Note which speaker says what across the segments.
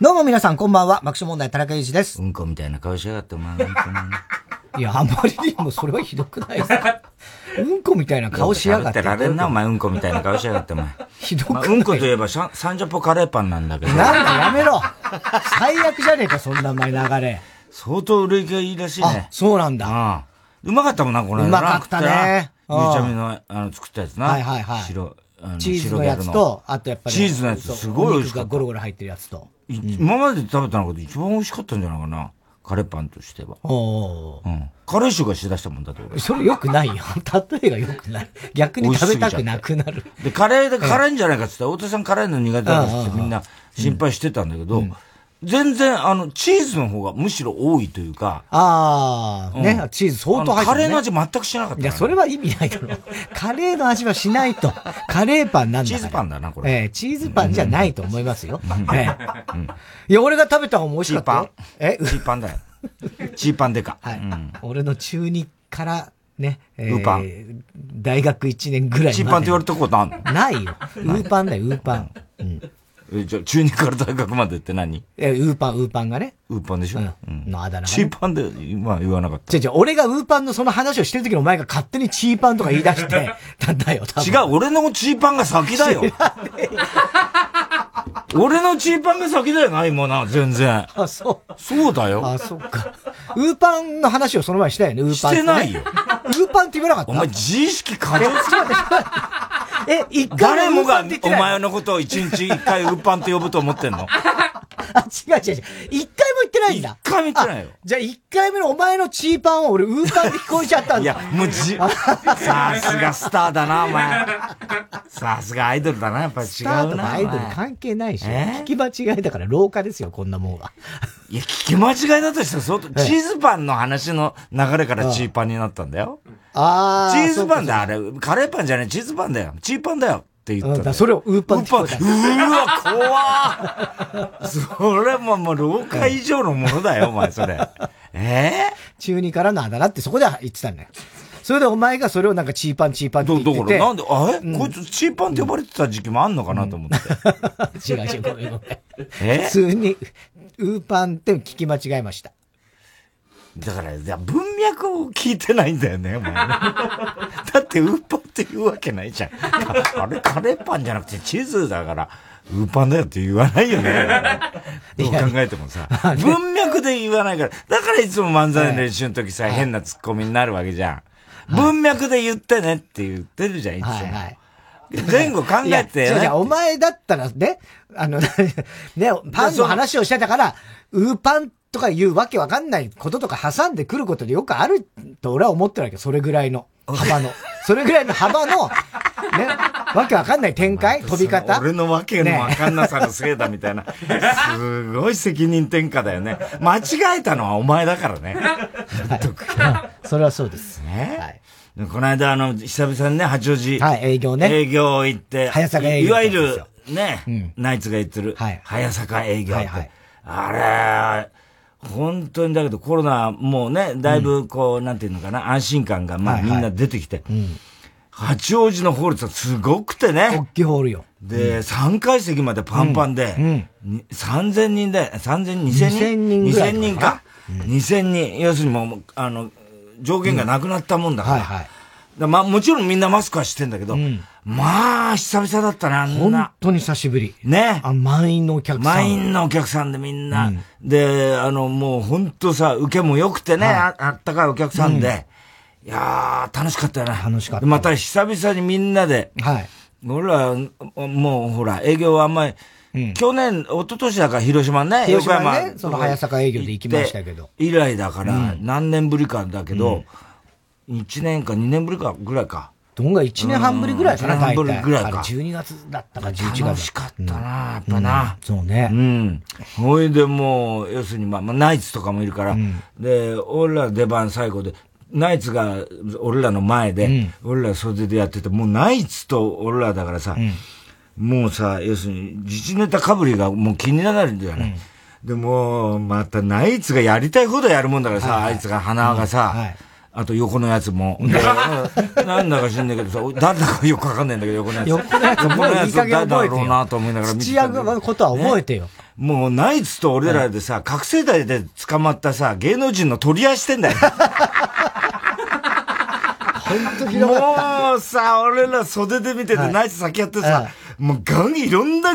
Speaker 1: どうも皆さん、こんばんは。爆笑問題、田中裕二です。
Speaker 2: うんこみたいな顔しやがって、お前。
Speaker 1: いや、あんまりにもそれはひどくないですか？うんこみたいな顔しやがって。
Speaker 2: られんな、お前、うんこみたいな顔しやがって、お前。
Speaker 1: ひどくまあ、
Speaker 2: うんこといえば、サンジャポカレーパンなんだけど。
Speaker 1: なんだ、やめろ。最悪じゃねえか、そんな前流れ。
Speaker 2: 相当売れ行きがいいらしいね。
Speaker 1: そうなんだ。
Speaker 2: うまかったもんな、この間。う
Speaker 1: まかったね。
Speaker 2: ゆうちゃみの、あの、作ったやつな。
Speaker 1: はいはいはい。
Speaker 2: 白。
Speaker 1: チーズのやつと、あとやっぱり。
Speaker 2: チーズのやつ、すごい美味しかった。
Speaker 1: がゴロゴロ入ってるやつと。
Speaker 2: 今まで食べたのが一番美味しかったんじゃないかな。カレーパンとしては。
Speaker 1: お
Speaker 2: うん。カレー臭がしだしたもんだって俺。
Speaker 1: それ良くないよ。例えが良くない。逆に食べたくなくなる。
Speaker 2: で、カレーで辛いんじゃないかって言ったら、太田さん辛いの苦手だってみんな心配してたんだけど、全然、あの、チーズの方がむしろ多いというか。
Speaker 1: ああ、ね、チーズ相当入ってる、
Speaker 2: カレーの味全くしなかった、
Speaker 1: いや、それは意味ないだろ。カレーの味はしないと。カレーパンなんだ
Speaker 2: チーズパンだな、これ。
Speaker 1: ええチーズパンじゃないと思いますよ。ええいや、俺が食べた方も美味しかったよ。
Speaker 2: えチーパンだよ。チーパンでか。
Speaker 1: はい。俺の中2からね、
Speaker 2: えー、ウーパン。
Speaker 1: 大学1年ぐらい
Speaker 2: チーパンって言われたことあんの？
Speaker 1: ないよ。ウーパンだよ、ウーパン。うん
Speaker 2: え、じゃあ、中二から大学までって何？
Speaker 1: え、ウーパン、ウーパンがね。
Speaker 2: ウーパンでしょ？う
Speaker 1: ん。のあだ名、
Speaker 2: チーパンで、まあ言わなかった。
Speaker 1: 違う違う、俺がウーパンのその話をしてる時にお前が勝手にチーパンとか言い出して、な んだよ、多
Speaker 2: 分。違う、俺のチーパンが先だよ。俺のチーパンが先だよな、今な、全然。
Speaker 1: あ、そう。
Speaker 2: そうだよ。
Speaker 1: あ、そっか。ウーパンの話をその前にしたよね、ウーパン、
Speaker 2: ね。してないよ。
Speaker 1: ウーパンって言わなかった？
Speaker 2: お前自意識過剰
Speaker 1: え、一回
Speaker 2: 誰もがお前のことを一日一回ウーパンって呼ぶと思ってんの？
Speaker 1: あ、違う違う違う。一回も言ってないんだ。
Speaker 2: 一回も言ってないよ。
Speaker 1: じゃあ一回目のお前のチーパンは俺ウーパンで聞こえちゃったんだ。
Speaker 2: いや、もうじ、さすがスターだな、お前。さすがアイドルだな、やっぱり違うな。スターとか
Speaker 1: アイドル関係ないし、聞き間違いだから廊下ですよ、こんなもんは。
Speaker 2: いや、聞き間違いだとしたら相当、チーズパンの話の流れからチーパンになったんだよ。
Speaker 1: あ
Speaker 2: あ。チーズパンだ、あれ。カレーパンじゃない、チーズパンだよ。チーパンだよ。って言った、
Speaker 1: うん、それをウーパンって
Speaker 2: 言った。うわ、怖それももう廊下以上のものだよ、お前、それ。ええ
Speaker 1: ー、中二からのあだなってそこで言ってたんだよ。それでお前がそれをなんかチーパンチーパンって言ってて。
Speaker 2: だからなんで、あえ、うん、こいつチーパンって呼ばれてた時期もあんのかなと思って。
Speaker 1: 違う違う、ごめんごめん。
Speaker 2: え？
Speaker 1: 普通に、ウーパンって聞き間違えました。
Speaker 2: だから、いや、文脈を聞いてないんだよね、お前。だって、ウーパンって言うわけないじゃん。あれ、カレーパンじゃなくてチーズだから、ウーパンだよって言わないよね。どう考えてもさ。文脈で言わないから。だからいつも漫才の練習の時さ、変なツッコミになるわけじゃん。文脈で言ってねって言ってるじゃん、いつも。はいはい前後考えて、
Speaker 1: ね。じゃお前だったらね、あの、ね、パンの話をしてたから、ウーパンとかいうわけわかんないこととか挟んでくることでよくあると俺は思ってるわけそれぐらいの幅の。それぐらいの幅の、ね、わけわかんない展開飛び方
Speaker 2: 俺のわけのわかんなさのせいだみたいな。すごい責任転嫁だよね。間違えたのはお前だからね。
Speaker 1: はい、それはそうです。
Speaker 2: ね。はいこの間、あの、久々にね、八王子。
Speaker 1: はい、営業ね。
Speaker 2: 営業行って。
Speaker 1: 早坂営業。
Speaker 2: いわゆる、ね、うん、ナイツが言ってる。はい。早坂営業って。はいはい、あれ、本当にだけどコロナもうね、だいぶこう、うん、なんていうのかな、安心感がまあみんな出てきて、はいはい、八王子のホールってすごくてね。
Speaker 1: 大きいホールよ。
Speaker 2: で、うん、3階席までパンパンで、うんうん、3000人で、3000、2000人 ?2000 人2000人か？うん、2000人。要するにもう、あの、上限がなくなったもんだから。はいはいまあ、もちろんみんなマスクはしてんだけど、うん、まあ、久々だったな、あ
Speaker 1: んな。本当に久しぶり。
Speaker 2: ね。
Speaker 1: あ、満員のお客さん。
Speaker 2: 満員のお客さんでみんな。うん、で、あの、もう本当さ、受けも良くてね、はい、ああったかいお客さんで。うん、いやー、楽しかったよね。
Speaker 1: 楽しかった。
Speaker 2: また久々にみんなで。
Speaker 1: はい。
Speaker 2: 俺ら、もうほら、営業はあんまり、うん、去年、一昨年だから広島ね、
Speaker 1: 広島ね、その早坂営業で行きましたけど。
Speaker 2: 以来だから、何年ぶりかだけど、1年か2年ぶりかぐらいか。
Speaker 1: どんが1年半ぶりぐらいかな、1
Speaker 2: 年半ぶりぐらいか。
Speaker 1: 12月だったか11月。
Speaker 2: 楽しかったな、やっぱな。
Speaker 1: そうね。
Speaker 2: うん。ほいでもう、要するにまあ、まあ、ナイツとかもいるから、で、俺ら出番最後で、ナイツが俺らの前で、俺ら袖でやってて、もうナイツと俺らだからさ、もうさ、要するに、自治ネタかぶりがもう気になるんだよね。でも、またナイツがやりたいほどやるもんだからさ、あいつが鼻がさ、あと横のやつも。なんだか知んないけどさ、誰だかよくわかんないんだけど、横のやつ。
Speaker 1: 横のやつ横のやつ
Speaker 2: 誰だろうなと思いながら見
Speaker 1: てた。土屋のことは覚えてよ。
Speaker 2: もうナイツと俺らでさ、覚醒剤で捕まったさ、芸能人の取り合いしてんだよ。
Speaker 1: 本当ひどかった。
Speaker 2: もうさ、俺ら袖で見てて、ナイツ先やってさ、もうガンいろんな、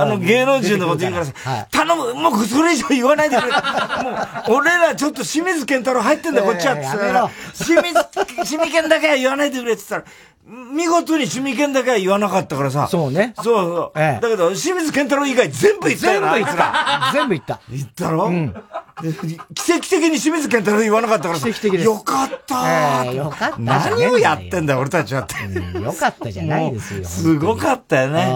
Speaker 2: あの芸能人のこと言うから。さ、頼む、もうそれ以上言わないでくれ。もう、俺らちょっと清水健太郎入ってんだよ、こっちは。って言ったら、清水、清水健だけは言わないでくれって言ったら、見事に趣味犬だけは言わなかったからさ。
Speaker 1: そうね。
Speaker 2: そうそう。ええ、だけど、清水健太郎以外全部言ったよな。
Speaker 1: 全部言った。全部言った。
Speaker 2: 言ったろうん。奇跡的に清水健太郎言わなかったから
Speaker 1: 奇跡的です
Speaker 2: よかった
Speaker 1: よかった、
Speaker 2: 何をやってんだよ、俺たちはって、
Speaker 1: うん。よかったじゃないですよ。
Speaker 2: すごかったよね。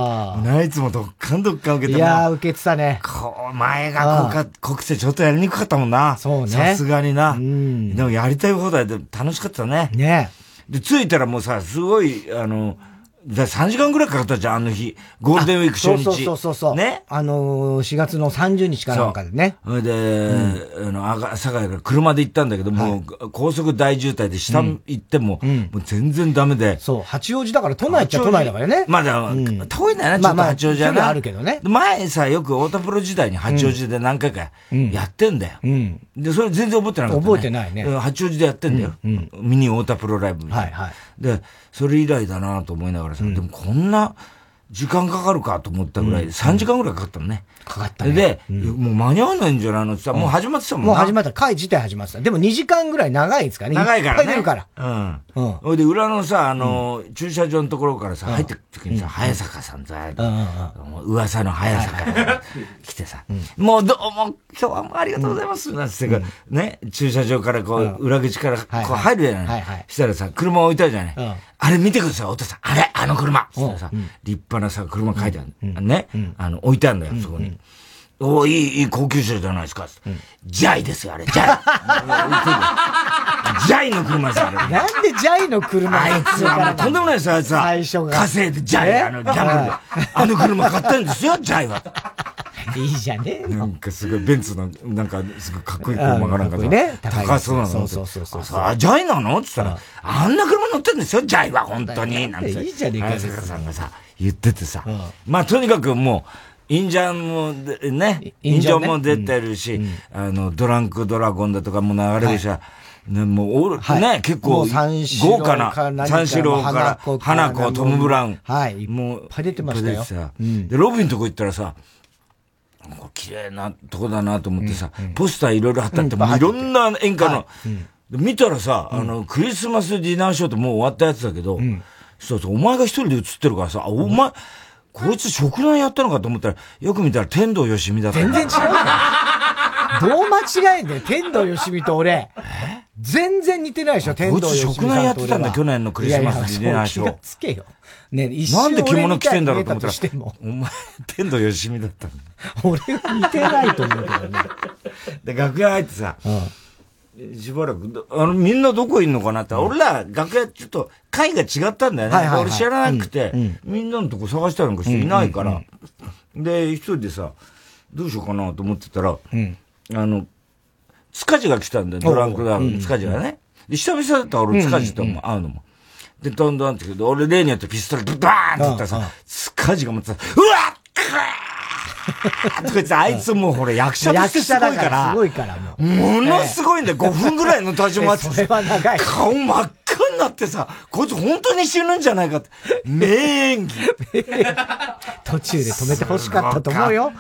Speaker 2: ナイツもどっかんどっかん受けて
Speaker 1: いやー、受けてたね。
Speaker 2: こう、前が濃か濃くてちょっとやりにくかったもんな。
Speaker 1: そうね。
Speaker 2: さすがにな。うん。でもやりたい放題で楽しかったね。
Speaker 1: ね
Speaker 2: で、着いたらもうさ、すごい、あの、だ3時間ぐらいかかったじゃん、あの日。ゴールデンウィーク初日。
Speaker 1: そうそうそうそう。ね？あのー、4月の30日かなんかでね。
Speaker 2: それで、うん、あの、赤坂から車で行ったんだけど、はい、もう、高速大渋滞で下行っても、うん、もう全然ダメで。
Speaker 1: そう、八王子だから都内っちゃ都内だからね。
Speaker 2: まだ、うん、遠いんだよな、ちょっと八王子は
Speaker 1: な。まあ、あるけどね。
Speaker 2: 前さ、よく太田プロ時代に八王子で何回かやってんだよ。うん。で、それ全然覚えてなかった、
Speaker 1: ね。覚えてないね。
Speaker 2: 八王子でやってんだよ。うん。ミニ太田プロライブみたいな。はいはい。で、それ以来だなと思いながらさ、でもこんな、時間かかるかと思ったぐらい、3時間ぐらいかかったのね。
Speaker 1: かかったね。
Speaker 2: で、もう間に合わないんじゃないのってさ、もう始まってたもん
Speaker 1: もう始まった。会自体始まってた。でも2時間ぐらい長いですかね。
Speaker 2: 長いからね。いっぱい
Speaker 1: 出るから。
Speaker 2: うん。うん。で、裏のさ、あの、駐車場のところからさ、入ってく時にさ、早坂さんさ、噂の早坂が来てさ、もうどうも、今日はもうありがとうございます。なんつってね、駐車場からこう、裏口からこう入るじゃない。したらさ、車置いたじゃない。あれ見てください、お父さん。あれあの車。さ、立派なさ、車書いてある。ね？あの、置いてあるんだよ、そこに。おいい、いい高級車じゃないですか。ジャイですよ、あれ。ジャイ。ジャイの車ですよ、あれ。
Speaker 1: なんでジャイの車
Speaker 2: あいつは とんでもないですよ、あいつは。最初が。稼いでジャイ、あの、ギャンブルで。あの車買ったんですよ、ジャイは。
Speaker 1: いいじゃね
Speaker 2: えなんかすごい、ベンツの、なんかすごいかっこいい車がなんかさ、ね、高そうなの。
Speaker 1: そうそうそうそう。
Speaker 2: あ、ジャイなの？って言ったら、あんな車乗ってるんですよ、ジャイは、本当に。なんて。
Speaker 1: いいじゃねえか。
Speaker 2: 早坂さんがさ、言っててさ。まあ、とにかくもう、インジャンもね、インジャンも出てるし、あの、ドランクドラゴンだとかも流れるし、ね、もう、ね、結構、豪華な、三四郎から、花子、トム・ブラウン。
Speaker 1: はい。もう、いっぱい出てましたよ。
Speaker 2: で、ロビンのとこ行ったらさ、綺麗なとこだなと思ってさ、ポスターいろいろ貼ってあって、いろんな演歌の、見たらさ、あの、クリスマスディナーショーってもう終わったやつだけど、そうそう、お前が一人で映ってるからさ、お前、こいつ食男やったのかと思ったら、よく見たら天童よしみだった。
Speaker 1: 全然違うどう間違えんだよ、天童よしみと俺。全然似てないでしょ、天童よしみ
Speaker 2: こいつ食男やってたんだ、去年のクリスマスディナーショー。いやいや
Speaker 1: つけよ。ね
Speaker 2: 一なんで着物着てんだろうと思ったら、お前、天童よしみだった。んだ。
Speaker 1: 俺は似てないと思うけどね。
Speaker 2: で、楽屋入ってさ、うん。しばらく、あの、みんなどこいんのかなって、うん、俺ら楽屋ちょっと会が違ったんだよね。はいはいはい、俺知らなくて、うん。うん、みんなのとこ探したりなんかしていないから、で、一人でさ、どうしようかなと思ってたら、うん、あの、塚地が来たんだよ、ドランクダウン、塚地がね。で、久々だったら俺塚地とも会うのも。で、どんどんって言うけど、俺例によってピストルバーンって言ったらさ、塚地が持ってたうわっこいつ、あいつもうほら役者としてすごいから。
Speaker 1: すごいからもう。
Speaker 2: ものすごいんだよ。5分ぐらいの立ち回って。
Speaker 1: それは長い。
Speaker 2: 顔真っ赤になってさ、こいつ本当に死ぬんじゃないかって。名演技。
Speaker 1: 途中で止めて欲しかったと思うよ。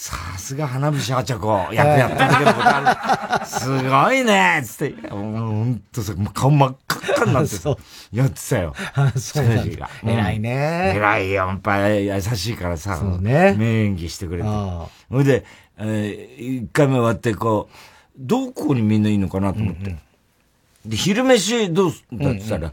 Speaker 2: さすが花火師八子、役やっただけのことある。すごいねつって。ほんとさ、顔真っ赤っかになってさ、やってたよ。
Speaker 1: そうなんだ。偉いね。
Speaker 2: 偉いよ、やっぱり優しいからさ。
Speaker 1: そうね。
Speaker 2: 名演技してくれて。それで、えー、一回目終わって、こう、どこにみんないいのかなと思って。で、昼飯どうすんだって言ったら、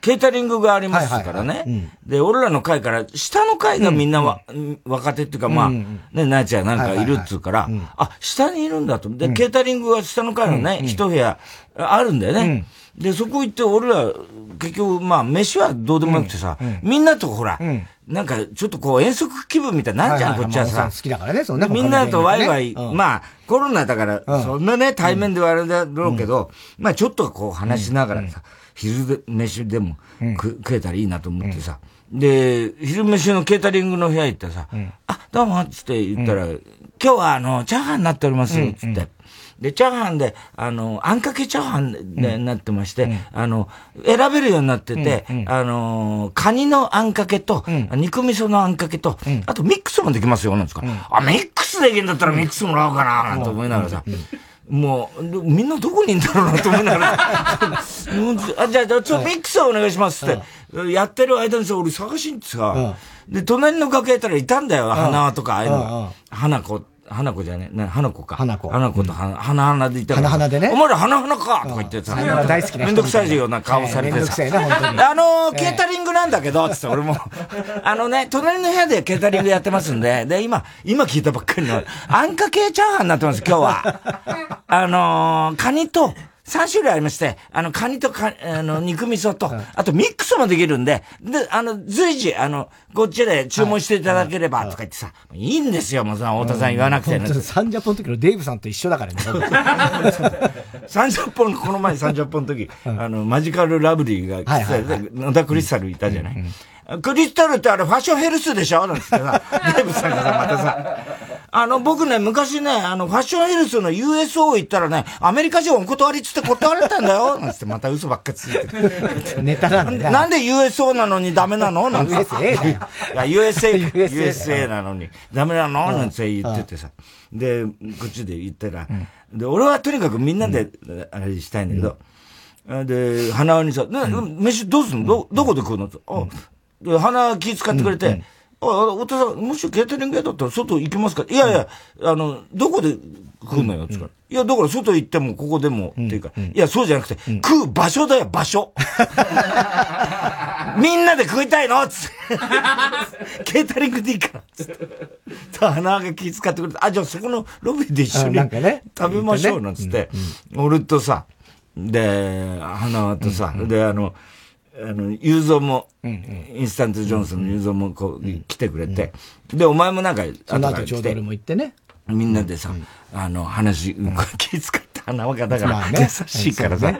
Speaker 2: ケータリングがありますからね。で、俺らの会から、下の会がみんなわ、若手っていうか、まあ、ね、なちゃんなんかいるっつうから、あ、下にいるんだと。で、ケータリングが下の会のね、一部屋あるんだよね。で、そこ行って俺ら、結局、まあ、飯はどうでもよくてさ、みんなとほら、なんか、ちょっとこう、遠足気分みたいになるじゃん、こっちはさ。
Speaker 1: 好きだからね、
Speaker 2: そんなみんなとワイワイ、まあ、コロナだから、そんなね、対面ではあれだろうけど、まあ、ちょっとこう話しながらさ、昼で、飯でも食えたらいいなと思ってさ。で、昼飯のケータリングの部屋行ったらさ、あ、どうも、つって言ったら、今日はあの、チャーハンになっております、つって。で、チャーハンで、あの、あんかけチャーハンで、なってまして、うん、あの、選べるようになってて、あの、カニのあんかけと、うん、肉味噌のあんかけと、うん、あとミックスもできますよ、なんですか。あ、ミックスできるんだったらミックスもらおうかな、なんて思いながらさ。もう、みんなどこにいんだろうなと思いながら。あ、じゃあ、ちょっとミックスをお願いしますって。やってる間にさ、俺探しに行ってさ、で、隣の楽屋行ったらいたんだよ、花とか、ああいうの。花子花子じゃねえ、花子か。
Speaker 1: 花子。
Speaker 2: 花子と花、花々でいた
Speaker 1: から。花々でね。
Speaker 2: お前ら花々かとか言ってさ。
Speaker 1: 花大好きな
Speaker 2: めんどくさいような顔されてさ。めんどくさいね、本当に。あの、ケータリングなんだけど、つって俺も。あのね、隣の部屋でケータリングやってますんで、で、今、今聞いたばっかりの、あんかけチャーハンになってます、今日は。あのカニと、3種類ありまして、あの、カニとか、あの、肉味噌と、あとミックスもできるんで、で、あの、随時、あの、こっちで注文していただければ、とか言ってさ、いいんですよ、もうさ、太田さん言わなくてね。
Speaker 1: サンジャポの時のデーブさんと一緒だからね。
Speaker 2: サンジャポの、この前サンジャポの時、あの、マジカルラブリーが来て、野田クリスタルいたじゃない？クリスタルってあれファッションヘルスでしょ？なんつってさ、デーブさんがさ、またさ、あの、僕ね、昔ね、あの、ファッションヘルスの USO 行ったらね、アメリカ人お断りっつって断られたんだよ。なんつってまた嘘ばっかつい
Speaker 1: て。ネタなんだ
Speaker 2: なんで USO なのにダメなの？なんつって。
Speaker 1: USA だよ。
Speaker 2: いや、USA、USA なのに。ダメなの？なんつって言っててさ。で、こっちで言ったら、で、俺はとにかくみんなで、あれしたいんだけど、で、花輪にさ、ね、飯どうすんの？ど、どこで食うの？あ、で、鼻気使ってくれて、あ、お父さん、もしケータリング屋だったら外行きますかいやいや、あの、どこで食うのよ、つか。ら。いや、だから外行ってもここでも、っていうか、いや、そうじゃなくて、食う場所だよ、場所。みんなで食いたいの？つって。ケータリングでいいから。つって。鼻が気使ってくれて、あ、じゃあそこのロビーで一緒に食べましょう、なんつって。俺とさ、で、花とさ、で、あの、あの、ユーゾも、インスタントジョンソンのユーゾもこう、来てくれて、で、お前もなんか、
Speaker 1: その後ちょうど俺も行ってね。
Speaker 2: みんなでさ、あの、話、気遣って花輪がだから、優しいからさ。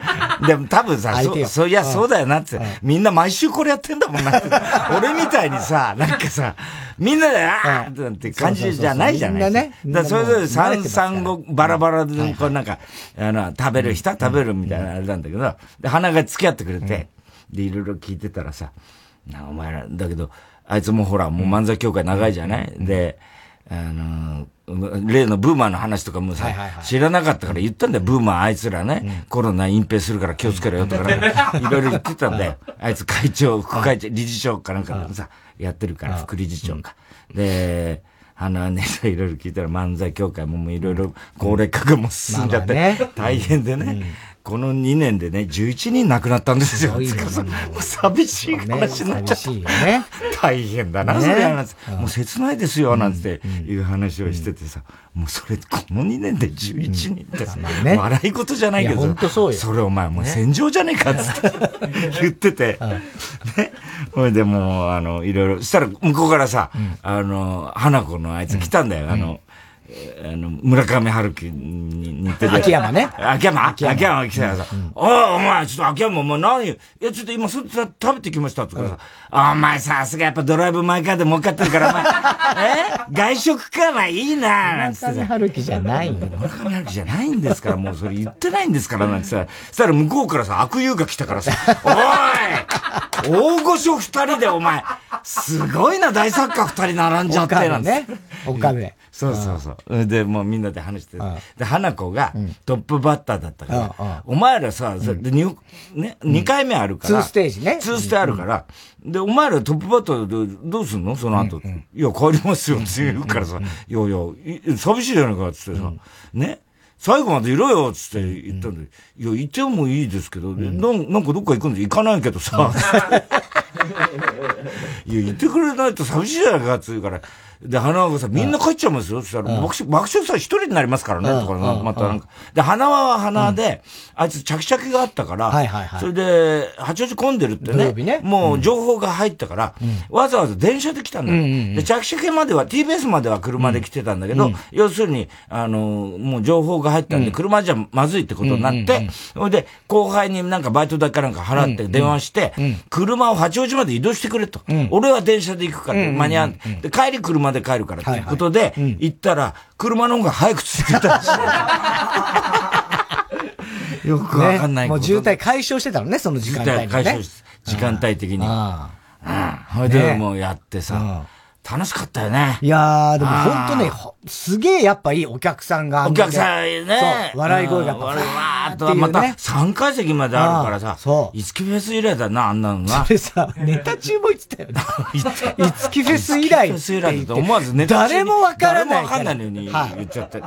Speaker 2: でも多分さ、そ、そういや、そうだよなって、みんな毎週これやってんだもんなって。俺みたいにさ、なんかさ、みんなで、ああなんて感じじゃないじゃない。ですか。ね。だそれぞれ三三五バラバラで、こうなんか、あの、食べる人食べるみたいなあれなんだけど、で、花が付き合ってくれて、で、いろいろ聞いてたらさ、な、お前ら、だけど、あいつもほら、もう漫才協会長いじゃない、うん、で、あの例のブーマーの話とかもさ、はいはいはい、知らなかったから言ったんだよ。ブーマーあいつらね、うん、コロナ隠蔽するから気をつけろよとかね、いろいろ言ってたんだよ。あいつ会長、副会長、理事長かなんかでさ、やってるから、副理事長か。で、あのね、いろいろ聞いたら漫才協会もいろいろ高齢化がも進んじゃって、大変でね、この2年でね、11人亡くなったんですよ。もう寂しい話になっちゃった。ね、大変だな、それはなんもう切ないですよ、なんて。いう話をしててさ、もうそれ、この2年で11人ってさ、笑い事じゃないけど、そそれお前もう戦場じゃねえかっつって言ってて、ね。ほいでもう、あの、いろいろ、したら向こうからさ、あの、花子のあいつ来たんだよ、あの、あの、村上春樹に似てて。
Speaker 1: 秋山ね。
Speaker 2: 秋山秋山が来たらさ、おい、お前、ちょっと秋山、お前何いや、ちょっと今、それ食べてきましたとかさ、お前さすがやっぱドライブ・マイ・カーで儲かってるから、お前、え？外食かはいいななんつって
Speaker 1: 村上春樹じゃないんだ
Speaker 2: 村上春樹じゃないんですから、もうそれ言ってないんですから、なんてさ、そしたら向こうからさ、悪友が来たからさ、おい大御所二人でお前、すごいな、大作家二人並んじゃって、なんて。ね。
Speaker 1: 岡部。
Speaker 2: そうそうそう。で、もうみんなで話してで、花子がトップバッターだったから、お前らさ、で、ね、2回目あるから。
Speaker 1: 2ステージね。
Speaker 2: 2ステあるから、で、お前らトップバッターでどうすんの？その後。いや、帰りますよって言うからさ、いやいや、寂しいじゃないかってってさ、ね？最後までいろよっつって言ったんで、いや、いてもいいですけど、なんかどっか行くんで行かないけどさ、いや、言ってくれないと寂しいじゃないかって言うから、で、花輪がさ、みんな帰っちゃいますよ。そしたら、爆笑、爆笑さん一人になりますからね、とか、またなんか。で、花輪は花輪で、あいつ着々があったから、はいはいはい。それで、八王子混んでるってね。ね。もう情報が入ったから、わざわざ電車で来たんだよ。で、着々までは、TBS までは車で来てたんだけど、要するに、あの、もう情報が入ったんで、車じゃまずいってことになって、それで、後輩になんかバイト代かなんか払って電話して、車を八王子まで移動してくれと。俺は電車で行くから、間に合う。で、帰り車で帰るからということで、行ったら、車の方が早く着いてたし。よくわかんない、
Speaker 1: ね、もう渋滞解消してたのね、その時間帯、ね。
Speaker 2: 渋滞解消し時間帯的に。うん。それでもうやってさ、楽しかったよね。
Speaker 1: いやー、でも本当ね、すげえやっぱいいお客さんが。
Speaker 2: お客さんね。
Speaker 1: そう、笑い声がやっぱ。
Speaker 2: わーっと、また3階席まであるからさ。そう。いつきフェス以来だな、あんなのな。
Speaker 1: それさ、ネタ中も言ってたよね。いつきフェス以来。
Speaker 2: フェス以来だと思わず
Speaker 1: ネタ誰もわからない。誰
Speaker 2: もわかんないのに言っちゃって。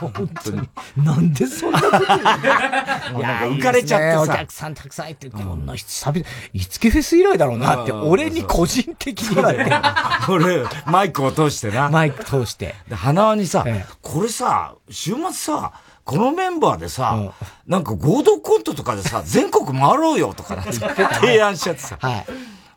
Speaker 1: 本当に。なんでそんなこと言うの？なんか
Speaker 2: 浮かれちゃってさ。
Speaker 1: お客さんたくさんいて、こんな久々、いつきフェス以来だろうなって、俺に個人的に言われて。
Speaker 2: 俺、マイクを通してな。
Speaker 1: マイク通して。
Speaker 2: で、花輪にさ、ええ、これさ、週末さ、このメンバーでさ、うん、なんか合同コントとかでさ、全国回ろうよとか提案しちゃってさ。はい。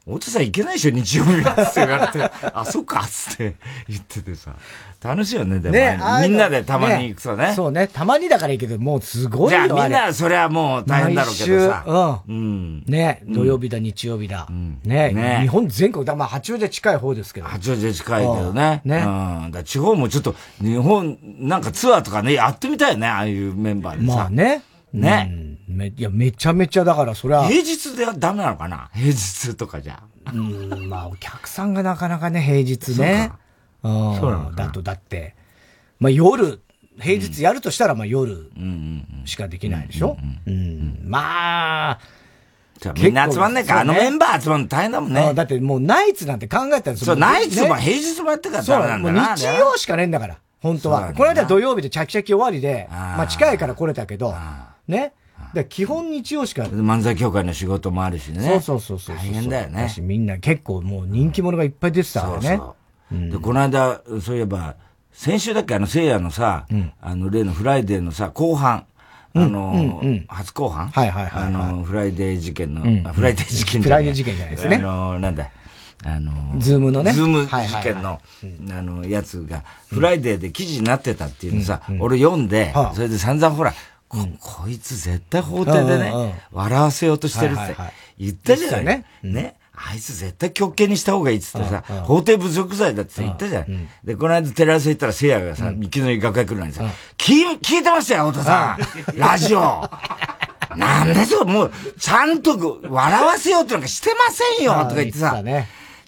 Speaker 2: お父さん行けないでしょ、日曜日って言われて。あ、そっか、つって言っててさ。楽しいよね、でも。ね、みんなでたまに行くとね。
Speaker 1: そうね、たまにだからいいけど、もうすごいよ。
Speaker 2: じゃあみんな、それはもう大変だろうけどさ。
Speaker 1: うん。ね、土曜日だ、日曜日だ。ね、日本全国だ、まあ八王子近い方ですけど。
Speaker 2: 八王子近いけどね。ね。うん。だ地方もちょっと、日本、なんかツアーとかね、やってみたいよね、ああいうメンバーで
Speaker 1: さ。まあね。ね。め、いや、めちゃめちゃだからそれは。
Speaker 2: 平日ではダメなのかな？平日とかじゃ。
Speaker 1: うん、まあお客さんがなかなかね、平日ね。そう。そうなのだと、だって、まあ夜、平日やるとしたらまあ夜しかできないでしょ？うん。まあ、
Speaker 2: みんな集まんないか、あのメンバー集まるの大変だもんね。
Speaker 1: だってもうナイツなんて考えたら
Speaker 2: そう、ナイツも平日もやってからダメなんだな。
Speaker 1: そう、日曜しかねえんだから。本当は。この間土曜日でチャキチャキ終わりで、まあ近いから来れたけど、ね。で基本日曜しか。
Speaker 2: 漫才協会の仕事もあるしね。
Speaker 1: そうそうそうそう。大
Speaker 2: 変だよね。
Speaker 1: 私みんな結構もう人気者がいっぱい出てたからね。そうそう。
Speaker 2: で、この間、そういえば、先週だっけあの、せいやのさ、うん、あの、例のフライデーのさ、後半。あの、うんうん、初公判
Speaker 1: はいはいはい、
Speaker 2: あの、フライデー事件の、うん、フライデー事件
Speaker 1: フライデー事件じゃないですね。あ
Speaker 2: の、なんだ。あの、
Speaker 1: ズームのね。
Speaker 2: ズーム事件の、あの、やつが、フライデーで記事になってたっていうのさ、俺読んで、それで散々ほら、こいつ絶対法廷でね、笑わせようとしてるって言ったじゃないね。ね。あいつ絶対極刑にした方がいいっつってさ、法廷侮辱罪だって言ったじゃん。で、この間テレ朝行ったらせいやがさ、いきなり楽屋来るのにさ、聞聞いてましたよ、太田さん。ラジオ。なんでそう、もう、ちゃんと笑わせようってなんかしてませんよ、とか言ってさ。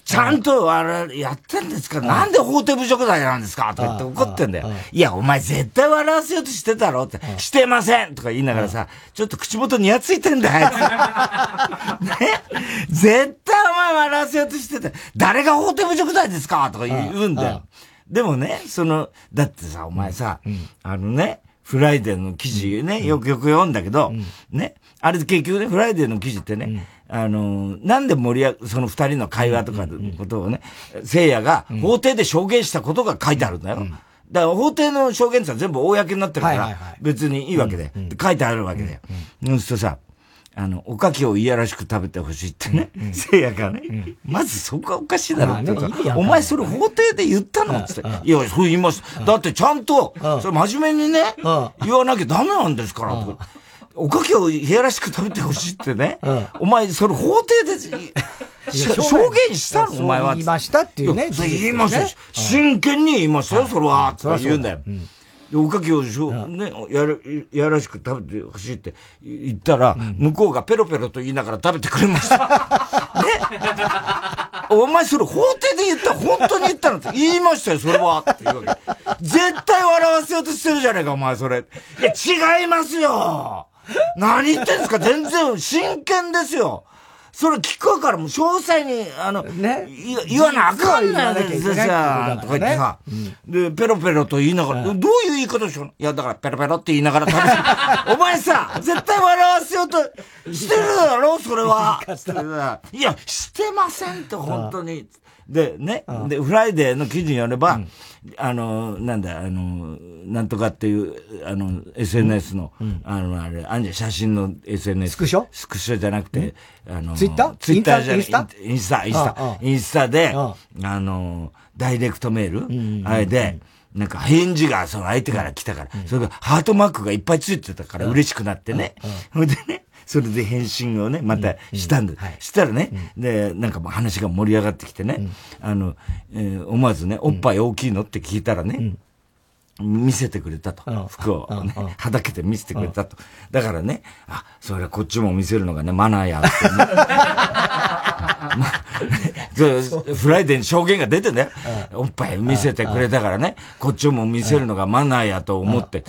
Speaker 2: ちゃんと、あれ、やってんですか？なんで法廷侮辱罪なんですか？とか言って怒ってんだよ。いや、お前絶対笑わせようとしてたろ？って、してません。とか言いながらさ、ちょっと口元にやついてんだよ。ね？絶対お前笑わせようとしてた。誰が法廷侮辱罪ですか？とか言うん。だよ。でもね、その、だってさ、お前さ、あのね、フライデーの記事ね、よくよく読んだけど、ね、あれ結局ね、フライデーの記事ってね、あの、なんで盛り上その二人の会話とかのことをね、せいやが法廷で証言したことが書いてあるんだよ。だから法廷の証言って全部公になってるから、別にいいわけで、書いてあるわけで。そうするとさ、あの、おかきをいやらしく食べてほしいってね、聖夜がね、まずそこがおかしいだろってお前それ法廷で言ったの？って。いや、そう言います。だってちゃんと、それ真面目にね、言わなきゃダメなんですから、とか。おかけをいやらしく食べてほしいってね。うん、お前、それ法廷で、証言したの？お前は。
Speaker 1: 言いましたっていうね。
Speaker 2: 言いましたし、真剣に言いましたよ、それは。って言うんだよ。で、おかきをしょ、ね、やら、やらしく食べてほしいって言ったら、向こうがペロペロと言いながら食べてくれました。ねお前それ法廷で言った本当に言ったの？って言いましたよ、それはって言うわけ。絶対笑わせようとしてるじゃねえか、お前それ。いや、違いますよ 何言ってんですか？全然真剣ですよ。それ聞くからもう詳細に、あの、ね、言わなあかんないんですよ、さ、とか言ってさ、で、ペロペロと言いながら、どういう言い方しよういや、だからペロペロって言いながら食べ お前さ、絶対笑わせようと してるだろ、それは。いや、してませんって、本当に。で、ね、で、フライデーの記事によれば、あの、なんだ、あの、なんとかっていう、あの、SNS の、あの、あれ、あんじゃ、写真の SNS。
Speaker 1: スクショ？
Speaker 2: スクショじゃなくて、あの、
Speaker 1: ツイッター
Speaker 2: ツイッターじゃない。インスタインスタ、インスタ。インスタで、あの、ダイレクトメール、あれで、なんか返事がその相手から来たから、それがハートマークがいっぱいついてたから嬉しくなってね。ほいでね、それで返信をね、またしたんだ。したらね、で、なんかもう話が盛り上がってきてね、あの、え思わずね、おっぱい大きいのって聞いたらね、見せてくれたと。服をね、はだけて見せてくれたと。だからね、あ、それはこっちも見せるのがね、マナーやって、ね。まあ、フライデーに証言が出てね、おっぱい見せてくれたからね、こっちも見せるのがマナーやと思って、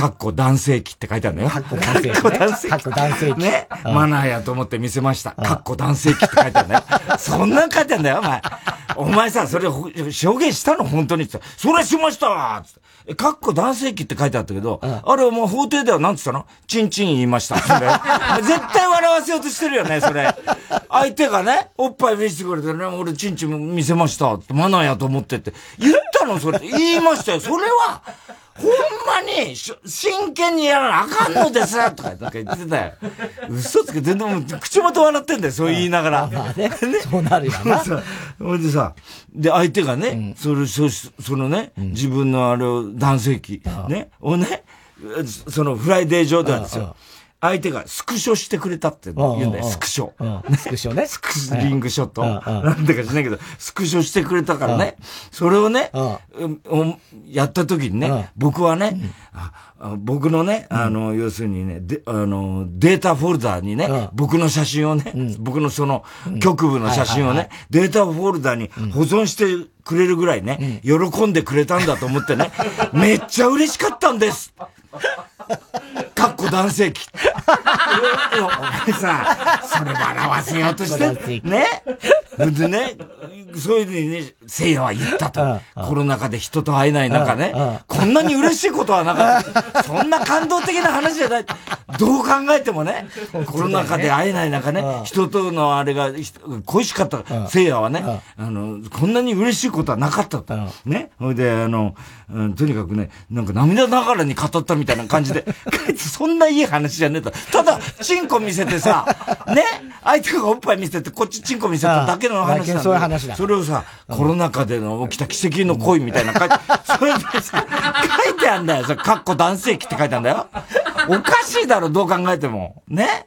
Speaker 2: かっこ男性器って書いてあるのよ。かっこ男性器。
Speaker 1: かっこ男性器。
Speaker 2: ね。マナーやと思って見せました。かっこ男性器って書いてあるんだよ。そんなん書いてあるんだよ、お前。お前さ、それ証言したの本当にって。それしましたつって。え、かっこ男性器って書いてあったけど、あれもう法廷では何つったの？チンチン言いました。絶対笑わせようとしてるよね、それ。相手がね、おっぱい見せてくれてね、俺チンチン見せましたマナーやと思ってって。言ったのそれ。言いましたよ。それは、ほんまに、真剣にやらなあかんのです とか、なんか言ってたよ。嘘つけ、全然口元笑ってんだよ、そう言いながら。
Speaker 1: まあね。ねそうなるよな。そ
Speaker 2: れでさ、で、相手がね、それ、そ、そのね、自分のあれを、男性器、ね、をね、そのフライデー上ではですよ。相手がスクショしてくれたって言うんだよ、スクショ。
Speaker 1: スクショね。
Speaker 2: スクリングショット。なんでか知らないけど、スクショしてくれたからね、それをね、やった時にね、僕はね、僕のね、あの、要するにね、で、あの、データフォルダーにね、僕の写真をね、僕のその、局部の写真をね、データフォルダーに保存してくれるぐらいね、喜んでくれたんだと思ってね、めっちゃ嬉しかったんです男性器。お前さ、それ笑わせようとして、ね。でね、そういうふうにね、聖夜は言ったと。コロナ禍で人と会えない中ね、こんなに嬉しいことはなかった。そんな感動的な話じゃない。どう考えてもね、コロナ禍で会えない中ね、人とのあれが恋しかった。聖夜はね、あの、こんなに嬉しいことはなかったと。ね。ほいで、あの、とにかくね、なんか涙ながらに語ったみたいな感じで、そんないい話じゃねえと。ただ、チンコ見せてさ、ね、相手がおっぱい見せて、こっちチンコ見せただけの話
Speaker 1: だ。そういう話だ。
Speaker 2: それをさ、コロナ禍での起きた奇跡の恋みたいな書いて、それでさ、書いてあんだよ。それ、かっこ男性器って書いてあんだよ。おかしいだろ、どう考えても。ね？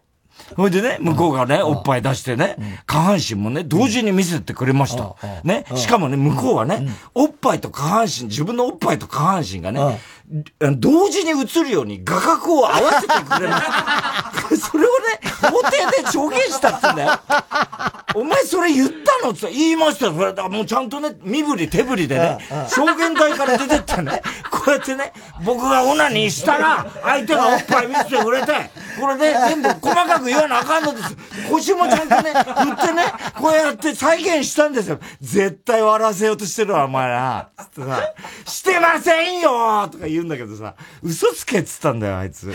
Speaker 2: ほいでね、向こうがね、おっぱい出してね、下半身もね、同時に見せてくれました。ね？しかもね、向こうはね、おっぱいと下半身、自分のおっぱいと下半身がね、同時に映るように画角を合わせてくれます。それをね、法廷で証言したって言うんだよ。お前それ言ったのって言いましたよ。それもうちゃんとね、身振り手振りでね、証言台から出てったね、こうやってね、僕がオナニーしたら、相手がおっぱい見せてくれて、これで全部細かく言わなあかんのです。腰もちゃんとね、振ってね、こうやって再現したんですよ。絶対笑わせようとしてるわ、お前な。つってさ、してませんよとか言うんだけどさ、嘘つけっつったんだよ、あいつ。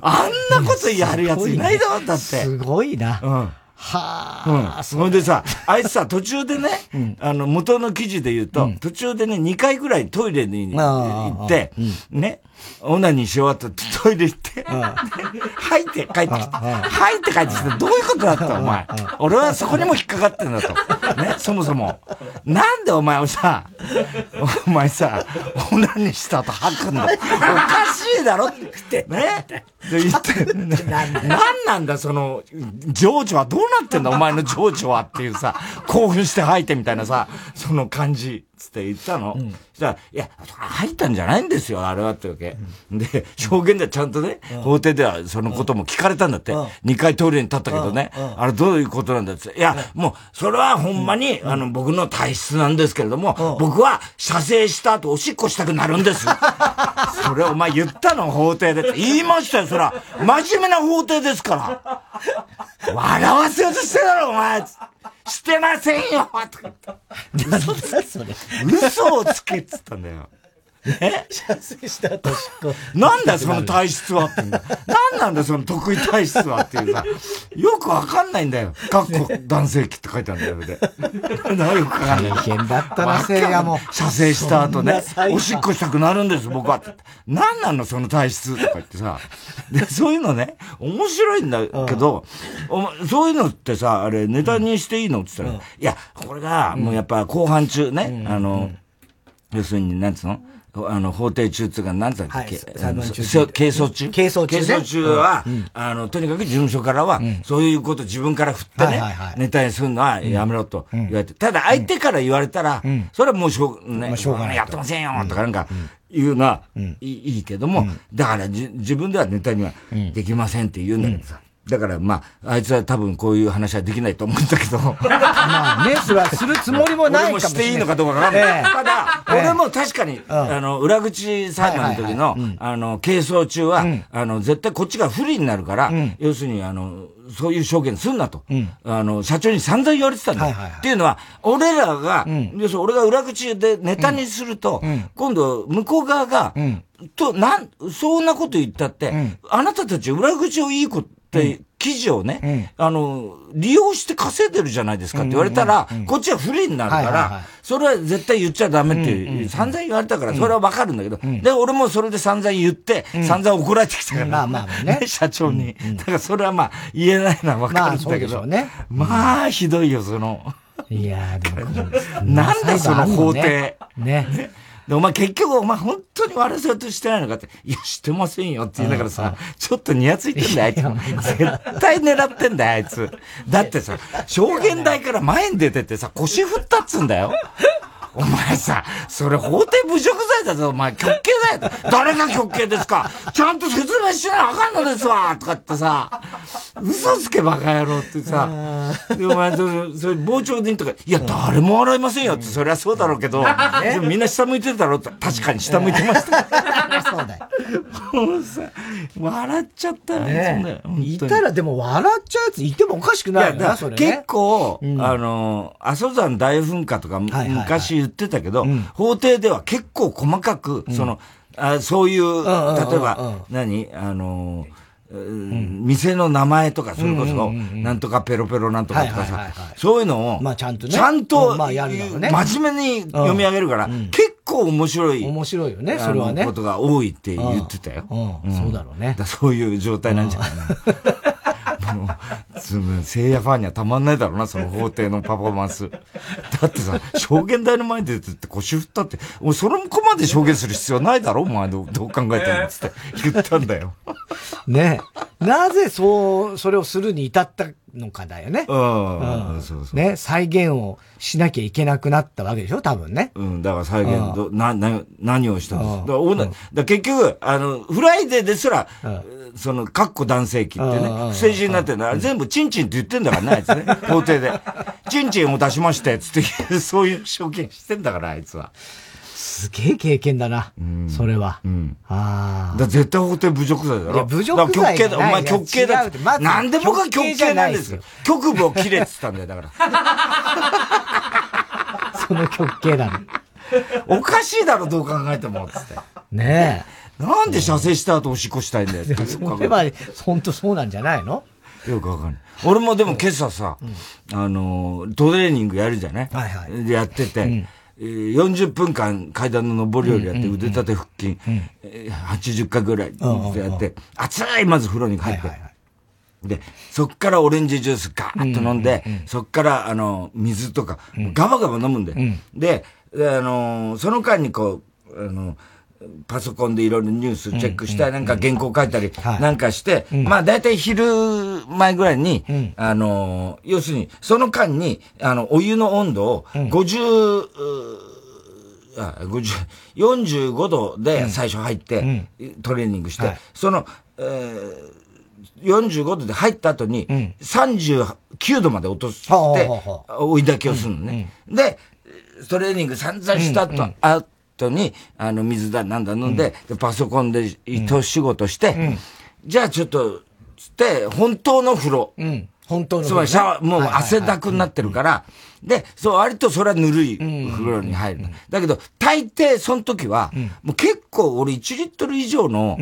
Speaker 2: あんなことやるやついないだろ、だって。
Speaker 1: すごいな。
Speaker 2: うん。はあ。うん。それでさ、あいつさ、途中でね、うん、あの、元の記事で言うと、うん、途中でね、2回ぐらいトイレに行って、ね、オナニーし終わったトイレ行って、吐いて帰ってきて、吐いて帰ってきて、どういうことだったお前。俺はそこにも引っかかってんだと。ね、そもそも。なんでお前をさ、お前さ、オナニーした後吐くんだ。おかしいだろって。ね。で言って、なんなんだその、情緒はどうなってんだお前の情緒はっていうさ、興奮して吐いてみたいなさ、その感じ。つって言ったの。うん、そしたら、いや、入ったんじゃないんですよ、あれはってわけ。うん、で、証言ではちゃんとね、うん、法廷ではそのことも聞かれたんだって。二、回トイレに立ったけどね、あれどういうことなんだって。いや、もう、それはほんまに、あの、僕の体質なんですけれども、僕は射精した後おしっこしたくなるんです。それお前言ったの、法廷で。言いましたよ、そら。真面目な法廷ですから。笑わせようとしてだろ、お前してませんよとか言った。嘘をつけっつったんだよ。
Speaker 1: ね 射精した後しっこ。
Speaker 2: なんだその体質はってんだ。なんなんだその得意体質はっていうさ。よくわかんないんだよ。かっこ男性器って書いてあるんだよ、で。なよくわかんない。
Speaker 1: 大変だったな、せいやも。
Speaker 2: 射精した後ね、おしっこしたくなるんです、僕は。なんなんのその体質とか言ってさ。で、そういうのね、面白いんだけど、お前、そういうのってさ、あれ、ネタにしていいのって言ったら、いや、これが、もうやっぱ後半中ね、あの、要するに、なんつうの？あの、法廷中っていうか、なんつっけ、はい、係争中？
Speaker 1: 係争
Speaker 2: 中、ね。係争中は、うん、あの、とにかく事務所からは、うん、そういうこと自分から振ってね、はいはいはい、ネタにするのはやめろと言われて。ただ相手から言われたら、それはもうしょう、ね、まあ、しょうがない。やってませんよ、とかなんか、言うのは、いいけども、だからじ自分ではネタにはできませんって言うんだけどさ。だから、まあ、あいつは多分こういう話はできないと思うんだけど。
Speaker 1: まあね、それはするつもりもないかもしれない。
Speaker 2: していいのかどうかわかんない。ただ、俺も確かに、あの、裏口裁判の時の、あの、係争中は、あの、絶対こっちが不利になるから、要するに、あの、そういう証言すんなと。あの、社長に散々言われてたんだよ。っていうのは、俺らが、要するに俺が裏口でネタにすると、今度、向こう側が、と、なん、そんなこと言ったって、あなたたち裏口をいいこと、記事をね、あの、利用して稼いでるじゃないですかって言われたら、こっちは不利になるから、それは絶対言っちゃダメって散々言われたから、それはわかるんだけど、で、俺もそれで散々言って、散々怒られてきたから、まあまあね、社長に。だからそれはまあ言えないのはわかるんだけど、まあ、ひどいよ、その。
Speaker 1: いやでも、
Speaker 2: なんだその法廷。ね。で、お前結局お前本当に悪そうとしてないのかって、いや、してませんよって言いながらさ、ちょっとニヤついてんだよ、あいつ。絶対狙ってんだよ、あいつ。だってさ、証言台から前に出てってさ、腰振ったっつんだよ。お前さ、それ法廷侮辱罪だぞ、お前、極刑だよ。誰が極刑ですか？ちゃんと説明しないあかんのですわ。とかってさ、嘘つけバカ野郎ってさ、で、お前、それ、それ傍聴人とか、いや、誰も笑いませんよって、そりゃそうだろうけど、でもみんな下向いてるだろうって、確かに下向いてました。そうだよ。もうさ、笑っちゃったよ、ね、
Speaker 1: いたらでも笑っちゃうやついてもおかしくないよな、それ、
Speaker 2: 結構、あの、阿蘇山大噴火とか、昔ってたけど、うん、法廷では結構細かく、その、あそういう、例えば、何？あの店の名前とか、それこそ、なんとかペロペロなんとかとかさ、そういうのを、
Speaker 1: まあちゃんとね。
Speaker 2: ちゃんと、まあやるね。真面目に読み上げるから、結構面白い。
Speaker 1: 面白いよね、それはね。
Speaker 2: ことが多いって言ってたよ。
Speaker 1: そうだろうね。
Speaker 2: そういう状態なんじゃないの？もう、聖夜ファンにはたまんないだろうな、その法廷のパフォーマンス。だってさ、証言台の前で出てって腰振ったって、おその子まで証言する必要ないだろお前どう考えてもつって言ったんだよ。
Speaker 1: ねなぜそう、それをするに至ったのかだよね。
Speaker 2: うん。うん、そうそう。
Speaker 1: ね、再現をしなきゃいけなくなったわけでしょ？多分ね。
Speaker 2: うん、だから再現、どな、な、何をしたんですか。だから、だ結局、あの、フライデーですら、その、かっこ男性器ってね、不正字になってるのは、全部チンチンって言ってんだからね、あいつね。法廷で。チンチンを出しまして、つって、そういう証言してんだから、あいつは。
Speaker 1: すげえ経験だな。うん、それは。うん。あ
Speaker 2: あ。だ絶対法廷侮辱罪だろ。いや、
Speaker 1: 侮辱罪
Speaker 2: だ。お前極刑だって。ま、なんで僕は極刑なんですよ。局部を切れって言ったんだよ、だから。
Speaker 1: その極刑なの。
Speaker 2: おかしいだろ、どう考えても、つって。
Speaker 1: ね
Speaker 2: え。なんで射精した後おしっこしたいんだよ。
Speaker 1: それは、本当そうなんじゃないの？
Speaker 2: よくわかんない。俺もでも今朝さ、あの、トレーニングやるじゃない？はいはい。やってて、40分間階段の上り下りやって腕立て腹筋、80回ぐらいやって、熱いまず風呂に入って、で、そっからオレンジジュースガーッと飲んで、そっからあの、水とか、ガバガバ飲むんで、で、あの、その間にこう、あの、パソコンでいろいろニュースチェックしたり、なんか原稿書いたり、なんかして、まあ大体昼前ぐらいに、あの、要するに、その間に、あの、お湯の温度を50、あ50 45度で最初入って、トレーニングして、その、えー、45度で入った後に、39度まで落として、追いだきをするのね。で、トレーニング散々した後、後に、あの、水だなんだ飲んで、パソコンで糸仕事して、じゃあちょっと、つって、本当の風呂。
Speaker 1: 本当の
Speaker 2: つまりシャワー、もう汗だくになってるから、で、そう、割とそれはぬるい風呂に入る。だけど、大抵その時は、もう結構俺1リットル以上の、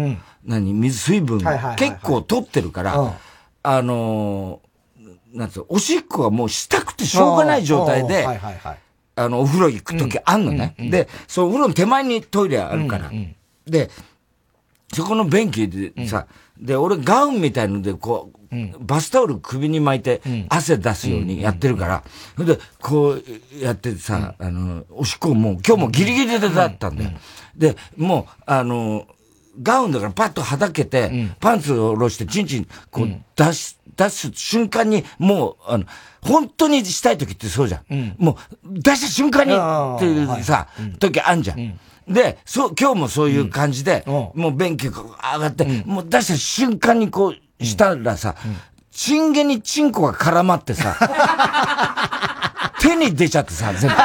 Speaker 2: 何、水、水分、結構取ってるから、あのなんつうおしっこがもうしたくてしょうがない状態で、あの、お風呂行く時あんのね。で、そのお風呂の手前にトイレあるから。で、そこの便器でさ、で、俺ガウンみたいので、こう、バスタオル首に巻いて汗出すようにやってるから、それで、こうやってさ、あの、おしっこも今日もギリギリでだったんだよ。で、もう、あの、ガウンだからパッとはだけて、パンツを下ろしてチンチン、こう出し、出す瞬間に、もう、あの、本当にしたい時ってそうじゃん。もう、出した瞬間にっていうさ、時あんじゃん。で、そう、今日もそういう感じで、もう便器が上がって、もう出した瞬間にこう、したらさ、チンゲにチンコが絡まってさ、手に出ちゃってさ、全部。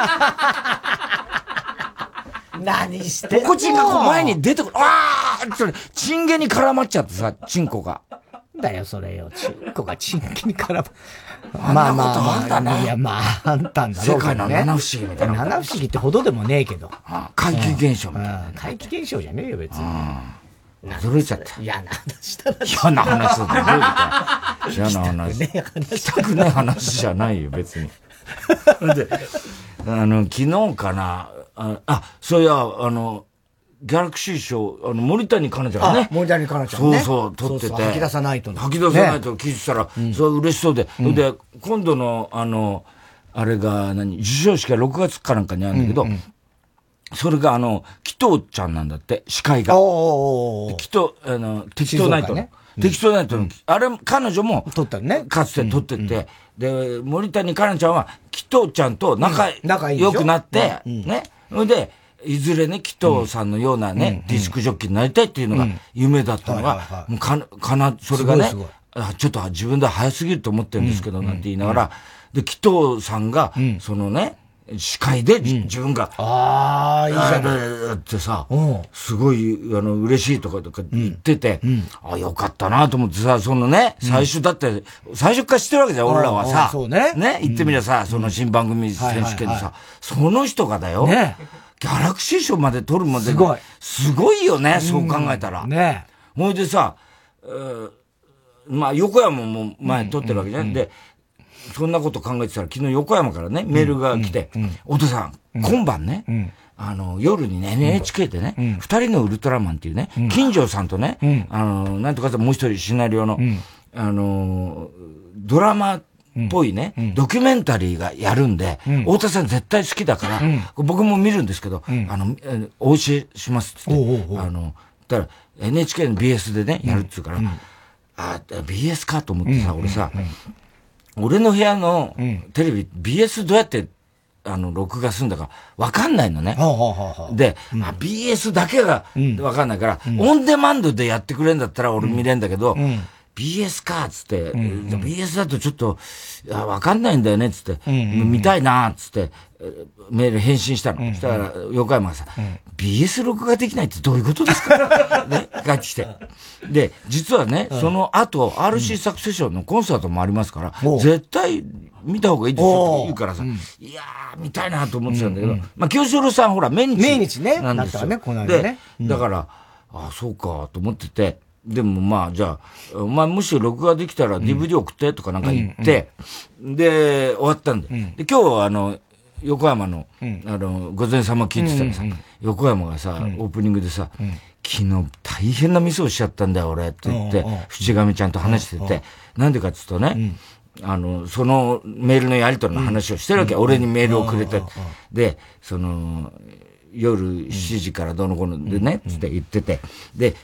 Speaker 1: 何してん
Speaker 2: の？ポコチンがこう前に出てくる。ああそれ、チンゲに絡まっちゃってさ、チンコが。
Speaker 1: だよ、それよ。チンコがチンゲに絡ま。
Speaker 2: まあまあ、まあ、
Speaker 1: いや、まあ、あんたんだ
Speaker 2: ろうけど、ね、世界の七不思議みたいな。
Speaker 1: 七不思議ってほどでもねえけど。
Speaker 2: 怪奇現象みたいな。
Speaker 1: 怪奇現象じゃねえよ、別に。
Speaker 2: 驚いちゃった。
Speaker 1: 嫌な話だな。
Speaker 2: 嫌な話だった。嫌な話。したくねえ話じゃないよ、別に。で、あの、昨日かな、あ、あそういや、あの、ギャラクシー賞、あの、森谷香奈ちゃんね。
Speaker 1: 森谷香奈ちゃんね。
Speaker 2: そうそう、撮ってて。
Speaker 1: 吐き出さないと。
Speaker 2: 吐き出さないと聞いてたら、それ嬉しそうで。で、今度の、あの、あれが何、授賞式は6月かなんかにあるんだけど、それがあの、紀藤ちゃんなんだって、司会が。
Speaker 1: お
Speaker 2: 紀藤、あの、適当ナイトの。適当ナイトの、あれ、彼女も、
Speaker 1: 撮ったね。
Speaker 2: かつて撮ってて、で、森谷香奈ちゃんは、紀藤ちゃんと仲良くなって、ね。それで、いずれね、紀藤さんのようなね、ディスクジョッキーになりたいっていうのが夢だったのが、もうか、かな、それがね、ちょっと自分では早すぎると思ってるんですけど、なんて言いながら、で、紀藤さんが、そのね、司会で、自分が、
Speaker 1: ああ、いいじゃ
Speaker 2: ない。ってさ、すごい、あの、嬉しいとかとか言ってて、あよかったなと思ってさ、そのね、最初だって、最初から知ってるわけじゃん、俺らはさ。
Speaker 1: そうね。
Speaker 2: ね、言ってみりゃさ、その新番組選手権でさ、その人がだよ。
Speaker 1: ね。
Speaker 2: ギャラクシー賞まで取るまで。
Speaker 1: すごい。
Speaker 2: すごいよね、そう考えたら。
Speaker 1: ね。
Speaker 2: ほいでさ、まあ、横山も前取ってるわけじゃん。で、そんなこと考えてたら、昨日横山からね、メールが来て、お父さん、今晩ね、あの、夜にね、NHK でね、二人のウルトラマンっていうね、金城さんとね、あの、なんとかもう一人シナリオの、あの、ドラマっぽいね、ドキュメンタリーがやるんで、太田さん絶対好きだから、僕も見るんですけど、あの、お教えしますってって、あの、だから NHK の BS でね、やるっつうから、あ、BS かと思ってさ、俺さ、俺の部屋のテレビ、BS どうやってあの、録画するんだかわかんないのね。で、あ、BS だけがわかんないから、オンデマンドでやってくれんだったら俺見れんだけど、BS かっつって、BS だとちょっと、わかんないんだよねっつって、見たいなっつって、メール返信したの。そしたら、横山がさ、BS 録画できないってどういうことですか？ね、帰ってきて。で、実はね、その後、RC サクセションのコンサートもありますから、絶対見た方がいいですよ。って言うからさ、いやー、見たいなと思ってたんだけど、まあ、清志郎さんほら、命日。
Speaker 1: 命日ね。
Speaker 2: なんですよ。
Speaker 1: ね、この
Speaker 2: 間ね。だから、ああ、そうか、と思ってて、でもまあ、じゃあ、お前もし録画できたら DVD 送ってとかなんか言って、で、終わったんで。で、今日あの、横山の、あの、午前様聞いてたらさ、横山がさ、オープニングでさ、昨日大変なミスをしちゃったんだよ、俺、って言って、淵上ちゃんと話してて、なんでかっつうとね、あの、そのメールのやり取りの話をしてるわけ。俺にメールをくれて。で、その、夜7時からどの子のでね、つって言ってて、で、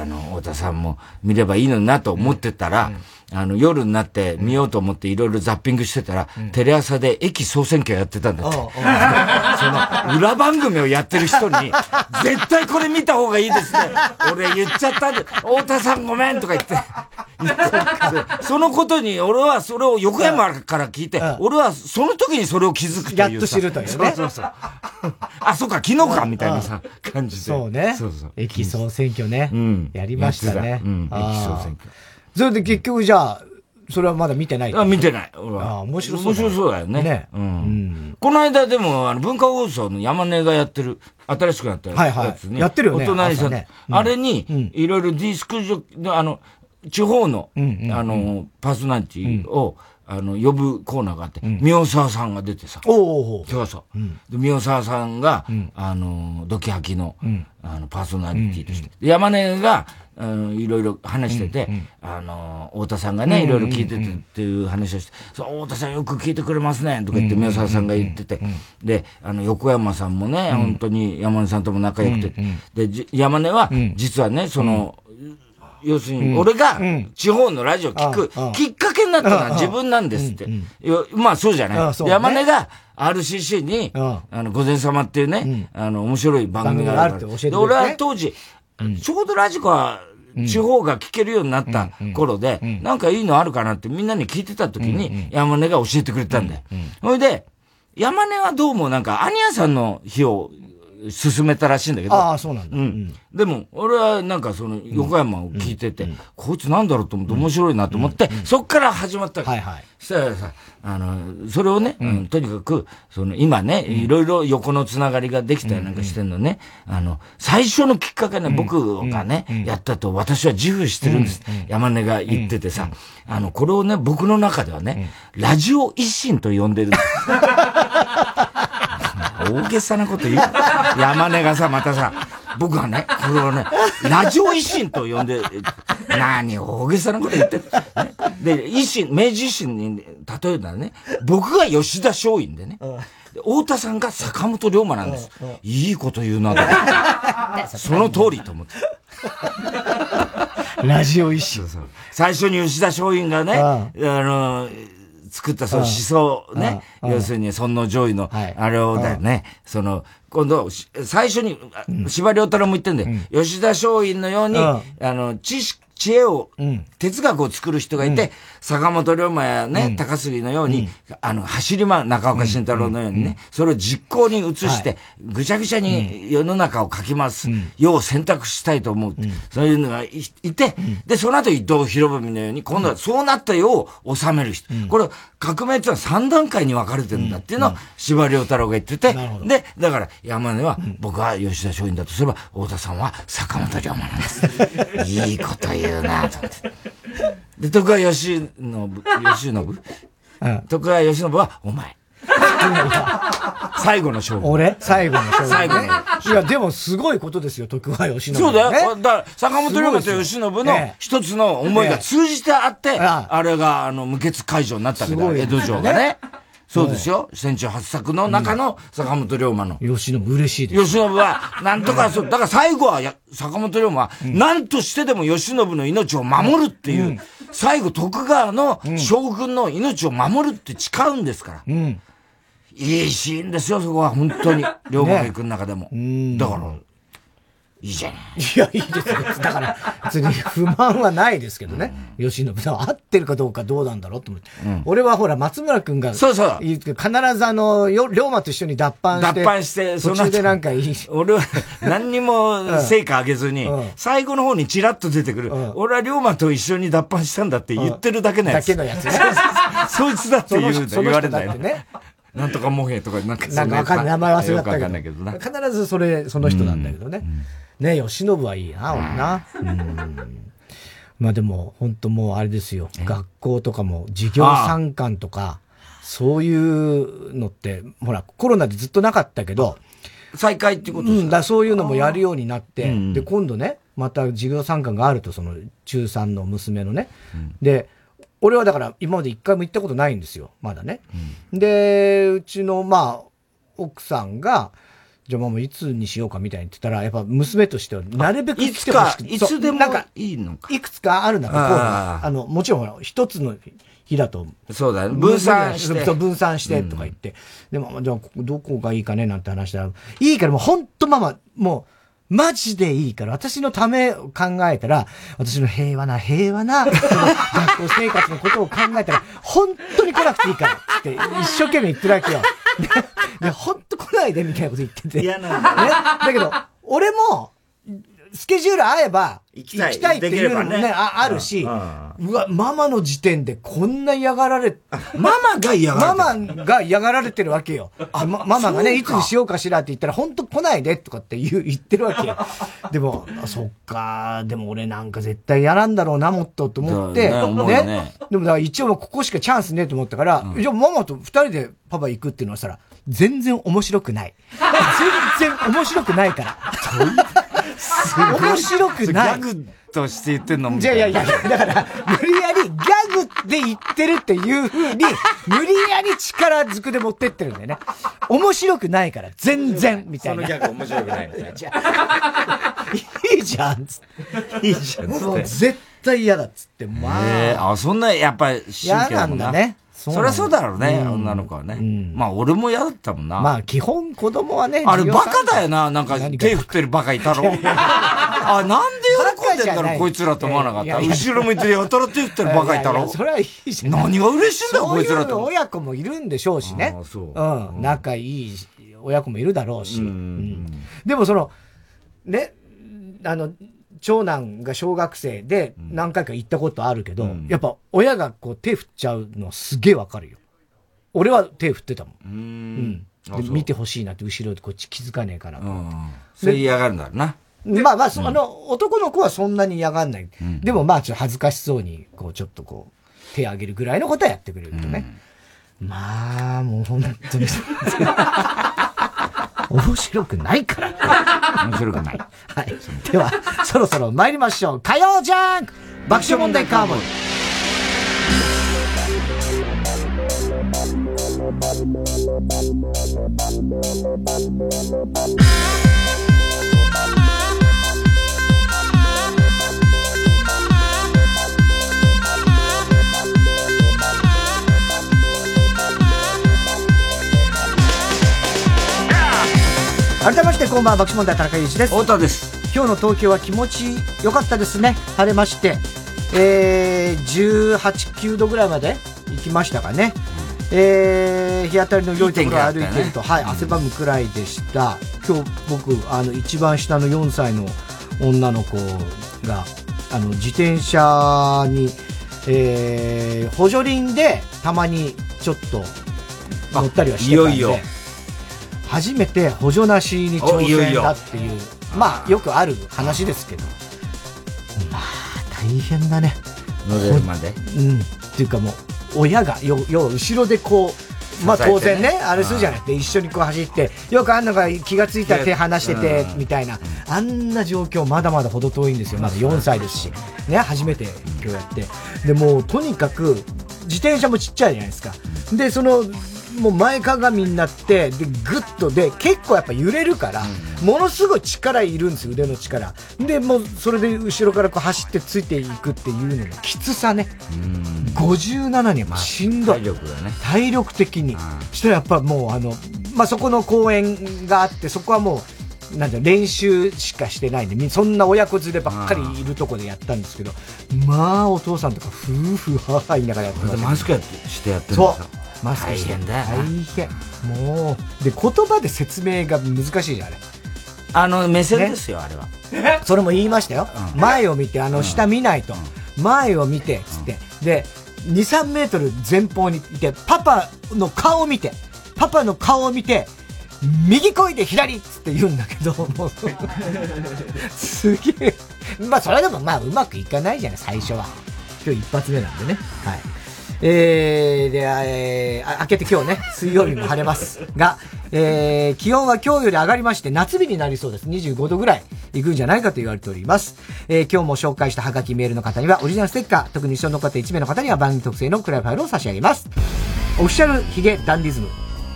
Speaker 2: あの、太田さんも見ればいいのになと思ってたら、あの、夜になって見ようと思っていろいろザッピングしてたら、テレ朝で駅総選挙やってたんだって。その、裏番組をやってる人に、絶対これ見た方がいいですね。俺言っちゃったんで、太田さんごめんとか言って、そのことに、俺はそれを横山から聞いて、俺はその時にそれを気づくという
Speaker 1: やっと知るというね。そうそうそう。
Speaker 2: あ、そうか、昨日か、みたいなさ、感じで。
Speaker 1: そうね。そうそう。駅総選挙ね。うん。やりましたね。うん。駅総選挙。それで結局じゃあ、それはまだ見てない
Speaker 2: あ、見てない。俺
Speaker 1: は。あ、面白
Speaker 2: そう。面白そうだよね。ね。うん。この間でも、あの、文化放送の山根がやってる、新しくなったやつね。はいはい。
Speaker 1: やってるよね。
Speaker 2: お隣さん。あれに、いろいろディスクジョ、あの、地方の、あの、パーソナリティを、あの、呼ぶコーナーがあって、宮沢さんが出てさ。
Speaker 1: お
Speaker 2: おそうそう。で、宮沢さんが、あの、ドキハキの、あの、パーソナリティとして。山根が、うん、いろいろ話してて、あの、太田さんがね、いろいろ聞いててっていう話をして、そう、太田さんよく聞いてくれますね、とか言って宮沢さんが言ってて、で、あの、横山さんもね、本当に山根さんとも仲良くて、で、山根は、実はね、その、要するに、俺が地方のラジオ聞くきっかけになったのは自分なんですって。まあそうじゃない。山根が RCC に、あの、午前様っていうね、あの、面白い番組があるから。で、俺は当時、ちょうどラジコは、地方が聞けるようになった頃で、なんかいいのあるかなってみんなに聞いてた時に、山根が教えてくれたんだよ。それで、山根はどうもなんか、アニヤさんの日を進めたらしいんだけど。
Speaker 1: ああ、そうなんだ。う
Speaker 2: ん。でも、俺はなんかその、横山を聞いてて、こいつなんだろうと思って面白いなと思って、そっから始まった。
Speaker 1: はいはい。
Speaker 2: そしたらさ、あの、それをね、とにかく、その、今ね、いろいろ横のつながりができたりなんかしてんのね、あの、最初のきっかけね、僕がね、やったと私は自負してるんです。山根が言っててさ、あの、これをね、僕の中ではね、ラジオ一心と呼んでるんです。大げさなこと言う。山根がさ、またさ、僕はね、これをね、ラジオ維新と呼んで、何大げさなこと言って、ね、で、維新、明治維新に例えたらね、僕が吉田松陰でね、太田さんが坂本龍馬なんです。いいこと言うなと。その通りと思って。
Speaker 1: ラジオ維新。
Speaker 2: 最初に吉田松陰がね、あの、作ったその思想ね、要するに、尊王攘夷の、あれをだよね、その、今度、最初に、司馬遼太郎も言ってんだよ。吉田松陰のように、あの、知識、知恵を、哲学を作る人がいて、坂本龍馬やね、高杉のように、あの、走り回る中岡慎太郎のようにね、それを実行に移して、ぐちゃぐちゃに世の中をかき回すよう選択したいと思う。そういうのがいて、で、その後伊藤博文のように、今度はそうなったよう収める人。これ、革命っていうのは3段階に分かれてるんだっていうのを、司馬遼太郎が言ってて、で、だから山根は、僕は吉田松陰だとすれば、太田さんは坂本龍馬なんです。いいこと言う。うなと思って。で、徳川義信、義信、うん、徳川義信は、お前。最後の勝負。
Speaker 1: 俺？最後の勝負。
Speaker 2: 最後の。
Speaker 1: いや、でもすごいことですよ、徳川義信、
Speaker 2: そうだよ。だから、坂本龍馬と義信の一つの思いが通じてあって、あれが、あの、無血解除になったわけだ、江戸城がね。そうですよ。戦中八作の中の坂本龍馬の。
Speaker 1: 吉信嬉しいです。
Speaker 2: 吉信は、なんとかそう、だから最後は坂本龍馬は、何としてでも吉信の命を守るっていう、最後徳川の将軍の命を守るって誓うんですから。うん。いいシーンですよ、そこは、本当に。龍馬が行く中でも。だから、いいじゃん。い
Speaker 1: や、いいですよ。だから、別に不満はないですけどね。うん、吉野さん合ってるかどうかどうなんだろうと思って。うん、俺はほら、松村くんが、
Speaker 2: そうそう。
Speaker 1: 必ずあの、よ、龍馬と一緒に脱版して。
Speaker 2: 脱版して、
Speaker 1: 途中でなんかいい。
Speaker 2: 俺は何にも 成果上げずに、うん、最後の方にチラッと出てくる。俺は龍馬と一緒に脱版したんだって言ってるだけのやつ。
Speaker 1: だけのやつね。
Speaker 2: そいつだって言うんだ言われないね。なんとかモヘとか、なんか
Speaker 1: なんかわかんない。名前忘れた
Speaker 2: けど。けど
Speaker 1: 必ずそれ、その人なんだけどね。ね、吉信はいいな、俺な。うん。まあでも、本当もうあれですよ。学校とかも、授業参観とか、そういうのって、ほら、コロナでずっとなかったけど、
Speaker 2: 再開ってことですか、
Speaker 1: うん、だそういうのもやるようになって、で、今度ね、また授業参観があると、その、中3の娘のね。うん、で、俺はだから今まで一回も行ったことないんですよ、まだね。うん、で、うちの、まあ、奥さんが、じゃあママいつにしようかみたいに言ってたら、やっぱ娘としてはなるべく
Speaker 2: いつか、いつでもなんかいいのか。
Speaker 1: いくつかあるんだけど、あの、もちろん一つの日だと。
Speaker 2: そうだね。分散して。
Speaker 1: 分散してとか言って。うん、でも、じゃあどこがいいかねなんて話したら、いいからもう本当ママ、もう、マジでいいから、私のためを考えたら、私の平和な、平和な、学校生活のことを考えたら、本当に来なくていいからって一生懸命言ってるわけよ。で、本当来ないでみたいなこと言ってて。
Speaker 2: 嫌なんだ。
Speaker 1: ね。だけど、俺も、スケジュール合えば、行きたい。行きたいっていうのもね、ねああるし、うわ、ママの時点でこんな嫌がられ、
Speaker 2: ママが嫌が
Speaker 1: られてるママが嫌がられてるわけよ。ま、ママがね、いつにしようかしらって言ったら、本当来ないでとかって言う、言ってるわけよ。でも、そっか、でも俺なんか絶対嫌なんだろうな、もっとと思って、ね。ねねでもだから一応ここしかチャンスねえと思ったから、うん、じゃあママと二人でパパ行くっていうのはさ、全然面白くない。全然面白くないから。面白くない。
Speaker 2: ギャグとして言ってんの？
Speaker 1: いやいやいや、だから、無理やりギャグで言ってるっていう風に、無理やり力ずくで持ってってるんだよね。面白くないから、全然、みたいな。
Speaker 2: そのギャグ面白くないみたい
Speaker 1: いいじゃん、つって。いいじゃん、つって。もう絶対嫌だっつって、ま
Speaker 2: あ。あ、そんな、やっぱり、
Speaker 1: 嫌なんだね。
Speaker 2: そりゃそうだろうね、女の子はね。まあ、俺も嫌だったもんな。
Speaker 1: まあ、基本子供はね。
Speaker 2: あれバカだよな、なんか手振ってるバカいたろ。あ、なんで喜んでんだろう、こいつらと思わなかった。後ろ向いてやたら手振ってるバカいたろ。
Speaker 1: それはいいじゃん。
Speaker 2: 何が嬉しいんだよ、こいつらと。
Speaker 1: 親子もいるんでしょうしね。そう。うん。仲いい親子もいるだろうし。でもその、ね、あの、長男が小学生で何回か行ったことあるけど、うん、やっぱ親がこう手振っちゃうのすげえわかるよ。俺は手振ってたもん。うんうん、で見てほしいなって後ろでこっち気づかねえから。
Speaker 2: それ嫌がるんだろうな。
Speaker 1: まあまあ、あの、男の子はそんなに嫌がんない。でもまあ、ちょっと恥ずかしそうに、こう、ちょっとこう、手挙げるぐらいのことはやってくれるとね。まあ、もう本当に。面白くないから。
Speaker 2: 面白くない。
Speaker 1: はい。では、そろそろ参りましょう。火曜ジャンク爆笑問題カーボン。改めましてこんばんは爆笑問題田中裕二です
Speaker 2: 太田です
Speaker 1: 今日の東京は気持ち良かったですね晴れましてえー、18、9度ぐらいまで行きましたかね。えー、日当たりの良いところを歩いてると、はい、汗ばむくらいでした。今日僕、あの、一番下の4歳の女の子が、あの、自転車に、えー、補助輪でたまにちょっと乗ったりはしてたんで。いよいよ初めて補助なしに挑戦だっていう、まあよくある話ですけど、まあ大変だね。
Speaker 2: 乗れるまで
Speaker 1: うん。っていうかもう、親が、よ、よ、後ろでこう、まあ当然ね、あれするじゃない。で、一緒にこう走って、よくあんのが気がついたら手離してて、みたいな。あんな状況まだまだ程遠いんですよ。まだ4歳ですし。ね、初めて今日やって。で、もうとにかく、自転車もちっちゃいじゃないですか。で、その、もう前かがみになって、で、ぐっとで、結構やっぱ揺れるから、うん、ものすごい力いるんですよ、腕の力。で、もうそれで後ろからこう走ってついていくっていうののきつさね。57にはしんどい。
Speaker 2: 体力がね。
Speaker 1: 体力的に。したらやっぱもうあの、まあ、そこの公園があって、そこはもう、なんだ練習しかしてないんで、そんな親子連ればっかりいるとこでやったんですけど、まあお父さんとか夫婦はは言いながらやってま
Speaker 2: した。マスクしてやってるんです
Speaker 1: か？マスクして。
Speaker 2: 大変だよ
Speaker 1: 大変。もう。で、言葉で説明が難しいじゃん、あれ。
Speaker 2: あの、目線ですよ、ね、あれ
Speaker 1: は。それも言いましたよ。うん、前を見て、あの、下見ないと。うん、前を見て、つって。で、2、3メートル前方にいて、パパの顔を見て、パパの顔を見て、右こいで左っつって言うんだけど、もう、すげえ。まあ、それでもまあ、うまくいかないじゃない、最初は。今日一発目なんでね。はい。えー、で、えー、明けて今日ね、水曜日も晴れますが、えー、気温は今日より上がりまして、夏日になりそうです。25度ぐらい行くんじゃないかと言われております。えー、今日も紹介したハガキメールの方には、オリジナルステッカー、特に一緒の方1名の方には番組特製のクライファイルを差し上げます。オフィシャルヒゲダンディズム、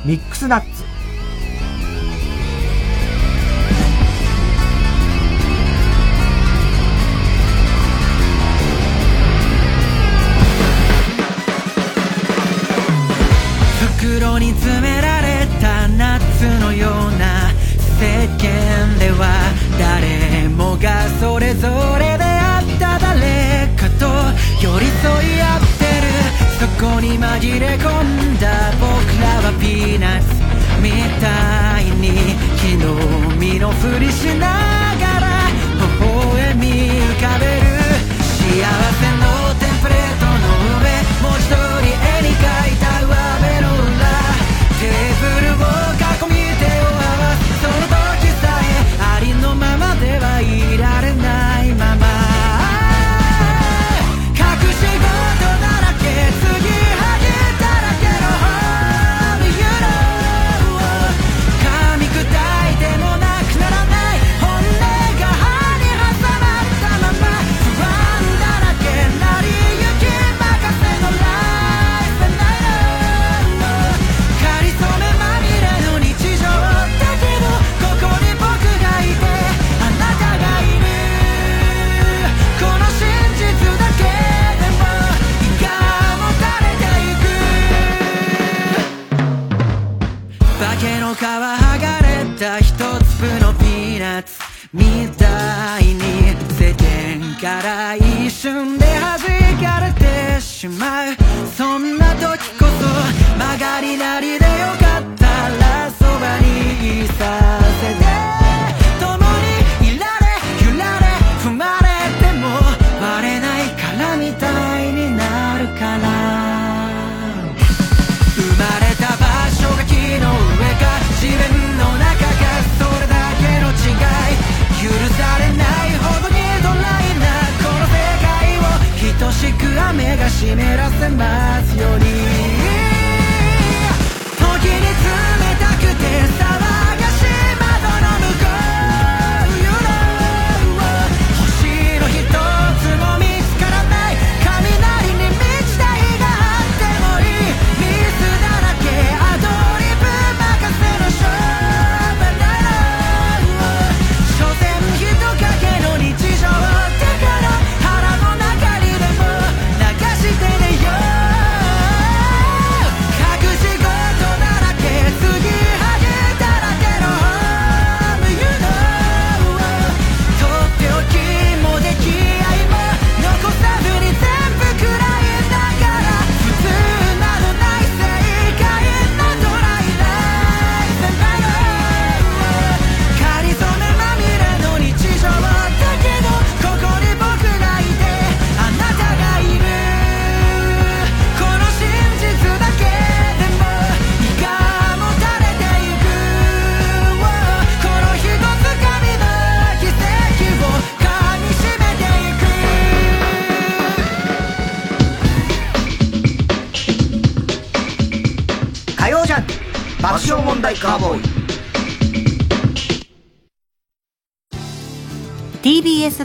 Speaker 1: ミックスナッツ。
Speaker 3: 身のふりしなが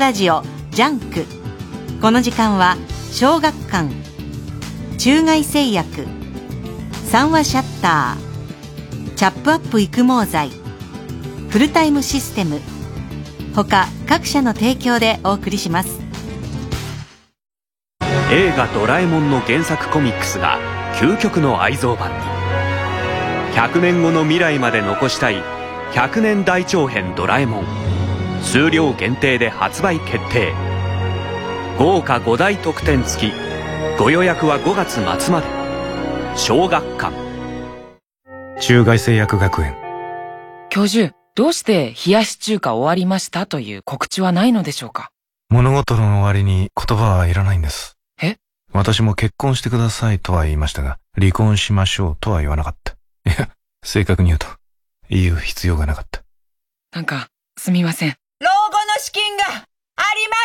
Speaker 3: ラ
Speaker 1: ジ
Speaker 4: オジャンク。この時間は小学館中外製薬三和シャッターチャップアップ育毛剤フルタイムシステム他各社の提供でお送りします。
Speaker 5: 映画「ドラえもん」の原作コミックスが究極の愛蔵版。に100年後の未来まで残したい100年大長編ドラえもん。数量限定で発売決定豪華5大特典付きご予約は5月末まで小学館
Speaker 6: 中外製薬学園
Speaker 7: 教授、どうして冷やし中華終わりましたという告知はないのでしょうか？
Speaker 6: 物事の終わりに言葉はいらないんです。
Speaker 7: え？
Speaker 6: 私も結婚してくださいとは言いましたが、離婚しましょうとは言わなかった。いや、正確に言うと、言う必要がなかった。
Speaker 7: なんか、すみません。
Speaker 8: 老後の資金がありま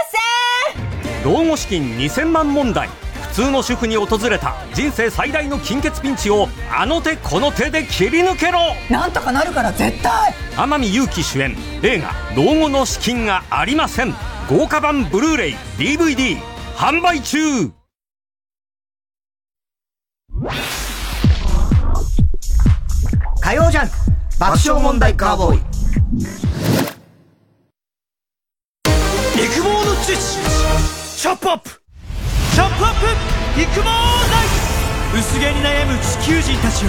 Speaker 8: せん。
Speaker 9: 老後資金2000万問題。普通の主婦に訪れた人生最大の金欠ピンチをあの手この手で切り抜けろ。
Speaker 8: なんとかなるから絶対。
Speaker 9: 天海祐希主演。映画「老後の資金がありません」豪華版ブルーレイ DVD 販売中。
Speaker 1: 火曜ジャンク爆笑問題カーボーイ
Speaker 10: 育毛の知識チョップアップチョップアップ育毛剤薄毛に悩む地球人たちを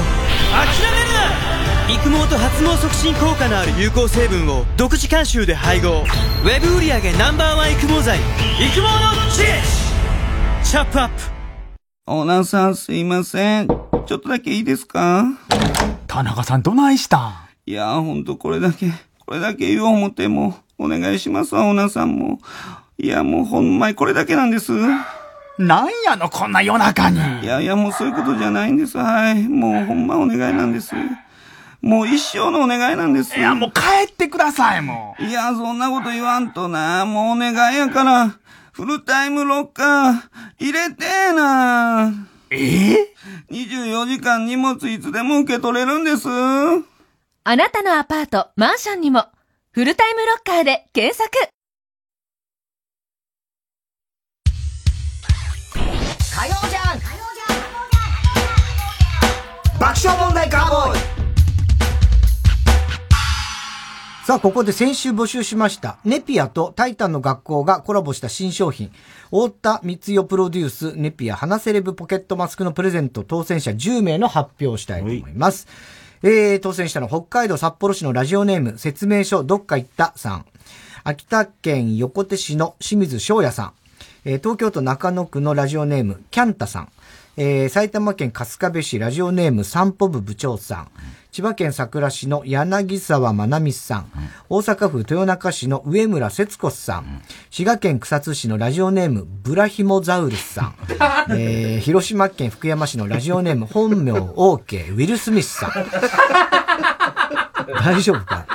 Speaker 10: 諦めるな育毛と発毛促進効果のある有効成分を独自監修で配合ウェブ売上 Ｎｏ.1 育毛剤育毛の知識チョップアップ
Speaker 11: オーナーさんすいません。ちょっとだけいいですか
Speaker 12: 田中さんどないしたん
Speaker 11: いや、ほんとこれだけ、これだけ言おう思っても、お願いしますわ、オーナーさんも。いや、もうほんまにこれだけなんです。
Speaker 12: なんやの、こんな夜中に。
Speaker 11: いやいや、もうそういうことじゃないんです。はい。もうほんまお願いなんです。もう一生のお願いなんです。
Speaker 12: いや、もう帰ってください、も
Speaker 11: う。いや、そんなこと言わんとな。もうお願いやから、フルタイムロッカー、入れてーな。
Speaker 12: え？え
Speaker 11: ?24 時間荷物いつでも受け取れるんです。
Speaker 13: あなたのアパート、マンションにも、フルタイムロッカーで検索
Speaker 1: 火曜じゃん爆笑問題カーボーイさあ、ここで先週募集しました。ネピアとタイタンの学校がコラボした新商品。太田光代プロデュース、ネピア花セレブポケットマスクのプレゼント当選者10名の発表をしたいと思います。えー、当選したのは北海道札幌市のラジオネーム、説明書どっか行ったさん。秋田県横手市の清水翔也さん。えー東京都中野区のラジオネーム、キャンタさん。えー埼玉県春日部市ラジオネーム散歩部部長さん。千葉県佐倉市の柳沢まなみさん。大阪府豊中市の上村節子さん。滋賀県草津市のラジオネームブラヒモザウルスさん。えー広島県福山市のラジオネーム本名 OK ウィル・スミスさん。大丈夫か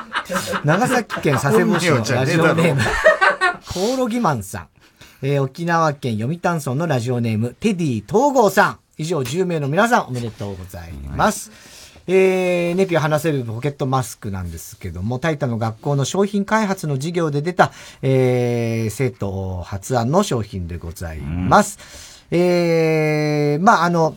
Speaker 1: 長崎県佐世保市のラジオネームコオロギマンさん。えー沖縄県読谷村のラジオネーム、テディ東郷さん。以上10名の皆さんおめでとうございます。えー、ネピを話せるポケットマスクなんですけども、タイタの学校の商品開発の授業で出た、えー、生徒発案の商品でございます。えー、まあ、あの、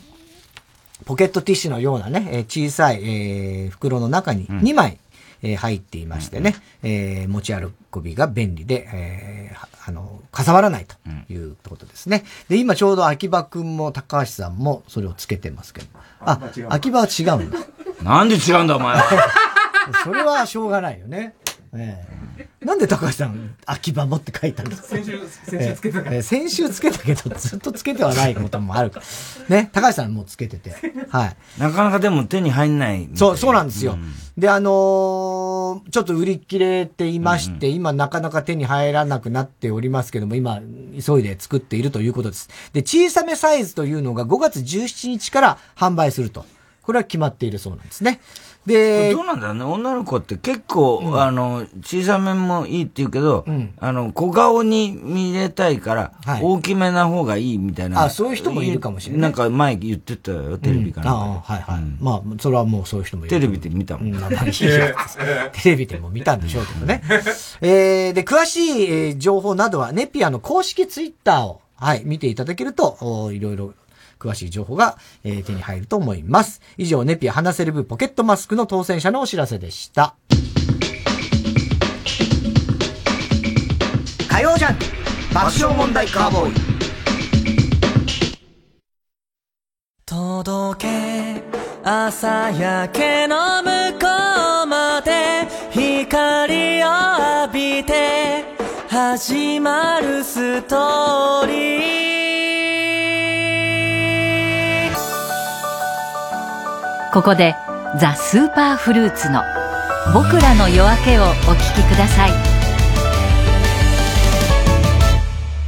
Speaker 1: ポケットティッシュのようなね、えー小さい、えー袋の中に2枚、えー入っていましてね、えー持ち歩びが便利で、えーはあの、かさばらないということですね。で、今ちょうど秋葉くんも高橋さんもそれをつけてますけど。あ、秋葉は違うんだ。
Speaker 2: なんで違うんだ、お前は。
Speaker 1: それはしょうがないよね。ええなんで高橋さん、秋葉もって書いたんですか
Speaker 14: 先週先週つけたから
Speaker 1: ええ先週つけたけど、ずっとつけてはないこともあるから。ね、高橋さんもうつけてて。はい。
Speaker 2: なかなかでも手に入んない。
Speaker 1: そう、そうなんですよ。で、あのーちょっと売り切れていまして、今なかなか手に入らなくなっておりますけども、今、急いで作っているということです。で、小さめサイズというのが5月17日から販売すると。これは決まっているそうなんですね。で、
Speaker 2: どうなんだろうね。女の子って結構、あの、小さめもいいって言うけど、あの、小顔に見れたいから、大きめな方がいいみたいな。
Speaker 1: あそういう人もいるかもしれない
Speaker 2: なんか前言ってたよ、テレビかな。
Speaker 1: ああ、はいはい。まあ、それはもうそういう人もいる。
Speaker 2: テレビで見たもん。
Speaker 1: うん テレビでも見たんでしょうけどね。えー、で、詳しいえー情報などはネピアの公式ツイッターを、はい、見ていただけると、おいろいろ詳しい情報が、えー手に入ると思います。以上、ネピア花セレブポケットマスクの当選者のお知らせでした。火曜ジャン爆笑問題カーボーイ。
Speaker 15: 届け朝焼けの向こうまで光を浴びて始まるストーリー
Speaker 16: ここでザ・スーパーフルーツの僕らの夜明けをお聞きください。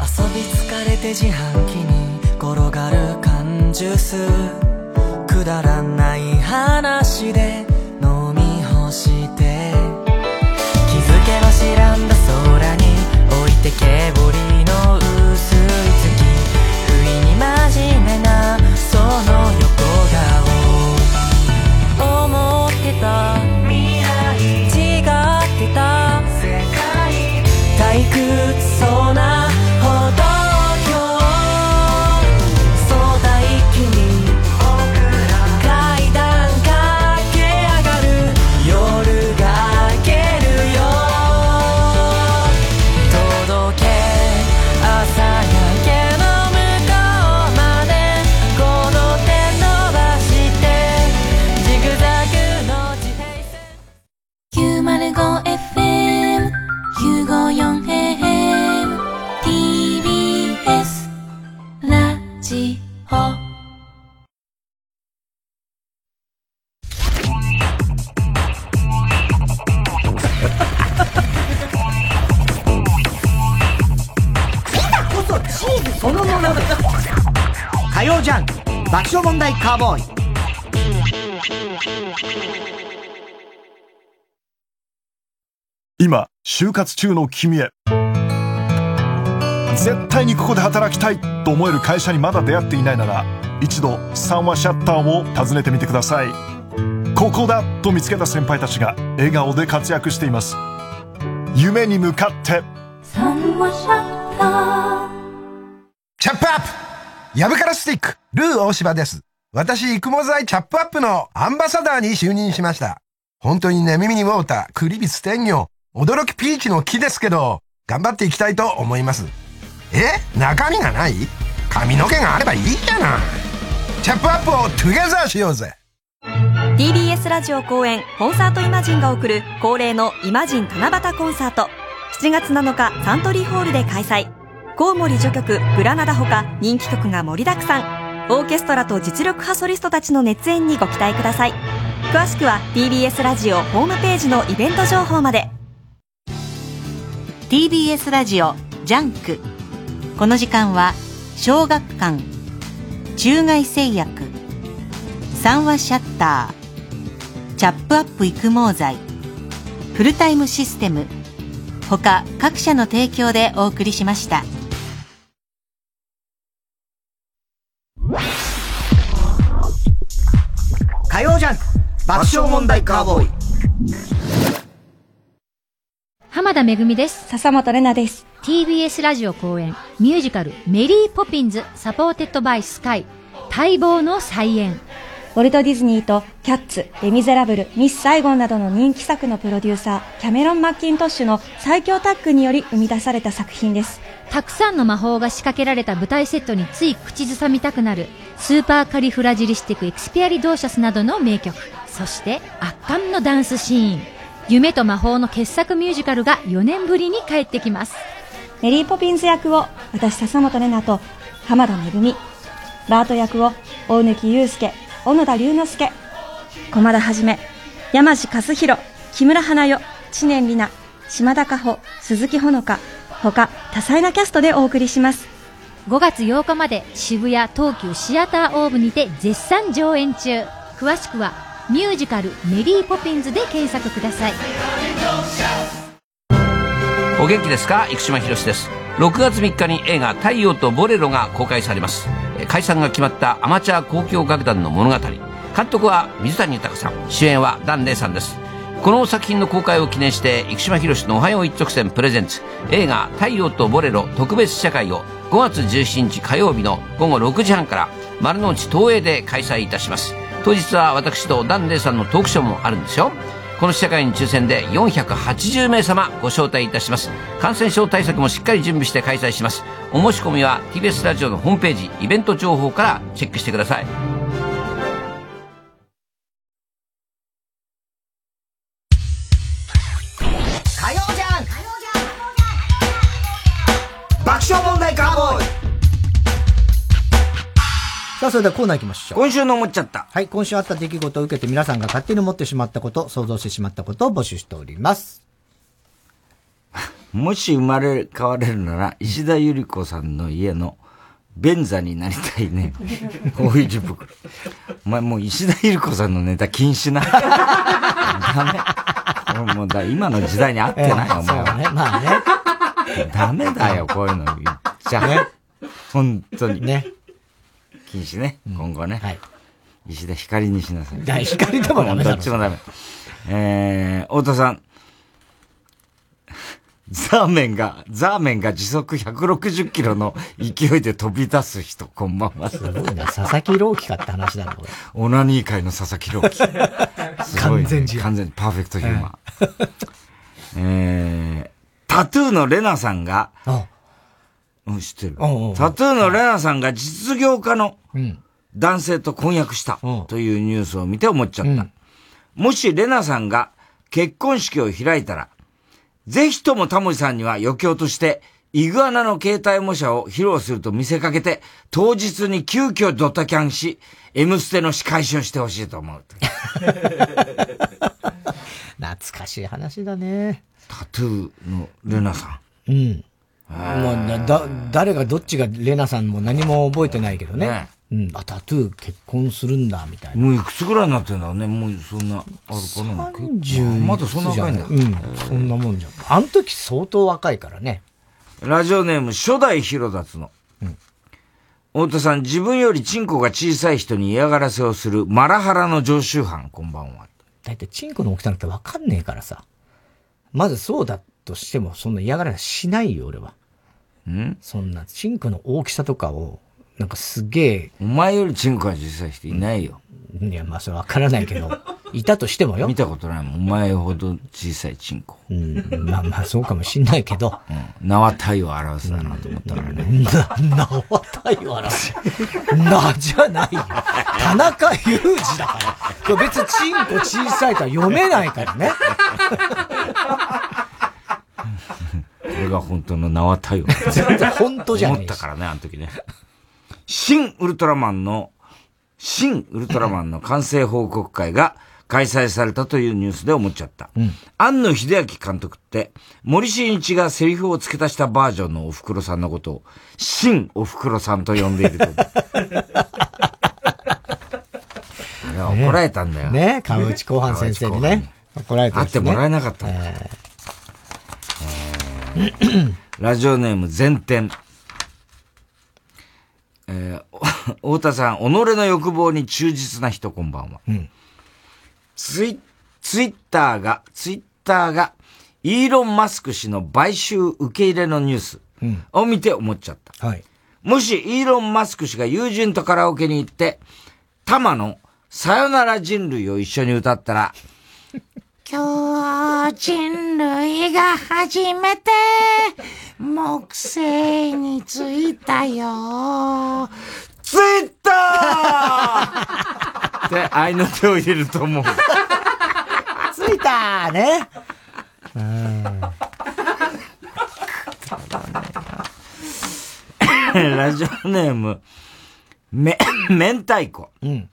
Speaker 15: 遊び疲れて自販機に転がる缶ジュース。くだらない話で飲み干して。気づけば白んだ空に置いてけぼり。
Speaker 1: カーボーイ
Speaker 17: 今、就活中の君へ。絶対にここで働きたいと思える会社にまだ出会っていないなら、一度三話シャッターを訪ねてみてください。ここだと見つけた先輩たちが笑顔で活躍しています。夢に向かって。
Speaker 18: チャップアップヤブカラスティック、ルー大柴です。私、育毛剤チャップアップのアンバサダーに就任しました。本当にね、耳にウォーター、クリビス天魚、驚きピーチの木ですけど、頑張っていきたいと思います。え？中身がない？髪の毛があればいいじゃない。チャップアップをトゥゲザーしようぜ。
Speaker 19: TBS ラジオ公演コンサートイマジンが送る恒例のイマジン七夕コンサート7月7日サントリーホールで開催コウモリ序曲グラナダほか人気曲が盛りだくさんオーケストラと実力派ソリストたちの熱演にご期待ください。詳しくは TBS ラジオホームページのイベント情報まで。
Speaker 4: TBS ラジオジャンク。この時間は小学館。中外製薬。三和シャッター。チャップアップ育毛剤。フルタイムシステム。他各社の提供でお送りしました。
Speaker 1: 火曜ジャンク爆笑問題カーボーイ
Speaker 20: 濱田めぐみです。
Speaker 19: 笹本玲奈です。
Speaker 20: TBS ラジオ公演ミュージカルメリーポピンズサポーテッドバイスカイ待望の再演。
Speaker 19: ウォルト・ディズニーとキャッツ、レ・ミゼラブル、ミス・サイゴンなどの人気作のプロデューサー、キャメロン・マッキントッシュの最強タッグにより生み出された作品です。
Speaker 20: たくさんの魔法が仕掛けられた舞台セットについ口ずさみたくなるスーパーカリフラジリスティック・エクスピアリ・ドーシャスなどの名曲。そして圧巻のダンスシーン。夢と魔法の傑作ミュージカルが4年ぶりに帰ってきます。
Speaker 19: メリー・ポピンズ役を私笹本玲奈と浜田めぐみバート役を大貫勇介小野田龍之介。駒田はじめ山地和弘木村花代知念里奈島田加穂鈴木ほのか他多彩なキャストでお送りします。
Speaker 20: 5月8日まで渋谷東急シアターオーブにて絶賛上演中。詳しくはミュージカルメリーポピンズで検索ください。
Speaker 21: お元気ですか？生島博です6月3日に映画「太陽とボレロ」が公開されます。解散が決まったアマチュア交響楽団の物語。監督は水谷豊さん。主演は檀れいさんです。この作品の公開を記念して生島博の「おはよう一直線プレゼンツ」映画「太陽とボレロ特別試写会」を5月17日火曜日の午後6時半から丸の内東映で開催いたします。当日は私と檀れいさんのトークショーもあるんですよ。この試写会に抽選で480名様ご招待いたします。感染症対策もしっかり準備して開催します。お申し込みは TBS ラジオのホームページイベント情報からチェックしてください。
Speaker 1: それではコーナー行きましょう。
Speaker 2: 今週の思っちゃった。
Speaker 1: はい、今週あった出来事を受けて皆さんが勝手に思ってしまったこと、想像してしまったことを募集しております。
Speaker 2: もし生まれ変われるなら、石田ゆり子さんの家の便座になりたいね。大井十袋。お前もう石田ゆり子さんのネタ禁止な。ダメ。俺もうだ今の時代に合ってないよ、お前は。
Speaker 1: そうね、まあね。
Speaker 2: ダメだよ、こういうの言っちゃ。
Speaker 1: ね
Speaker 2: 本当に。
Speaker 1: ね。
Speaker 2: 禁止ね、今後ね。
Speaker 1: はい。
Speaker 2: 石田光にしなさい。
Speaker 1: だ光でもダメだろ
Speaker 2: どっちもダメ。えー、太田さん。ザーメンが、ザーメンが時速160キロの勢いで飛び出す人、こんばんは。す
Speaker 1: ごいな。佐々木朗希かって話だな、これ。
Speaker 2: オナニー界の佐々木朗希。すごいね
Speaker 1: 完全試合
Speaker 2: 完全にパーフェクトヒューマー。えー、タトゥーのレナさんが、うん、知ってる。タトゥーのレナさんが実業家の
Speaker 1: うん。
Speaker 2: 男性と婚約したというニュースを見て思っちゃった。もしレナさんが結婚式を開いたら、ぜひともタモリさんには余興として、イグアナの携帯模写を披露すると見せかけて、当日に急遽ドタキャンし、M ステの仕返しをしてほしいと思う。
Speaker 1: 懐かしい話だね。
Speaker 2: タトゥーのレナさん。
Speaker 1: うん。もうだ、だ、誰がどっちがレナさんも何も覚えてないけどね。
Speaker 2: ね
Speaker 1: うん、あ、タトゥー結婚するんだ、みたいな。
Speaker 2: もういくつぐらいになってんだろうね。もうそんな、あるかな。
Speaker 1: 30
Speaker 2: まだそんな若いんだ。
Speaker 1: うん、そんなもんじゃん。あの時相当若いからね。
Speaker 2: ラジオネーム、初代広達の。太田さん、自分よりチンコが小さい人に嫌がらせをするマラハラの常習犯、こんばんは。
Speaker 1: だいたいチンコの大きさなんてわかんねえからさ。まずそうだとしても、そんな嫌がらせしないよ、俺は。
Speaker 2: ん？
Speaker 1: そんな、チンコの大きさとかを、なんかすげえ。
Speaker 2: お前よりチンコが小さい人いないよ。
Speaker 1: いや、まあそれわからないけど、いたとしてもよ。
Speaker 2: 見たことないもん。お前ほど小さいチンコ。
Speaker 1: うん、まあまあそうかもしんないけど。
Speaker 2: うん。名は体を表すだなと思ったからね。
Speaker 1: な、名は体を表す。なじゃないよ。田中裕二だから。別にチンコ小さいとは読めないからね。
Speaker 2: これが本当の名は体を。
Speaker 1: 全 然本当じゃない
Speaker 2: 思ったからね、あの時ね。新ウルトラマンの、新ウルトラマンの完成報告会が開催されたというニュースで思っちゃった。庵野秀明監督って、森進一がセリフを付け足したバージョンのおふくろさんのことを、新おふくろさんと呼んでいると。いや怒られたんだよ。
Speaker 1: ね川内後半先生にね。怒られた
Speaker 2: 会ってもらえなかったんだ。ラジオネーム前転。えー、お太田さん、己の欲望に忠実な人、こんばんは。
Speaker 1: うん
Speaker 2: ツイ、ツイッターが、ツイッターが、イーロン・マスク氏の買収受け入れのニュース
Speaker 1: うん
Speaker 2: を見て思っちゃった。
Speaker 1: はい。
Speaker 2: もし、イーロン・マスク氏が友人とカラオケに行って、タマのさよなら人類を一緒に歌ったら、
Speaker 3: 今日人類が初めて木星に着いたよ。
Speaker 2: ツイッターって愛の手を入れると思う。
Speaker 1: ついたね。うん。
Speaker 2: ラジオネーム、め、明太子。
Speaker 1: うん。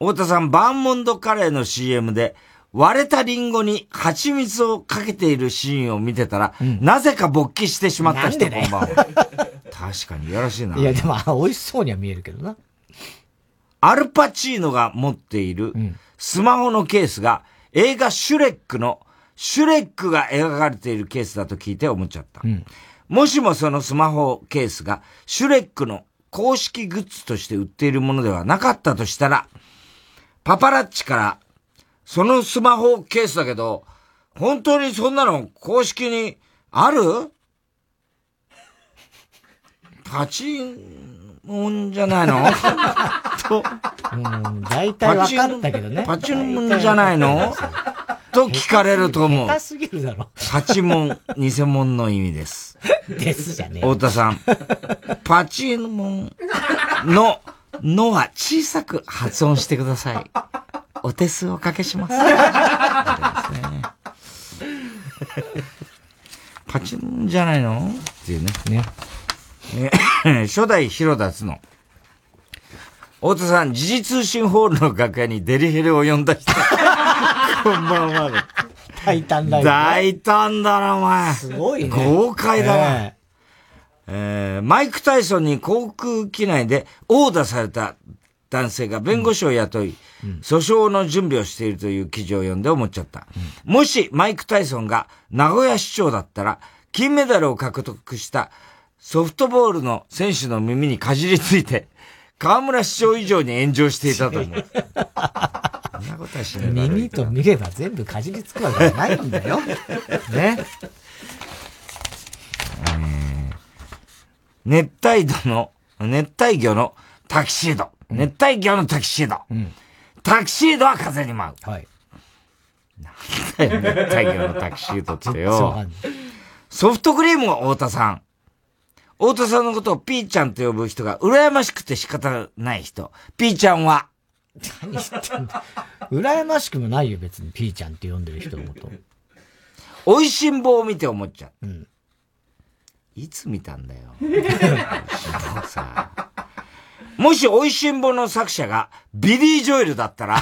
Speaker 2: 太田さん、バーモンドカレーの CM で、割れたリンゴに蜂蜜をかけているシーンを見てたら、なぜか勃起してしまった人、こんばんは。確かに、いやらしいな。
Speaker 1: いや、でも、あ美味しそうには見えるけどな。
Speaker 2: アルパチーノが持っているスマホのケースが映画シュレックのシュレックが描かれているケースだと聞いて思っちゃった。もしもそのスマホケースがシュレックの公式グッズとして売っているものではなかったとしたら、パパラッチから、そのスマホケースだけど、本当にそんなの公式にある？パチンモンじゃないの？と、
Speaker 1: うん、大体分かったけどね。
Speaker 2: パチモンじゃないの？と聞かれると思う
Speaker 1: 下。手すぎるだろ。
Speaker 2: パチモン、偽物の意味です。
Speaker 1: ですじゃねえ。
Speaker 2: 太田さん、パチモンの、のは小さく発音してください。お手数おかけします。パチモンじゃないの？っていうね。
Speaker 1: ね。
Speaker 2: え初代広達の。太田さん、時事通信ホールの楽屋にデリヘルを呼んだ人。こんばんは。
Speaker 1: 大胆だよ、ね。
Speaker 2: 大胆だな、お前。
Speaker 1: すごいね。
Speaker 2: 豪快だな。
Speaker 1: え
Speaker 2: えーマイク・タイソンに航空機内で殴打された男性が弁護士を雇い、訴訟の準備をしているという記事を読んで思っちゃった。もしマイク・タイソンが名古屋市長だったら、金メダルを獲得したソフトボールの選手の耳にかじりついて、河村市長以上に炎上していたと思う。そんなことはしない
Speaker 1: 耳と見れば全部かじりつくわけじゃないんだよ。ね。
Speaker 2: 熱帯魚の、熱帯魚のタキシード。熱帯魚のタキシード。タキシードは風に舞う。
Speaker 1: はい。
Speaker 2: なんだよ、熱帯魚のタキシードってよ。ソフトクリームは太田さん。太田さんのことをピーちゃんと呼ぶ人が羨ましくて仕方ない人。ピーちゃんは、
Speaker 1: 何言ってんだ。羨ましくもないよ、別に。ピーちゃんって呼んでる人のこと。
Speaker 2: 美味しんぼを見て思っちゃう。
Speaker 1: うん
Speaker 2: いつ見たんだよ。美味しんぼさ。もし美味しんぼの作者がビリー・ジョエルだったら、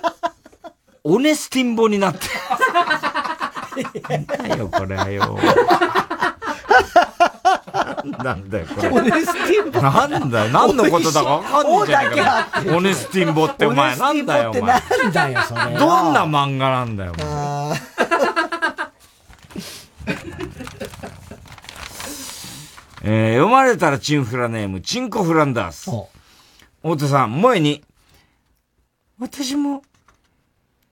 Speaker 2: オネスティンボになって。なんだよ、これはよ。なんだよ、これ。
Speaker 1: オネスティンボ
Speaker 2: なんだよ、何のことだかわかんないじゃねえ
Speaker 1: おだけあって
Speaker 2: かよ。オネスティンボってお前、なんだよ、お前。
Speaker 1: なんだよ、それは。
Speaker 2: どんな漫画なんだよ、お前えー読まれたらチンフラネーム、チンコフランダース。太田さん、萌えに、私も、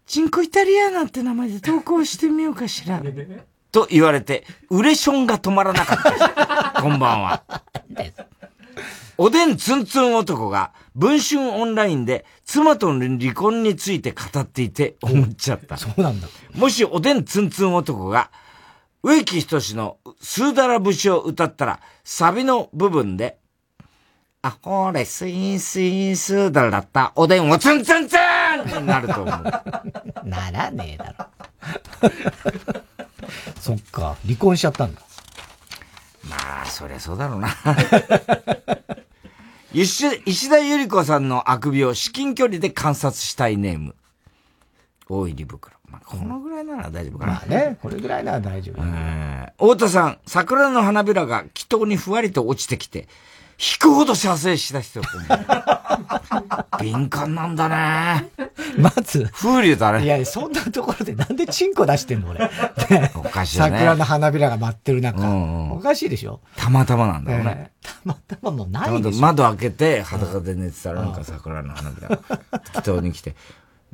Speaker 2: チンコイタリアーナって名前で投稿してみようかしら。と言われて、ウレションが止まらなかったです。こんばんは。おでんツンツン男が文春オンラインで妻との離婚について語っていて思っちゃった。
Speaker 1: そうなんだ。
Speaker 2: もしおでんツンツン男が植木仁のスーダラ節を歌ったらサビの部分であ、ほれ、スインスインスーダラだったおでんをツンツンツンになると思う。
Speaker 1: ならねえだろ。そっか、離婚しちゃったんだ。
Speaker 2: まあ、そりゃそうだろうな。石石田ゆり子さんのあくびを至近距離で観察したいネーム。大入り袋。まあ、このぐらいなら大丈夫かな。
Speaker 1: まあね、これぐらいなら大丈夫。
Speaker 2: えー太田さん、桜の花びらが祈祷にふわりと落ちてきて、引くほど射精した人。敏感なんだね。
Speaker 1: まず、
Speaker 2: 風流だね。
Speaker 1: いや、そんなところでなんでチンコ出してんの俺。
Speaker 2: おかしいよね。
Speaker 1: 桜の花びらが待ってる中。おかしいでしょ
Speaker 2: たまたまなんだよね。
Speaker 1: たまたまもうないでしょ。
Speaker 2: ま窓開けて裸で寝てたらなんか桜の花びらが適当に来て。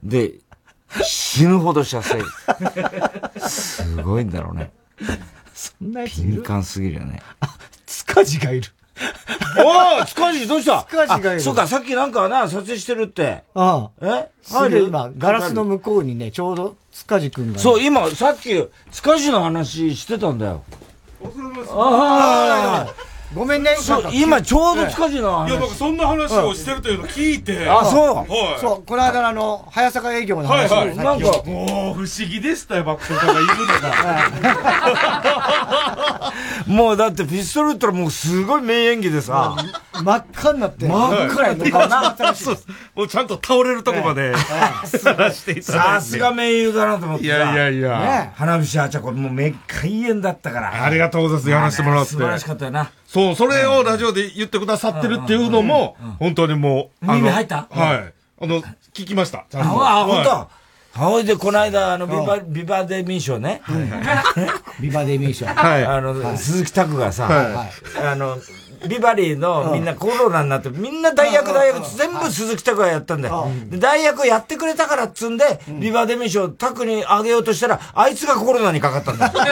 Speaker 2: で、死ぬほど射精。すごいんだろうね。
Speaker 1: そんな
Speaker 2: 敏感すぎるよね。
Speaker 1: 塚地がいる。
Speaker 2: おお塚地どうした？
Speaker 1: 塚地がいる
Speaker 2: あそうか、さっきなんかな、撮影してるって。
Speaker 1: ああ。
Speaker 2: え？
Speaker 1: すぐ今、ガラスの向こうにね、ちょうど塚地くんがね。
Speaker 2: そう、今、さっき、塚地の話してたんだよ。
Speaker 1: ああ、ごめんね。
Speaker 2: そう今ちょうど塚地の話
Speaker 22: いや、僕そんな話をしてるというのを聞いて。
Speaker 2: あそう
Speaker 22: はい。
Speaker 1: そう、この間のあの、早坂営業の話
Speaker 22: はいはい。
Speaker 1: さっきを
Speaker 22: もう不思議でしたよ、爆笑さんがいるのが。
Speaker 2: もうだってピストル打ったらもうすごい名演技でさ。
Speaker 1: 真っ赤になって。
Speaker 2: 真っ赤になって
Speaker 22: もうちゃんと倒れるとこまで、さらしていただいて。
Speaker 2: さすが名優だなと思ってさ。
Speaker 22: いやいやいや
Speaker 2: ね花火あちゃこ、もうめっ開演だったから。
Speaker 22: ありがとうございます。やらせてもらって。
Speaker 2: 素晴らしかったよな。
Speaker 22: そう、それをラジオで言ってくださってるっていうのも、本当にもう、あの
Speaker 2: 耳入った？
Speaker 22: はい。あの、聞きました。ちゃんと。
Speaker 2: あ、本
Speaker 22: は
Speaker 2: 当。ほいで、この間、あの、ビバ、ビバデミー賞ね。
Speaker 1: ビバデミー賞。
Speaker 22: はい。
Speaker 2: あの、鈴木拓がさ、
Speaker 22: はい。
Speaker 2: あの、ビバリーのみんなコロナになって、みんな大役大役全部鈴木拓がやったんだよ。で大役やってくれたからっつんで、ビバデミー賞拓にあげようとしたら、あいつがコロナにかかったんだよ。それで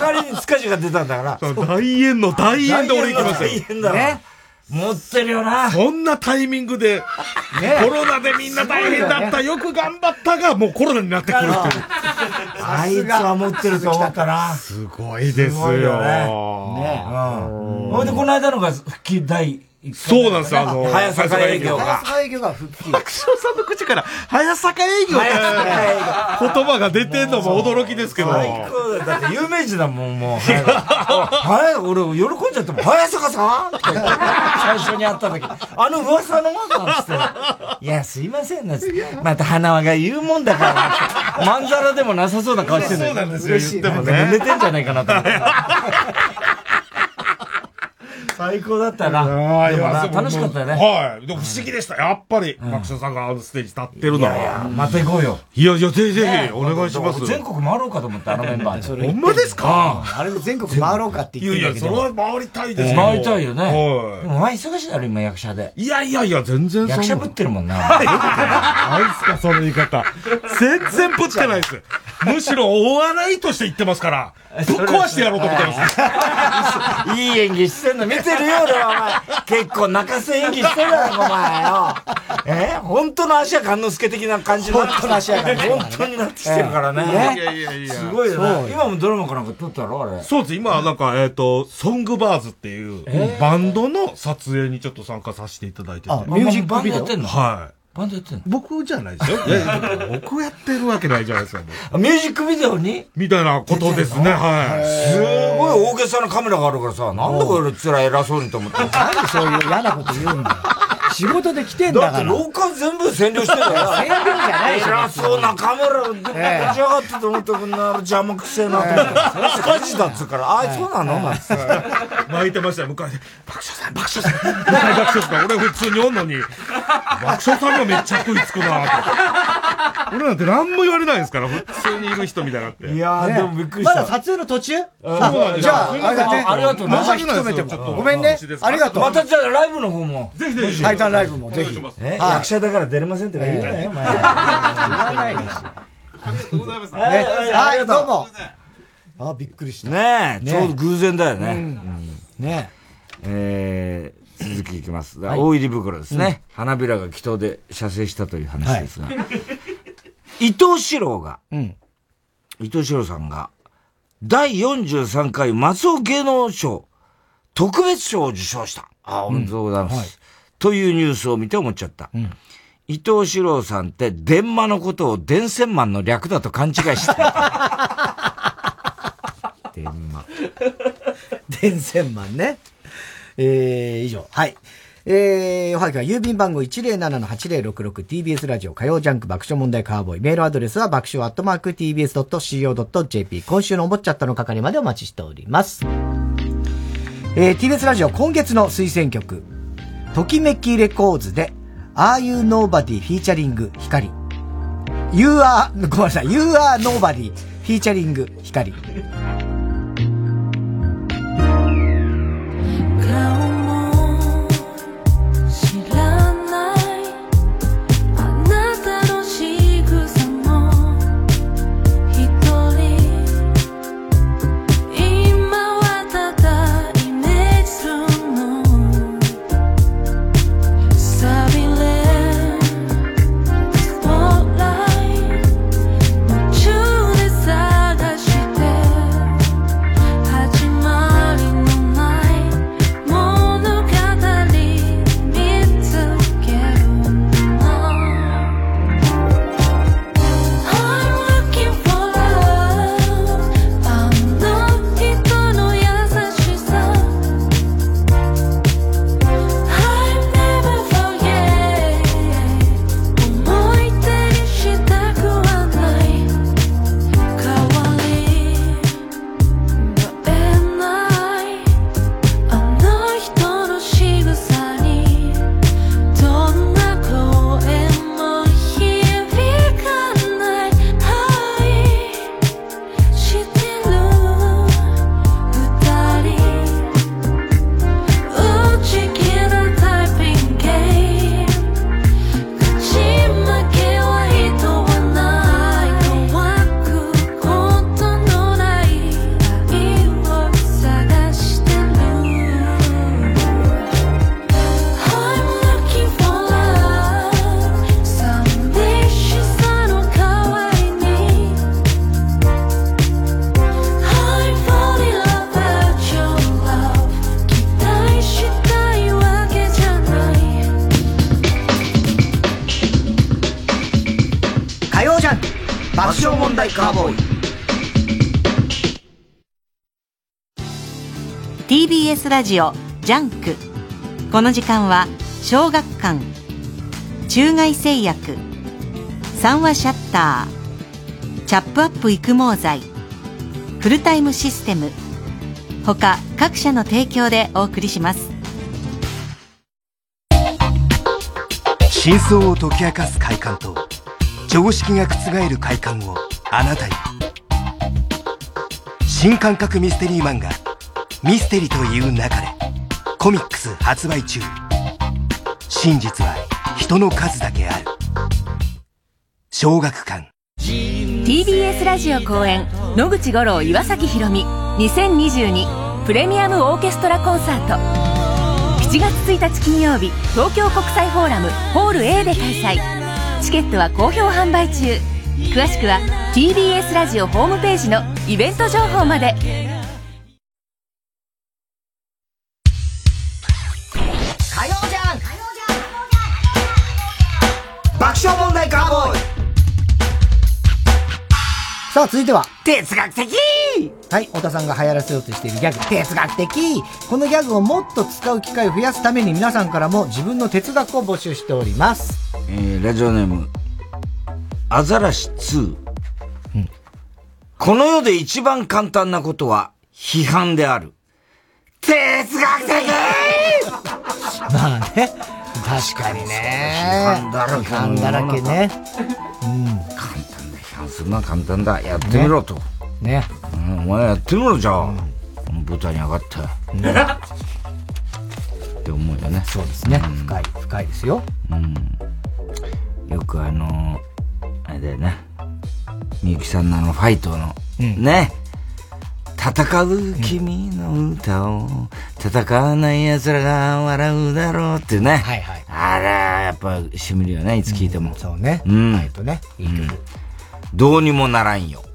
Speaker 2: 代わりに塚地が出たんだから。
Speaker 22: い。大演の大演で俺行きましたよ。
Speaker 2: 大変だろ。持ってるよな。
Speaker 22: そんなタイミングで、コロナでみんな大変だった、よく頑張ったが、もうコロナになってくるっていう。
Speaker 2: あいつは持ってると思ったな。
Speaker 22: すごいですよ。
Speaker 2: ね。ねうん。で、この間のが復帰第
Speaker 22: そうなんですよ、あの、
Speaker 2: 早坂営業が。
Speaker 1: 早坂営業が復帰。
Speaker 22: 爆笑さんの口から、早坂営業って言葉が出てんのも驚きですけど。
Speaker 2: 最高だって有名人だもん、もう。早坂俺、喜んじゃっても、早坂さん？って最初に会った時、あの噂のなんつって。いや、すいませんな、また花輪が言うもんだから。まんざらでもなさそうな顔してる
Speaker 22: そうなんですよ
Speaker 2: 嬉しい
Speaker 22: 言ってもね
Speaker 2: 寝てんじゃないかなと思って。最高だったな。
Speaker 22: ああ、い
Speaker 2: でもな
Speaker 22: や、
Speaker 2: 楽しかったよね。
Speaker 22: はい。でも不思議でした。やっぱり、爆笑さんがあのステージ立ってるのは。
Speaker 2: いやいや、また行こうよ。
Speaker 22: いやいや、ぜひぜ
Speaker 2: ね
Speaker 22: ひ、お願いします。
Speaker 2: 全国回ろうかと思った、あのメンバーで。
Speaker 22: ほんまですか？
Speaker 1: あれで全国回ろうかって
Speaker 22: いやいや、
Speaker 1: 言ってるんだけど。
Speaker 22: それは回りたいです
Speaker 2: 回りたいよね。
Speaker 22: は
Speaker 2: でもお前忙しいだろ、今役者で。
Speaker 22: い。いやいやいや、全然
Speaker 2: 役者ぶってるもんな。
Speaker 22: あいつか、その言い方。全然ぶってないです。むしろお笑いとして言ってますから、ぶっ壊してやろうと思ってます。
Speaker 2: いい演技してんの見てるよ、俺はお前。結構泣かせ演技してるだろ、お前よ。え？本当の足は勘之助的な感じになって
Speaker 1: 本当の足は勘
Speaker 2: 本当になってきてるからね。
Speaker 22: いやいやいや。
Speaker 2: すごいよ。今もドラマかなんか撮ったろ、あれ。
Speaker 22: そうです。今、なんか、えっ、と、ソングバーズっていう、バンドの撮影にちょっと参加させていただいてて。
Speaker 1: あミュージックビデオ？
Speaker 2: バンドやってんの？
Speaker 22: はい。
Speaker 2: バンドやってんの？
Speaker 22: 僕じゃないですよ。いやいや僕やってるわけないじゃないですか。
Speaker 2: ミュージックビデオに？
Speaker 22: みたいなことですね、は
Speaker 2: すごい大げさなカメラがあるからさ、なんでこれつら偉そうにと思って。
Speaker 1: なんでそういう嫌なこと言うんだよ。
Speaker 23: 仕事で来てんだから。
Speaker 2: だって廊下全部占領してんだよ。
Speaker 23: 占領じゃないでしょ
Speaker 2: 偉そうなカメラで立ち上がってと思ったら、こんな邪魔くせえなと思って。スカジだっつうから、あ、そうなの？なんつって。
Speaker 22: 巻いてましたよ、向かいで。爆笑さん、爆笑さん。向かい爆笑さん。俺普通におんのに、爆笑さんがめっちゃ食いつくなと。俺なんて何も言われないですから、普通にいる人みたいになって。い
Speaker 2: や
Speaker 23: ーでもびっくりしたまだ撮影の途中？
Speaker 22: そうなんです
Speaker 23: じゃあ、あ
Speaker 2: りがとうね
Speaker 23: 申し訳ないですよ。ごめんね。ありがとう。
Speaker 2: またじゃあライブの方も。
Speaker 22: ぜひぜひ。
Speaker 23: タイタンライブもぜひ。
Speaker 2: 役者だから出れませんとか言うなよ、お前。言
Speaker 23: わないです。ねはい、どうも。あ、びっくりした。
Speaker 2: ねえ、ちょうど偶然だよね。
Speaker 23: うんね
Speaker 2: えー、続きいきます。
Speaker 23: はい
Speaker 2: 大入り袋ですね。花びらが祈祷で射精したという話ですが。伊藤四郎が、
Speaker 23: うん
Speaker 2: 伊藤四郎さんが、第43回松尾芸能賞特別賞を受賞した。あ、おめでとうございます。というニュースを見て思っちゃった。伊藤四郎さんって、電話のことを電線マンの略だと勘違いしてた。電話。
Speaker 23: 電線マンね。えー、以上。はい。えー、おはぎは郵便番号 107-8066TBS ラジオ火曜ジャンク爆笑問題カーボーイ。メールアドレスは爆笑アットマーク TBS.CO.JP。今週のおもっちゃったの係までお待ちしております。えー、TBS ラジオ今月の推薦曲。ときめきレコーズで Are You Nobody フィーチャリング光。You are, ごめんなさい。You are Nobody フィーチャリング光。
Speaker 4: TBS ラジオジャンク。この時間は小学館中外製薬三和シャッターチャップアップ育毛剤フルタイムシステム他各社の提供でお送りします。
Speaker 12: 真相を解き明かす快感と常識が覆る快感をあなたに。新感覚ミステリー漫画「ミステリという中で」コミックス発売中。真実は人の数だけある。小学館。
Speaker 16: TBS ラジオ公演野口五郎岩崎宏美。2022プレミアムオーケストラコンサート。7月1日金曜日東京国際フォーラムホール A で開催。チケットは好評販売中。詳しくは TBS ラジオホームページのイベント情報まで。
Speaker 1: 続いては。
Speaker 2: 哲学的
Speaker 1: はい、太田さんが流行らせようとしているギャグ、哲学的このギャグをもっと使う機会を増やすために皆さんからも自分の哲学を募集しております。
Speaker 2: えー、ラジオネーム、アザラシ2。この世で一番簡単なことは、批判である。哲学的
Speaker 1: まあね、確かにね。
Speaker 2: 批判だらけの
Speaker 1: 批判だらけね。うん。
Speaker 2: 批判するのは簡単だ。やってみろと。
Speaker 1: ね。
Speaker 2: うん、お前やってみろ、じゃあ。この舞台に上がって。
Speaker 1: ね
Speaker 2: って思うよね。
Speaker 1: そうですね。深い、深いですよ。
Speaker 2: うん。よくあのあれだよね。みゆきさんのあのファイトの、ね。戦う君の歌を、戦わない奴らが笑うだろうってね。
Speaker 1: はいはい。
Speaker 2: あれ、やっぱ、しみるよね、いつ聞いても。
Speaker 1: そうね。
Speaker 2: うん。
Speaker 1: ファイトね。いい曲。
Speaker 2: どうにもならんよ。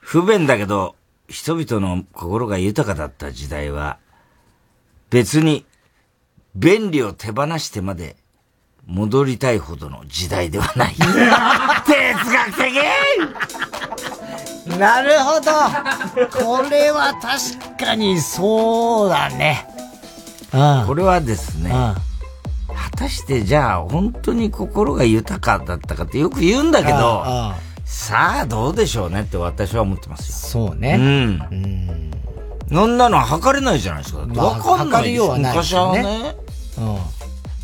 Speaker 2: 不便だけど、人々の心が豊かだった時代は、別に、便利を手放してまで、戻りたいほどの時代ではない。哲学的
Speaker 1: なるほど。これは確かにそうだね。
Speaker 2: これはですね、果たしてじゃあ本当に心が豊かだったかってよく言うんだけど、さあどうでしょうねって私は思ってます
Speaker 1: よ。そうね。
Speaker 2: うん。そんなの測れないじゃないですか。わ、
Speaker 1: まあ
Speaker 2: かんない昔は
Speaker 1: よね
Speaker 2: ね。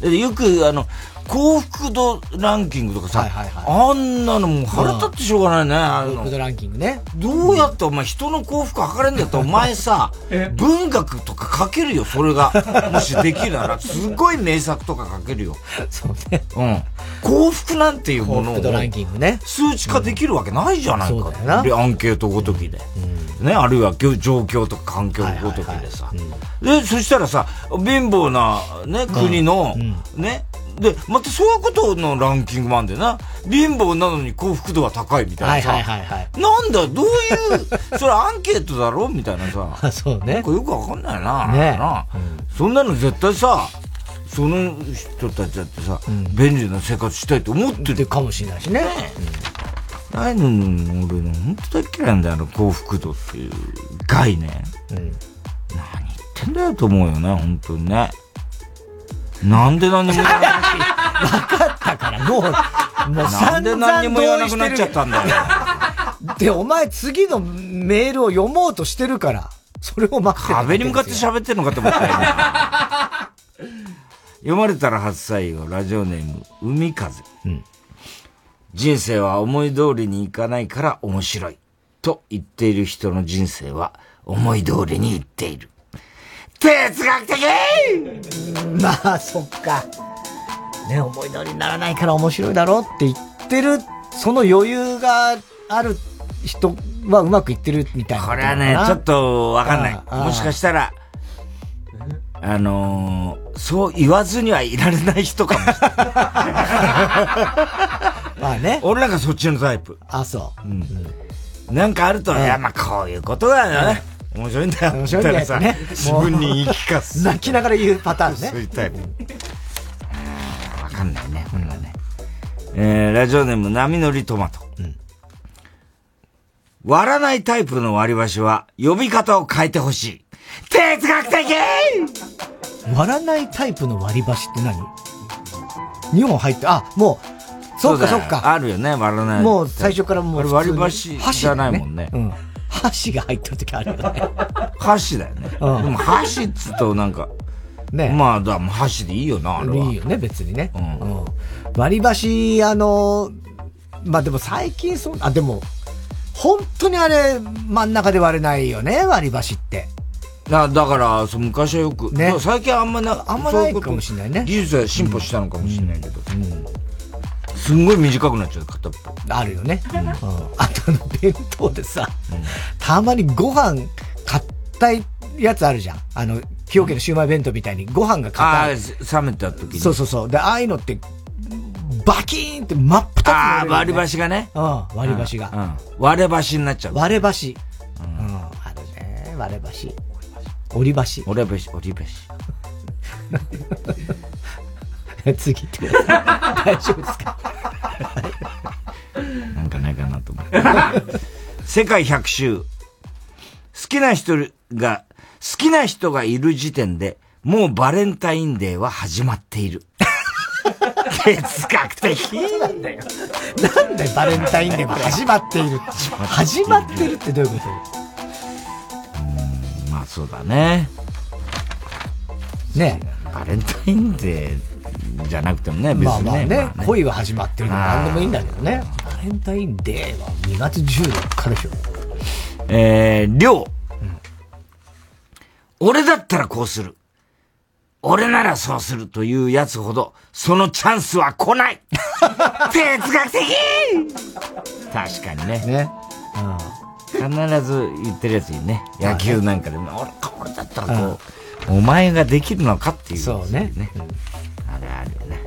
Speaker 2: でよくあの、幸福度ランキングとかさ、あんなのもう腹立ってしょうがないね。あの
Speaker 1: 幸福度ランキングね。
Speaker 2: どうやってお前人の幸福測れんだよって お前さ、文学とか書けるよ、それが。もしできるなら、すごい名作とか書けるよ。
Speaker 1: そうね。
Speaker 2: うん。幸福なんていうものを
Speaker 1: 幸福度ランキングね。
Speaker 2: 数値化できるわけないじゃないか。
Speaker 1: そうだよな
Speaker 2: でアンケートごときで。ね、あるいは状況とか環境ごときでさ。で、そしたらさ、貧乏なね、国の、ね、で、またそういうことのランキングもあるんだよな。貧乏なのに幸福度は高いみたいなさ。
Speaker 1: はいはいはいはい。
Speaker 2: なんだ、どういう、それアンケートだろ？みたいなさ。
Speaker 1: そうね。
Speaker 2: なんかよくわかんないな。
Speaker 1: ね
Speaker 2: なそんなの絶対さ、その人たちだってさ、便利な生活したいと思ってる。
Speaker 1: かもしれないしね。
Speaker 2: ないのに、俺の本当大嫌いなんだよ、あの幸福度っていう概念。
Speaker 1: うん。
Speaker 2: 何言ってんだよと思うよね、本当にね。なんで何にも言わな
Speaker 1: だからもう、もう
Speaker 2: なんで何にも言わなくなっちゃったんだよ。
Speaker 1: で、お前次のメールを読もうとしてるから、それを待って
Speaker 2: 壁に向かって喋ってんのかと思ったよ、読まれたら初採用、ラジオネーム、海風。人生は思い通りにいかないから面白い。と言っている人の人生は思い通りにいっている。哲学的
Speaker 1: まあ、そっか。ね、思い通りにならないから面白いだろって言ってる、その余裕がある人はうまくいってるみたいな
Speaker 2: これはね、ちょっとわかんない。もしかした
Speaker 1: ら。
Speaker 2: ら、あのー、そう言わずにはいられない人かもしれない。
Speaker 1: まあね。
Speaker 2: 俺なんかそっちのタイプ。
Speaker 1: あ、そう。
Speaker 2: うん。なんかあると、いや、まあこういうことだよね。面白いんだよ。
Speaker 1: 面白いんだよね
Speaker 2: さ自分に言い聞かす。
Speaker 1: 泣きながら言うパターンね。
Speaker 2: そういうタイプ。わかんないね、これはね。えー、ラジオネーム、波乗りトマト。割らないタイプの割り箸は、呼び方を変えてほしい。哲学的
Speaker 1: 割らないタイプの割り箸って何 ?2 本入って、あ、もう、そっかそっか。
Speaker 2: あるよね、割らない。
Speaker 1: もう最初からもう
Speaker 2: 割り箸じゃないもんね。
Speaker 1: うん。箸が入ってる時あるよね。
Speaker 2: 箸だよね。
Speaker 1: うん
Speaker 2: でも箸っつうとなんか、
Speaker 1: ね
Speaker 2: まあ、だ箸でいいよな、あれは。
Speaker 1: いいよね、別にね。うん。割り箸、あの、まあでも最近そう、あ、でも、本当にあれ、真ん中で割れないよね、割り箸って。
Speaker 2: だだから、そう昔はよく、
Speaker 1: ね
Speaker 2: 最近あんまな、
Speaker 1: あんまないかもしれないね
Speaker 2: 技術は進歩したのかもしれないけど。すんごい短くなっちゃう、片っぽ。
Speaker 1: あるよね。うん。あとあの、弁当でさ、たまにご飯、硬いやつあるじゃん。あの、崎陽軒のシウマイ弁当みたいにご飯が硬い。
Speaker 2: ー、冷めた時に。
Speaker 1: そうそうそう。で、ああいうのって、バキーンって真っ二つに
Speaker 2: ああ、
Speaker 1: 割
Speaker 2: り箸がね。
Speaker 1: うん、割り箸が。
Speaker 2: うん。割れ箸になっちゃう。
Speaker 1: 割れ箸。うん、あるね。割れ箸。折り箸。
Speaker 2: 折り箸、折り箸。
Speaker 1: 次行ってください。大丈夫ですか？
Speaker 2: なんかないかなと思って。世界100周。好きな人が、好きな人がいる時点で、もうバレンタインデーは始まっている。哲学的
Speaker 1: なんだよ。なんでバレンタインデーは始まっている？始まってるってどういうこと？
Speaker 2: まあそうだね。
Speaker 1: ね
Speaker 2: バレンタインデーじゃなくてもね、別にね。
Speaker 1: まあまあね、
Speaker 2: まあ
Speaker 1: 恋は始まってるのも何でもいいんだけどね。バレンタインデーは2月14日でしょ。
Speaker 2: えー、りょう。俺だったらこうする。俺ならそうするというやつほど、そのチャンスは来ない 哲学的確かにね。
Speaker 1: ね。
Speaker 2: 必ず言ってるやつにね。野球なんかでも、俺、これだったらこう、お前ができるのかっていう。そうね。あるよね。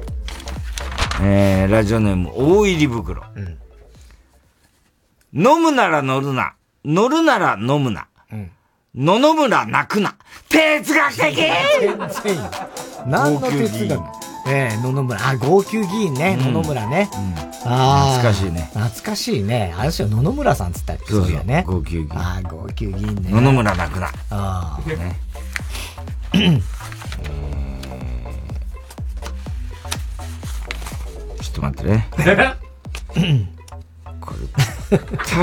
Speaker 2: えー、ラジオネーム、大入り袋。飲むなら乗るな。乗るなら飲むな。野々村泣くな。哲学的
Speaker 1: 全。何の哲学？ええ、野々村。あ、号泣議員ね、野々村ね。ああ。
Speaker 2: 懐かしいね。
Speaker 1: 懐かしいね。あれですよ、野々村さんっつったっけ
Speaker 2: そう
Speaker 1: ね。
Speaker 2: 号泣議員
Speaker 1: ああ、号泣議員ね。
Speaker 2: 野々村泣くな。
Speaker 1: ああ。
Speaker 2: ね。ち ょと待ってね。これ、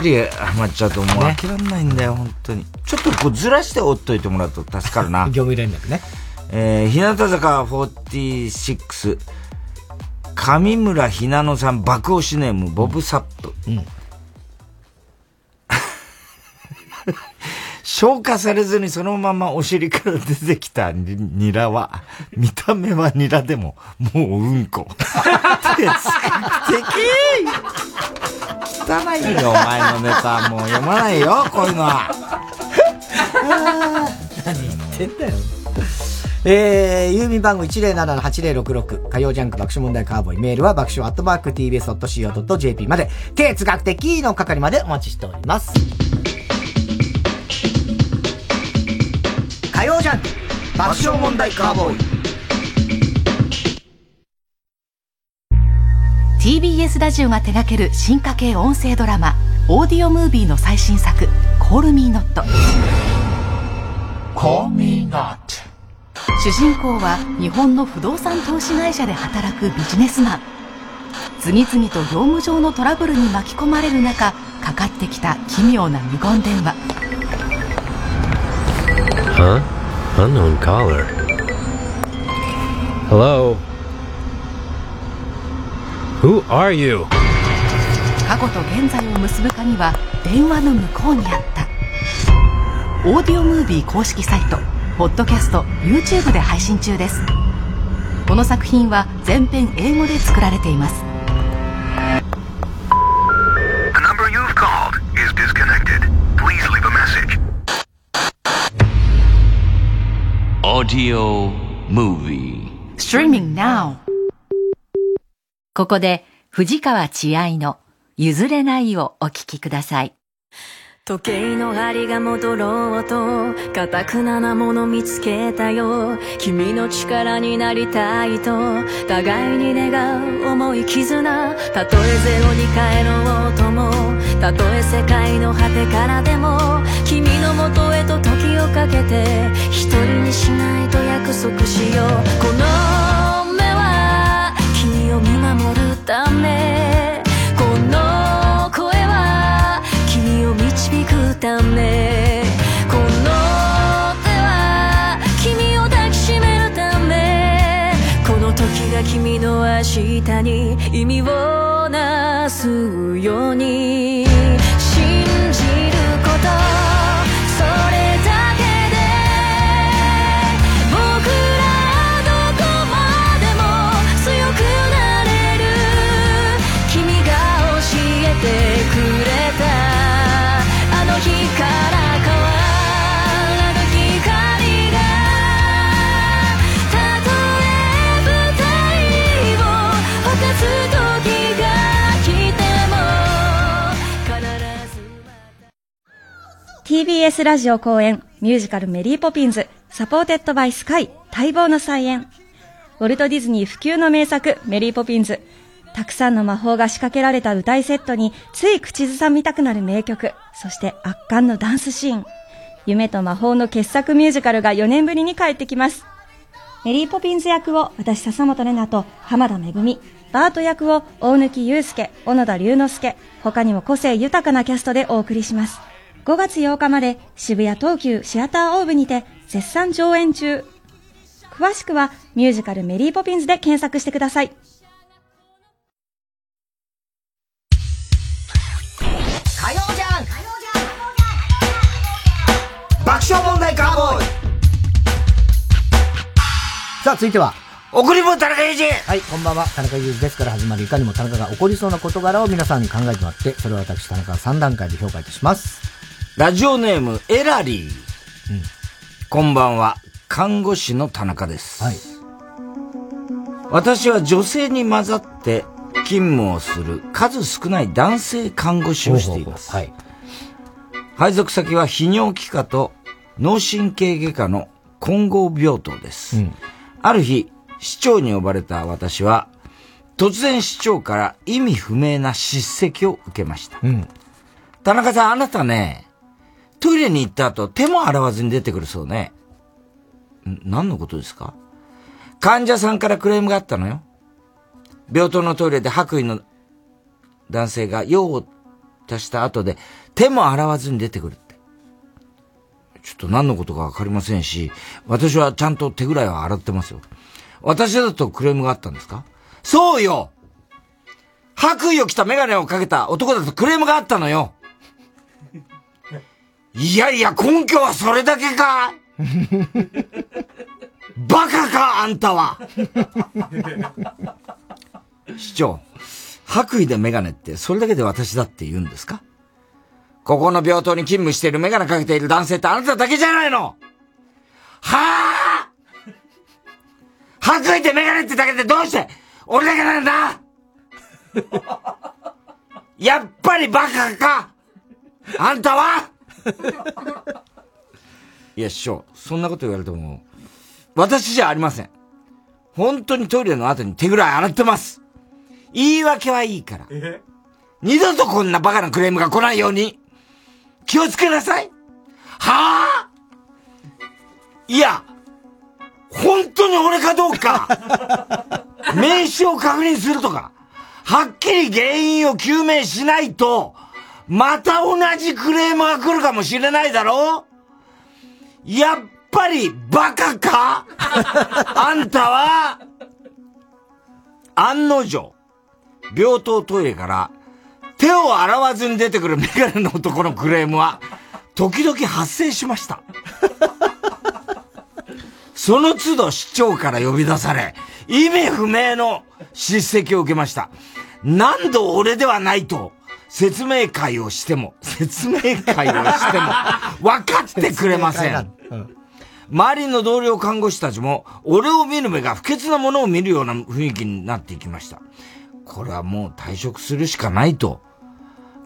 Speaker 2: 二人ハマっちゃうともう開けらんないんだよ、本当に。ちょっとこうずらしておっといてもらうと助かるな。
Speaker 1: 業務連絡ね。
Speaker 2: えー、日向坂46、上村ひなのさん爆押しネーム、ボブサップ。消化されずにそのままお尻から出てきたニニラは、見た目はニラでも、もううんこ。哲学的汚いよ、お前のネタ。もう読まないよ、こういうのは。
Speaker 1: 何言ってんだよ。えー、郵便番号107-8066火曜ジャンク爆笑問題カーボーイメールは爆笑アットマーク tbs.co.jp まで哲学的の係までお待ちしております。火曜ジャンク爆笑問題カーボーイ。
Speaker 16: TBS ラジオが手掛ける進化系音声ドラマオーディオムービーの最新作「コールミーノット」
Speaker 24: Call me not.
Speaker 16: 主人公は日本の不動産投資会社で働くビジネスマン。次々と業務上のトラブルに巻き込まれる中かかってきた奇妙な無言電話
Speaker 25: Huh? Unknown caller. Hello? Who are you?
Speaker 16: 過去と現在を結ぶ鍵は電話の向こうにあったオーディオムービー公式サイトポッドキャスト YouTube で配信中ですこの作品は全編英語で作られています
Speaker 21: Audio Movie
Speaker 16: Streaming now ここで藤川千愛の譲れないをお聞きください
Speaker 15: 時計の針が戻ろうと固くななもの見つけたよ。君の力になりたいと互いに願う重い絆。たとえゼロに帰ろうともたとえ世界の果てからでも君のもとへと時をかけて一人にしないと約束しよう。この目は君を見守るため。ためこの手は君を抱きしめるためこの時が君の明日に意味をなすように。
Speaker 19: TBS ラジオ公演ミュージカルメリーポピンズサポーテッドバイスカイ待望の再演ウォルト・ディズニー不朽の名作メリーポピンズたくさんの魔法が仕掛けられた舞台セットについ口ずさみたくなる名曲、そして圧巻のダンスシーン。夢と魔法の傑作ミュージカルが4年ぶりに帰ってきます。メリーポピンズ役を私笹本玲奈と濱田めぐみ、バート役を大貫勇輔、小野田龍之介、他にも個性豊かなキャストでお送りします。5月8日まで渋谷東急シアターオーブにて絶賛上演中。詳しくはミュージカルメリーポピンズで検索してください。
Speaker 1: 火曜じゃん爆笑問題カーボーイさあ、続いては。
Speaker 2: 送り棒田中裕二
Speaker 1: はい、こんばんは。田中裕二ですから始まるいかにも田中が起こりそうな事柄を皆さんに考えてもらって、それを私田中が3段階で評価いたします。
Speaker 2: ラジオネーム、エラリー。こんばんは。看護師の田中です。私は女性に混ざって勤務をする数少ない男性看護師をしています。配属先は泌尿器科と脳神経外科の混合病棟です。ある日、市長に呼ばれた私は、突然市長から意味不明な叱責を受けました。
Speaker 1: うん。
Speaker 2: 田中さん、あなたね、トイレに行った後、手も洗わずに出てくるそうね。ん何のことですか？患者さんからクレームがあったのよ。病棟のトイレで白衣の男性が用を足した後で手も洗わずに出てくるって。ちょっと何のことかわかりませんし、私はちゃんと手ぐらいは洗ってますよ。私だとクレームがあったんですか？そうよ白衣を着たメガネをかけた男だとクレームがあったのよいやいや、根拠はそれだけか。バカか、あんたは。市長、白衣でメガネってそれだけで私だって言うんですか？ここの病棟に勤務しているメガネかけている男性ってあなただけじゃないの！はぁ！白衣でメガネってだけでどうして俺だけなんだ！やっぱりバカか！あんたは？いや、師匠、そんなこと言われても、私じゃありません。本当にトイレの後に手ぐらい洗ってます。言い訳はいいから。二度とこんなバカなクレームが来ないように、気をつけなさい。はあ？いや、本当に俺かどうか、名刺を確認するとか、はっきり原因を究明しないと、また同じクレームが来るかもしれないだろ？やっぱりバカか？あんたは、案の定、病棟トイレから手を洗わずに出てくるメガネの男のクレームは、時々発生しました。その都度市長から呼び出され、意味不明の叱責を受けました。何度俺ではないと、説明会をしても、説明会をしても、分かってくれません。周りの同僚看護師たちも、俺を見る目が不潔なものを見るような雰囲気になっていきました。これはもう退職するしかないと、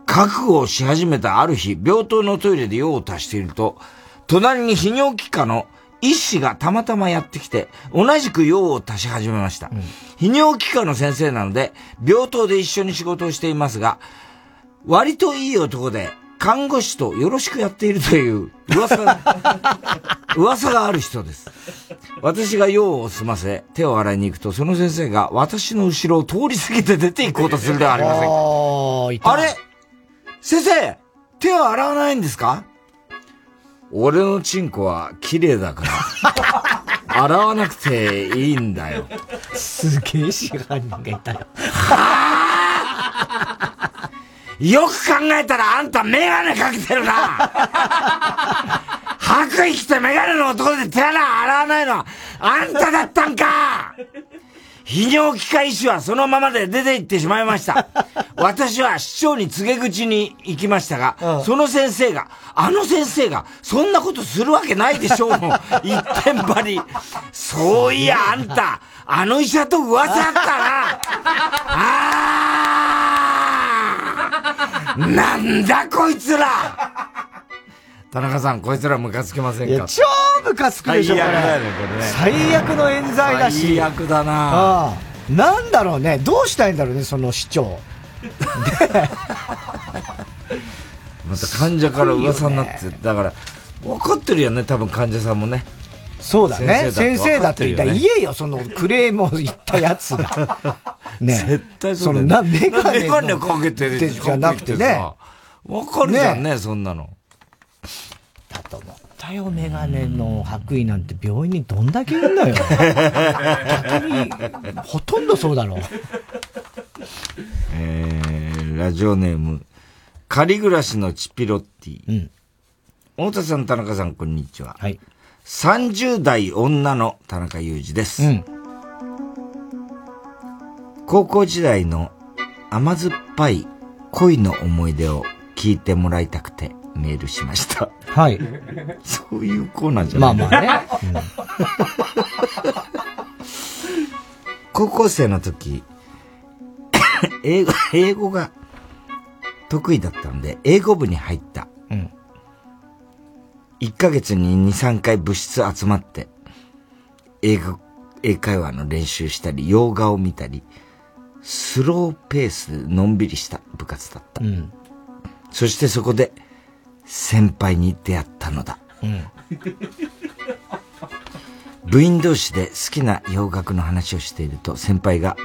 Speaker 2: 覚悟をし始めたある日、病棟のトイレで用を足していると、隣に泌尿器科の医師がたまたまやってきて、同じく用を足し始めました。泌尿器科の先生なので、病棟で一緒に仕事をしていますが、割といい男で、看護師とよろしくやっているという噂が、噂がある人です。私が用を済ませ、手を洗いに行くと、その先生が私の後ろを通り過ぎて出て行こうとするではありませんか。あれ？先生手を洗わないんですか？俺のチンコは綺麗だから、洗わなくていいんだよ。
Speaker 1: すげえ支配人がいたよ。
Speaker 2: よく考えたらあんたメガネかけてるな。白衣着てメガネの男で手洗洗わないの。はあんただったんか泌尿器科医師はそのままで出て行ってしまいました。私は市長に告げ口に行きましたが、その先生が、あの先生が、そんなことするわけないでしょうの 一点張り。そういや、あんた、あの医者と噂あったな。あーなんだこいつら田中さん、こいつらムカつきませんか？
Speaker 1: 超ムカつくでしょ、これ。
Speaker 2: 最悪
Speaker 1: の冤罪だし。
Speaker 2: 最悪だな
Speaker 1: ああなんだろうね、どうしたいんだろうね、その市長。
Speaker 2: また患者から噂になって、だから、分かってるよね、多分患者さんもね。
Speaker 1: そうだね。先生だって言ったら言
Speaker 2: え
Speaker 1: えよ、そのクレームを言ったやつが。ね
Speaker 2: 絶対そうだよ
Speaker 1: そのな、メガネ
Speaker 2: メガネかけてる
Speaker 1: じゃなくてね。
Speaker 2: わかるじゃんね、そんなの。
Speaker 1: だと思ったよ、メガネの白衣なんて病院にどんだけいるんだよ。逆に、ほとんどそうだろう。
Speaker 2: えー、ラジオネーム、仮暮らしのチピロッティ。太田さん、田中さん、こんにちは。
Speaker 1: はい。
Speaker 2: 30代女の田中裕二です。高校時代の甘酸っぱい恋の思い出を聞いてもらいたくてメールしました。
Speaker 1: はい。
Speaker 2: そういうコーナーじゃない？
Speaker 1: まあまあね。
Speaker 2: 高校生の時、英語、英語が得意だったんで、英語部に入った。
Speaker 1: うん
Speaker 2: 1ヶ月に2、3回部室集まって、英語、英会話の練習したり、洋画を見たり、スローペースでのんびりした部活だった。
Speaker 1: うん。
Speaker 2: そしてそこで、先輩に出会ったのだ。
Speaker 1: うん。
Speaker 2: 部員同士で好きな洋楽の話をしていると先輩が、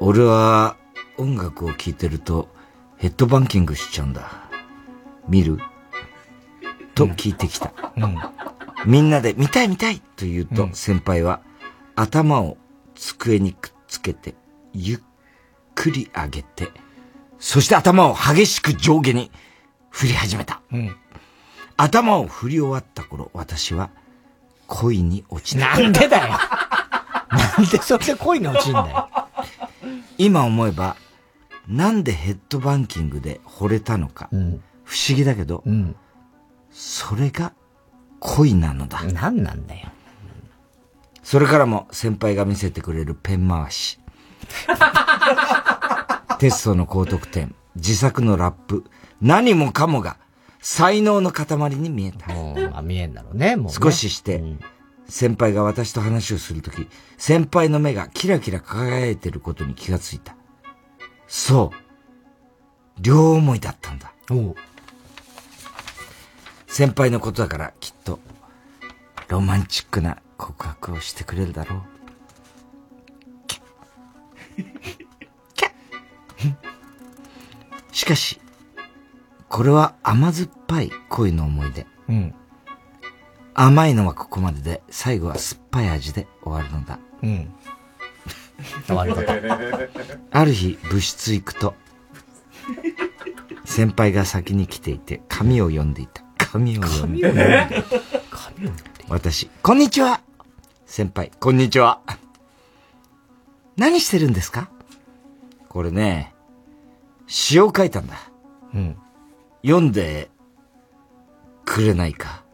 Speaker 2: 俺は音楽を聴いてるとヘッドバンキングしちゃうんだ。見る？と聞いてきた。
Speaker 1: うん。
Speaker 2: みんなで見たい見たいと言うと先輩は頭を机にくっつけてゆっくり上げて、そして頭を激しく上下に振り始めた。
Speaker 1: うん。
Speaker 2: 頭を振り終わった頃、私は恋に落ちた。
Speaker 1: なんでだよ。なんでそれで恋に落ちんだよ。
Speaker 2: 今思えば、なんでヘッドバンキングで惚れたのか、不思議だけど、それが恋なのだ。
Speaker 1: 何なんだよ。
Speaker 2: それからも先輩が見せてくれるペン回し。テストの高得点、自作のラップ、何もかもが才能の塊に見えた。
Speaker 1: まあ見えんだろうね、もうね
Speaker 2: 少しして、先輩が私と話をするとき、先輩の目がキラキラ輝いてることに気がついた。そう。両思いだったんだ。先輩のことだからきっと、ロマンチックな告白をしてくれるだろう。しかし、これは甘酸っぱい恋の思い出。
Speaker 1: うん。
Speaker 2: 甘いのはここまでで、最後は酸っぱい味で終わるのだ。
Speaker 1: うん。終わり方。
Speaker 2: ある日、部室行くと、先輩が先に来ていて、紙を読んでいた。紙を読んでい
Speaker 1: 紙を読んで
Speaker 2: た。私、こんにちは先輩、こんにちは。何してるんですか？これね、詩を書いたんだ。
Speaker 1: うん。
Speaker 2: 読んでくれないか。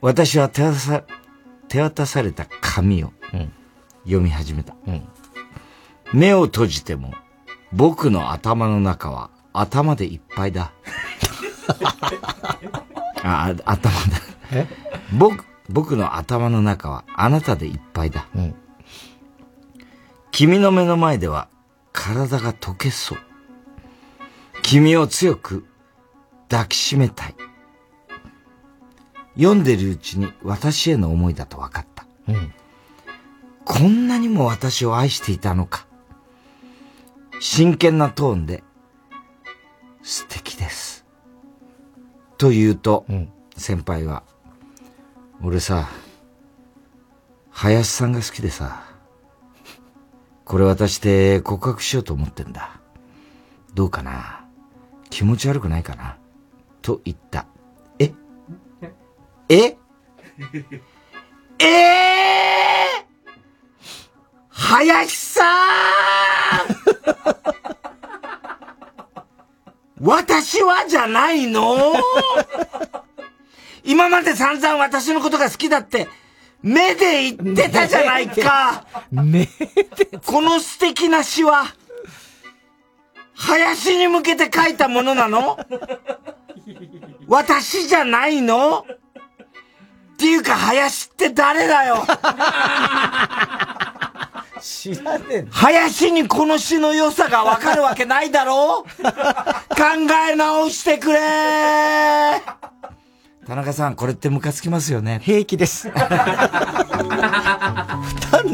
Speaker 2: 私は手渡さ、手渡された紙を読み始めた。目を閉じても僕の頭の中は頭でいっぱいだ。あ、あ頭だ。
Speaker 1: え？
Speaker 2: 僕、僕の頭の中はあなたでいっぱいだ。君の目の前では体が溶けそう。君を強く抱きしめたい。読んでるうちに私への思いだと分かった。
Speaker 1: うん。
Speaker 2: こんなにも私を愛していたのか。真剣なトーンで、素敵です。と言うと、先輩は、俺さ、林さんが好きでさ、これ渡して告白しようと思ってんだ。どうかな？気持ち悪くないかな？と言った。え？え？え？え？林さん！私はじゃないの？今まで散々私のことが好きだって、目で言ってたじゃないか。
Speaker 1: 目
Speaker 2: で。この素敵な詩は、林に向けて書いたものなの？私じゃないの？っていうか、林って誰だよ？
Speaker 1: 知らねえ
Speaker 2: 林にこの詩の良さがわかるわけないだろ？う考え直してくれ。田中さん、これってムカつきますよね。
Speaker 1: 平気です。単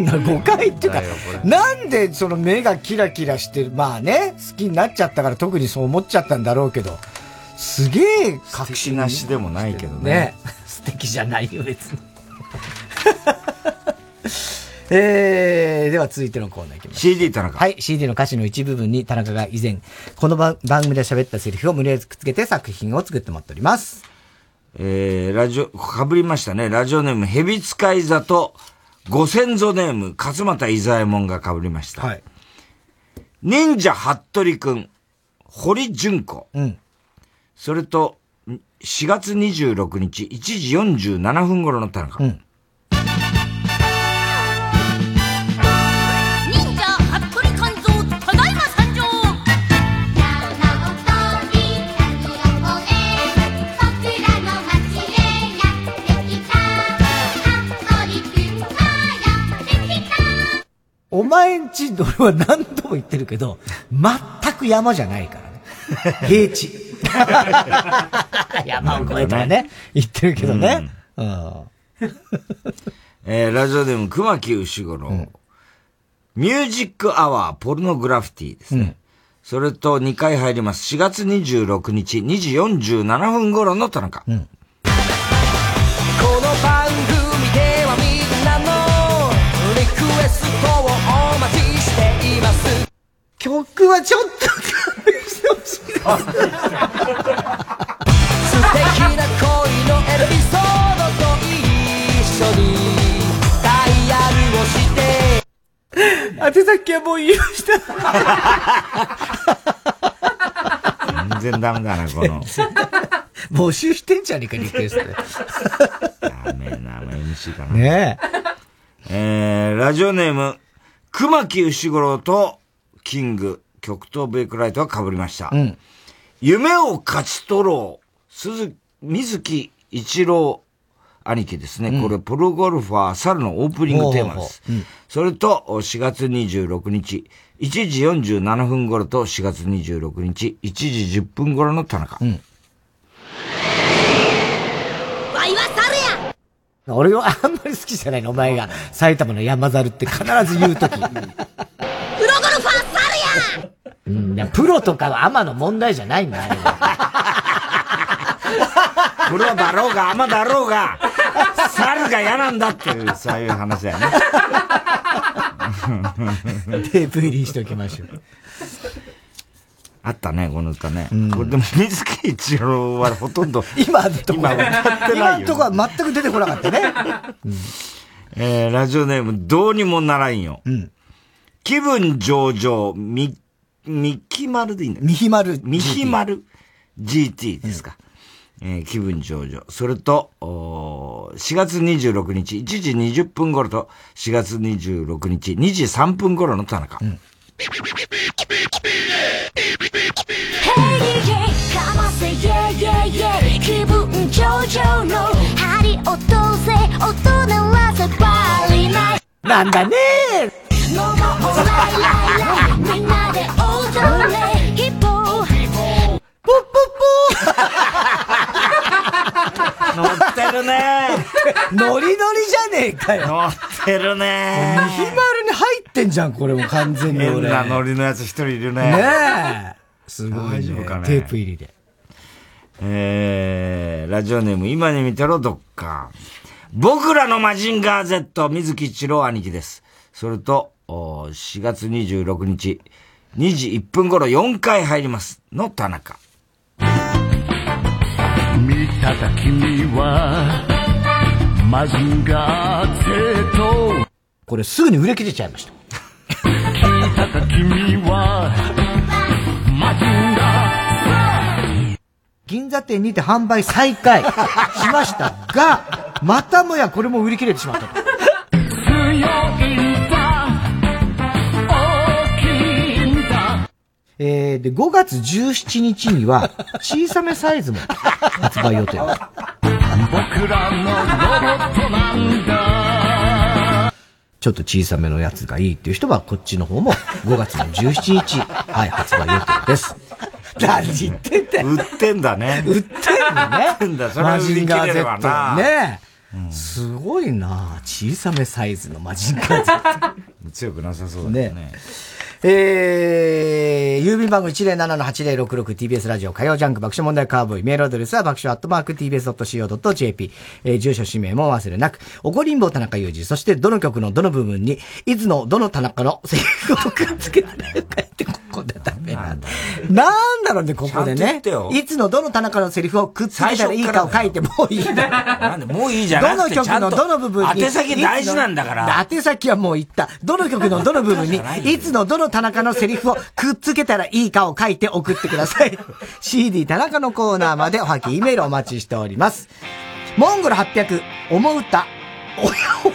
Speaker 1: な誤解っていうか、なんでその目がキラキラしてる、まあね、好きになっちゃったから特にそう思っちゃったんだろうけど、すげえ
Speaker 2: 確信なしでもないけどね
Speaker 1: ね。素敵じゃないよ、別に。えー、では続いてのコーナーいきます。
Speaker 2: CD 田中。
Speaker 1: はい、CD の歌詞の一部分に田中が以前、この番番組で喋ったセリフを無理やりくっつけて作品を作ってもらっております。
Speaker 2: えー、ラジオ、かぶりましたね。ラジオネーム、ヘビ使い座と、ご先祖ネーム、勝又伊左衛門がかぶりました。
Speaker 1: はい。
Speaker 2: 忍者服部くん、堀純子。
Speaker 1: うん。
Speaker 2: それと、4月26日、1時47分頃の田中。
Speaker 1: うん。お前んち、俺は何度も言ってるけど、全く山じゃないからね。平地。山を越えたらね、言ってるけどね。うん。
Speaker 2: えー、ラジオネーム、熊木牛五郎、ミュージックアワー、ポルノグラフィティですね。それと2回入ります。4月26日、2時47分頃の田中。
Speaker 3: この番組ではみんなのリクエストをお待ちしています
Speaker 1: 曲はちょっとしてほしい
Speaker 3: 素敵な恋のエピソードと一緒にダイヤルをして
Speaker 1: 宛先はもう言いました。
Speaker 2: 全然ダメだな、この。
Speaker 1: 募集してんじゃねえか、リクエスト。
Speaker 2: ダメな、MC かな。
Speaker 1: ね
Speaker 2: え。えー、ラジオネーム、熊木牛五郎と、キング、極東ベイクライトが被りました。
Speaker 1: うん。
Speaker 2: 夢を勝ち取ろう、鈴、水木一郎兄貴ですね。
Speaker 1: うん
Speaker 2: これ、プロゴルファー猿のオープニングテーマです。それと、4月26日、1時47分頃と4月26日、1時10分頃の田中。
Speaker 3: わいは猿や
Speaker 1: 俺はあんまり好きじゃないの、お前が。埼玉の山猿って必ず言うとき。
Speaker 3: プロゴルファー猿や
Speaker 1: うん、プロとかはアマの問題じゃないんだよ。
Speaker 2: プロだろうが、アマだろうが、猿が嫌なんだっていう、そういう話だよね。
Speaker 1: テープ入りにしておきましょう。
Speaker 2: あったね、この歌ね。これでも、水木一郎はほとんど、
Speaker 1: 今のとこ
Speaker 2: 今歌って
Speaker 1: 今
Speaker 2: ないよ。
Speaker 1: のとこは全く出てこなかったね。
Speaker 2: えー、ラジオネーム、どうにもならんよ。
Speaker 1: うん。
Speaker 2: 気分上々、み、みきまるでいいんだ
Speaker 1: みひまる。
Speaker 2: みひまる GT ですか。えー気分上々。それと、おー4月26日、1時20分頃と、4月26日、2時3分頃の田中。
Speaker 3: Hey DJ かませ Yeah yeah yeah 気分上々のハリ落とせ音鳴らせバリナイ
Speaker 1: なんだね
Speaker 3: みんなで踊れヒッポー
Speaker 1: ポッポ
Speaker 2: 乗ってるね
Speaker 1: ノリノリじゃねえかよ。
Speaker 2: 乗ってるね
Speaker 1: みひまるに入ってんじゃん、これも完全に
Speaker 2: 変
Speaker 1: 俺。
Speaker 2: なノリのやつ一人いるね。
Speaker 1: ねえ。すごいね
Speaker 2: ね
Speaker 1: テープ入りで。
Speaker 2: えー、ラジオネーム、今に見てろ、どっか。僕らのマジンガー Z、水木一郎兄貴です。それと、お4月26日、2時1分頃4回入ります。の田中。
Speaker 26: 見たか君はマジンガー Z
Speaker 1: これすぐに売れ切れちゃいました。
Speaker 26: 聞いたか君はマジンガー
Speaker 1: 銀座店にて販売再開しましたが、またもやこれも売り切れてしまったと。えー、で、5月17日には、小さめサイズも発売予定。
Speaker 26: 僕らのロボットなんだ
Speaker 1: ち
Speaker 27: ちょっと小さめのやつがいいっていう人は、こっちの方も5月の17日、はい、発売予定です。何言ってんだよ。
Speaker 2: 売ってんだね。
Speaker 27: 売ってんだね。
Speaker 2: 売ってんだ。それは
Speaker 27: マ
Speaker 2: 売り切
Speaker 27: ジンガー
Speaker 2: れな。
Speaker 27: ね。すごいな小さめサイズのマジンガー Z。
Speaker 2: 強くなさそうだ
Speaker 27: ね
Speaker 2: ね。
Speaker 27: えー、郵便番号 107-8066TBS ラジオ火曜ジャンク爆笑問題カーボーイ。メールアドレスは爆笑アットマーク TBS.CO.JP、えー、住所氏名も忘れなく、おごりんぼ田中裕二、そしてどの曲のどの部分に、いつのどの田中のセリフをくっつけられるかってここでダメなんだ。なんだろうね、ここでね。いつのどの田中のセリフをくっつけたらいいかを書いてもういい。
Speaker 2: なんで、もういいじゃな
Speaker 27: どの曲の。どの部分に。
Speaker 2: 宛先大事なんだから。
Speaker 27: 宛先はもう言った。どの曲のどの部分に、いつのどの田中のセリフをくっつけたらいいかを書いて送ってください。CD 田中のコーナーまでおはき、E メールお待ちしております。モンゴル800、思う歌、おやお。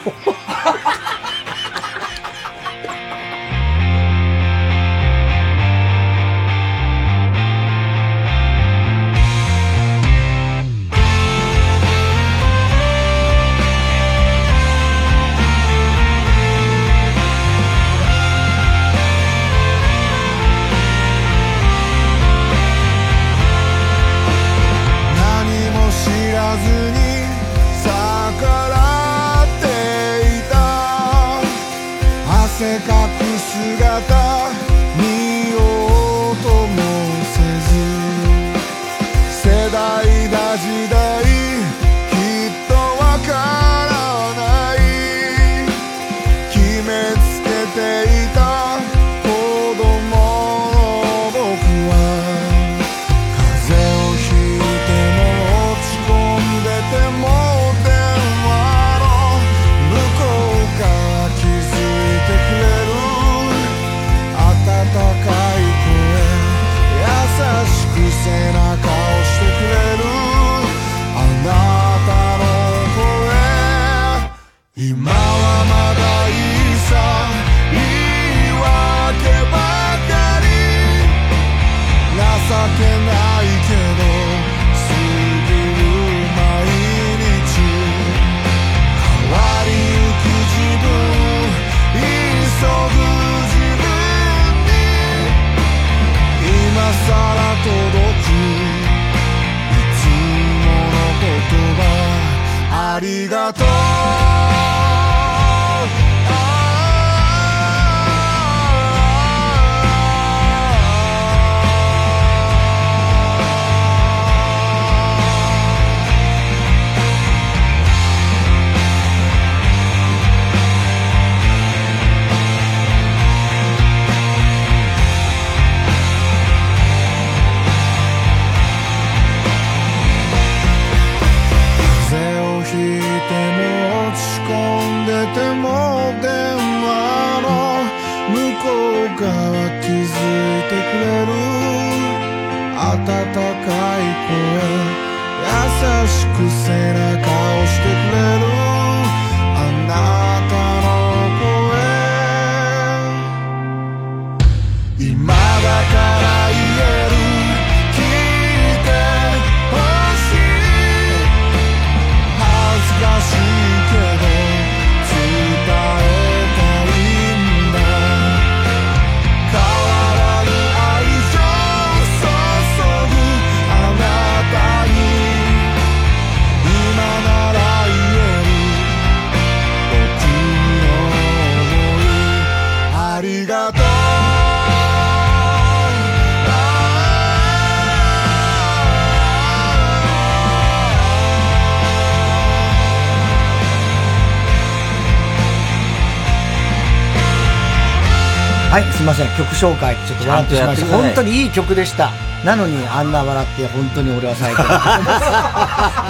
Speaker 1: ま
Speaker 27: せん。曲紹介、ちょっと笑ってしまいました。本当にいい曲でした。なのに、あんな笑って、本当に俺は最高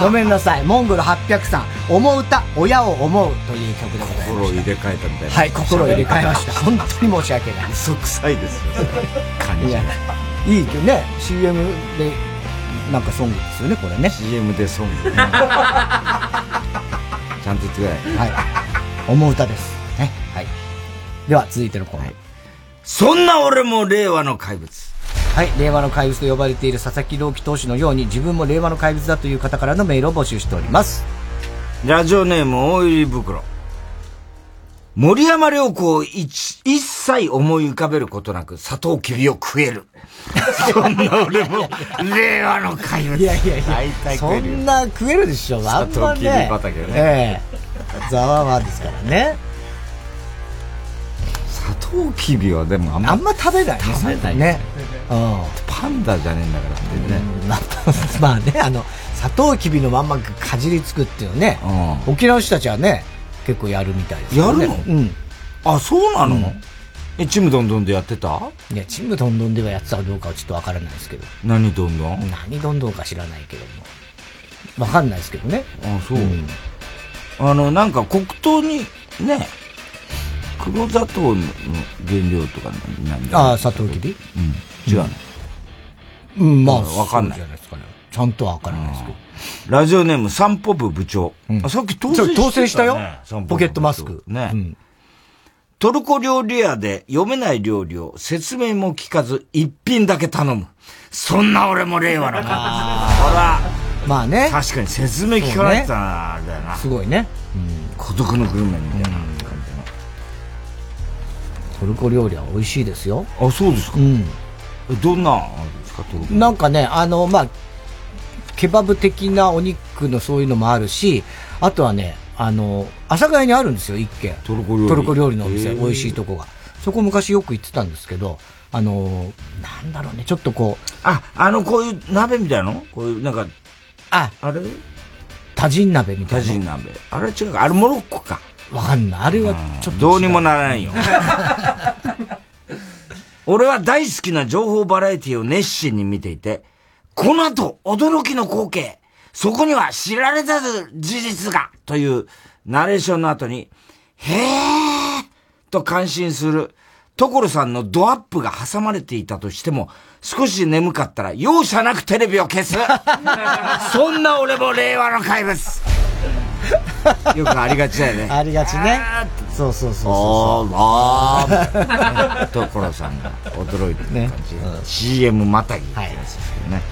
Speaker 27: ごめんなさい。モンゴル800さん、思う歌、親を思うという曲でございます。
Speaker 2: 心を入れ替えたみたいな。
Speaker 27: はい、心を入れ替えました。本当に申し訳ない。
Speaker 2: 嘘くさいですよ。感じ
Speaker 27: いや、いいけどね、CM で、なんかソングですよね、これね。
Speaker 2: CM でソング。ちゃんと言ってください。
Speaker 27: はい。思う歌です。ね。はい。では、続いてのコーナー。
Speaker 2: そんな俺も令和の怪物。
Speaker 27: はい、令和の怪物と呼ばれている佐々木朗希投手のように自分も令和の怪物だという方からのメールを募集しております。
Speaker 2: ラジオネーム大入り袋。森山良子を一一切思い浮かべることなく、サトウキビを食える。そんな俺も、令和の怪物。
Speaker 1: いやいやいや
Speaker 2: 大体食
Speaker 1: そ。んな食えるでしょ。あんま
Speaker 2: サトウキビ
Speaker 1: ね。
Speaker 2: 畑ね
Speaker 1: ええざわわですからね。
Speaker 2: サトウキビはでもあんま、
Speaker 1: あんま食べないね。
Speaker 2: 食べない
Speaker 1: ね。うん。
Speaker 2: パンダじゃねえんだからってね。
Speaker 1: まあ、まあね、あの、サトウキビのまんまかじりつくっていうのね、沖縄の人たちはね、結構やるみたいですよね。
Speaker 2: やるの？
Speaker 1: うん。
Speaker 2: あ、そうなの、え、ちむどんどんでやってた？
Speaker 1: いや、ちむどんどんではやってたかどうかはちょっとわからないですけど。
Speaker 2: 何どんどん？
Speaker 1: 何どんどんか知らないけども。わかんないですけどね。
Speaker 2: あ、そう。あの、なんか黒糖に、ね、黒砂糖の原料とかなんだ
Speaker 1: ああ、サトウキビ
Speaker 2: うん。違うの。
Speaker 1: うん、まあ、
Speaker 2: わかんない
Speaker 1: じゃないですかね。ちゃんとはわからないですけど。
Speaker 2: ラジオネーム、散歩部部長。あさっき当選
Speaker 1: そう当選したよポケットマスク。
Speaker 2: ね。トルコ料理屋で読めない料理を説明も聞かず一品だけ頼む。そんな俺も令和の感じ。ほら。
Speaker 1: まあね。
Speaker 2: 確かに説明聞かないってのはあれだよな。
Speaker 1: すごいね。
Speaker 2: 孤独のグルメみたいな感
Speaker 1: トルコ料理は美味しいですよ。
Speaker 2: あ、そうですか。
Speaker 1: うん。
Speaker 2: どんな、ですか、トルコ
Speaker 1: なんかね、あの、まあ、ケバブ的なお肉のそういうのもあるし、あとはね、あの、阿佐ヶ谷にあるんですよ、一軒。
Speaker 2: トルコ料理
Speaker 1: トルコ料理のお店、美味しいとこが。そこ昔よく行ってたんですけど、あの、なんだろうね、ちょっとこう。
Speaker 2: あ、あの、こういう鍋みたいなの？こういう、なんか、
Speaker 1: あ、
Speaker 2: あれ？
Speaker 1: タジン鍋みたいな。
Speaker 2: タジン鍋。あれ違うか。あれモロッコか。
Speaker 1: わかんない。あれはちょっと。
Speaker 2: どうにもならないよ。俺は大好きな情報バラエティを熱心に見ていて、この後、驚きの光景、そこには知られざる事実が、というナレーションの後に、へーと感心する、所さんのドアップが挟まれていたとしても、少し眠かったら容赦なくテレビを消す。そんな俺も令和の怪物。よくありがちだよね。
Speaker 1: ありがちね。そうそうそうそう
Speaker 2: おー、あー。所さんが驚いてる感じ。CM またぎってやつですけどね。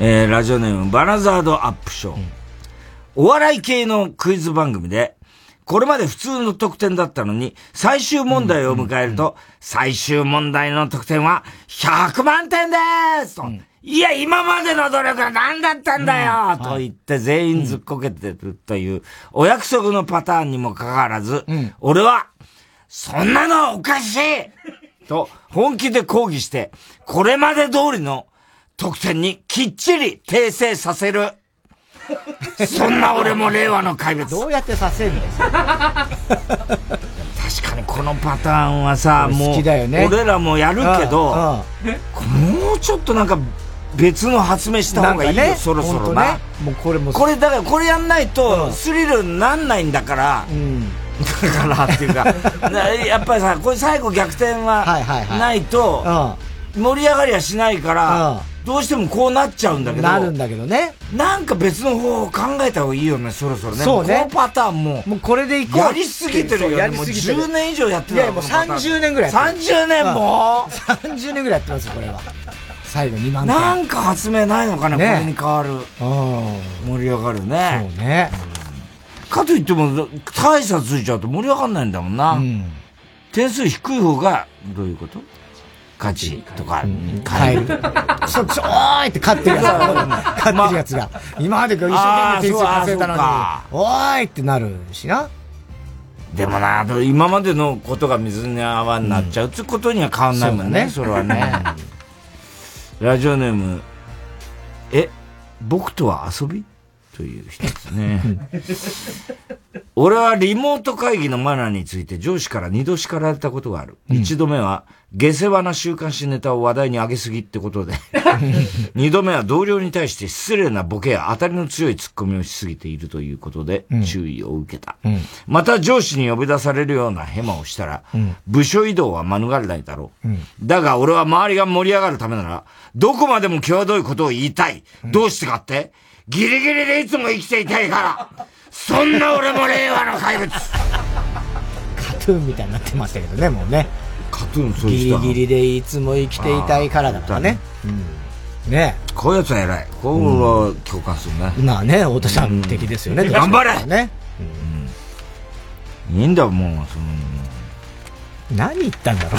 Speaker 2: えー、ラジオネーム、バナザードアップショー。お笑い系のクイズ番組で、これまで普通の得点だったのに、最終問題を迎えると、最終問題の得点は100万点ですと、いや、今までの努力は何だったんだよ、と言って全員ずっこけてるという、お約束のパターンにもかかわらず、俺は、そんなのはおかしいと本気で抗議して、これまで通りの得点にきっちり訂正させる。そんな俺も令和の怪物。
Speaker 1: どうやってさせんの？
Speaker 2: 確かにこのパターンはさ、
Speaker 1: 俺
Speaker 2: もう、俺らもやるけど、もうちょっとなんか別の発明した方がいいよ、
Speaker 1: ね
Speaker 2: そろそろな。
Speaker 1: ねもうこれも
Speaker 2: これだからこれやんないとスリルになんないんだから、だからっていうか、な やっぱりさ、これ最後逆転はないと、盛り上がりはしないから、どうしてもこうなっちゃうんだけど、
Speaker 1: なるんだけどね。
Speaker 2: なんか別の方法を考えた方がいいよね、そろそろね。
Speaker 1: そうね
Speaker 2: もこのパターンも。
Speaker 1: もうこれでいこう。
Speaker 2: やりすぎてるよね。
Speaker 1: や
Speaker 2: もう
Speaker 1: りすぎてる
Speaker 2: 10年以上やってる
Speaker 1: いや、もう30年ぐらいやってる。
Speaker 2: 30年も？
Speaker 1: うん ?30 年ぐらいやってますよ、これは。最後2万点。
Speaker 2: なんか発明ないのかな、
Speaker 1: ね
Speaker 2: これに変わる。盛り上がるね。
Speaker 1: そうね。
Speaker 2: かといっても、大差ついちゃうと盛り上がんないんだもんな。点数低い方が、どういうこと？勝ちとか、
Speaker 1: 変える。そ、そ、おーいって勝ってるやつ。勝ってるやつが。今まで一生懸命点数稼いだのにおーいってなるしな。
Speaker 2: でもな、今までのことが水に泡になっちゃうってことには変わんないもんね、それはね。ラジオネーム、え、僕とは遊び？という人ですね。俺はリモート会議のマナーについて上司から二度叱られたことがある。一度目は、下世話な週刊誌ネタを話題に上げすぎってことで。二度目は同僚に対して失礼なボケや当たりの強いツッコミをしすぎているということで注意を受けた。また上司に呼び出されるようなヘマをしたら、部署移動は免れないだろう。だが俺は周りが盛り上がるためなら、どこまでも際どいことを言いたい。どうしてかって？ギリギリでいつも生きていたいから。そんな俺も令和の怪物。
Speaker 1: カトゥーンみたいになってましたけどね、もうね。
Speaker 2: カトゥーンそう
Speaker 1: ギリギリでいつも生きていたいからだからね。うん。ね
Speaker 2: こういうやつは偉い。こうは共感するね。
Speaker 1: まあね、太田さん的ですよね。
Speaker 2: 頑張れ
Speaker 1: ね。
Speaker 2: いいんだ、もう、その、
Speaker 1: 何言ったんだろ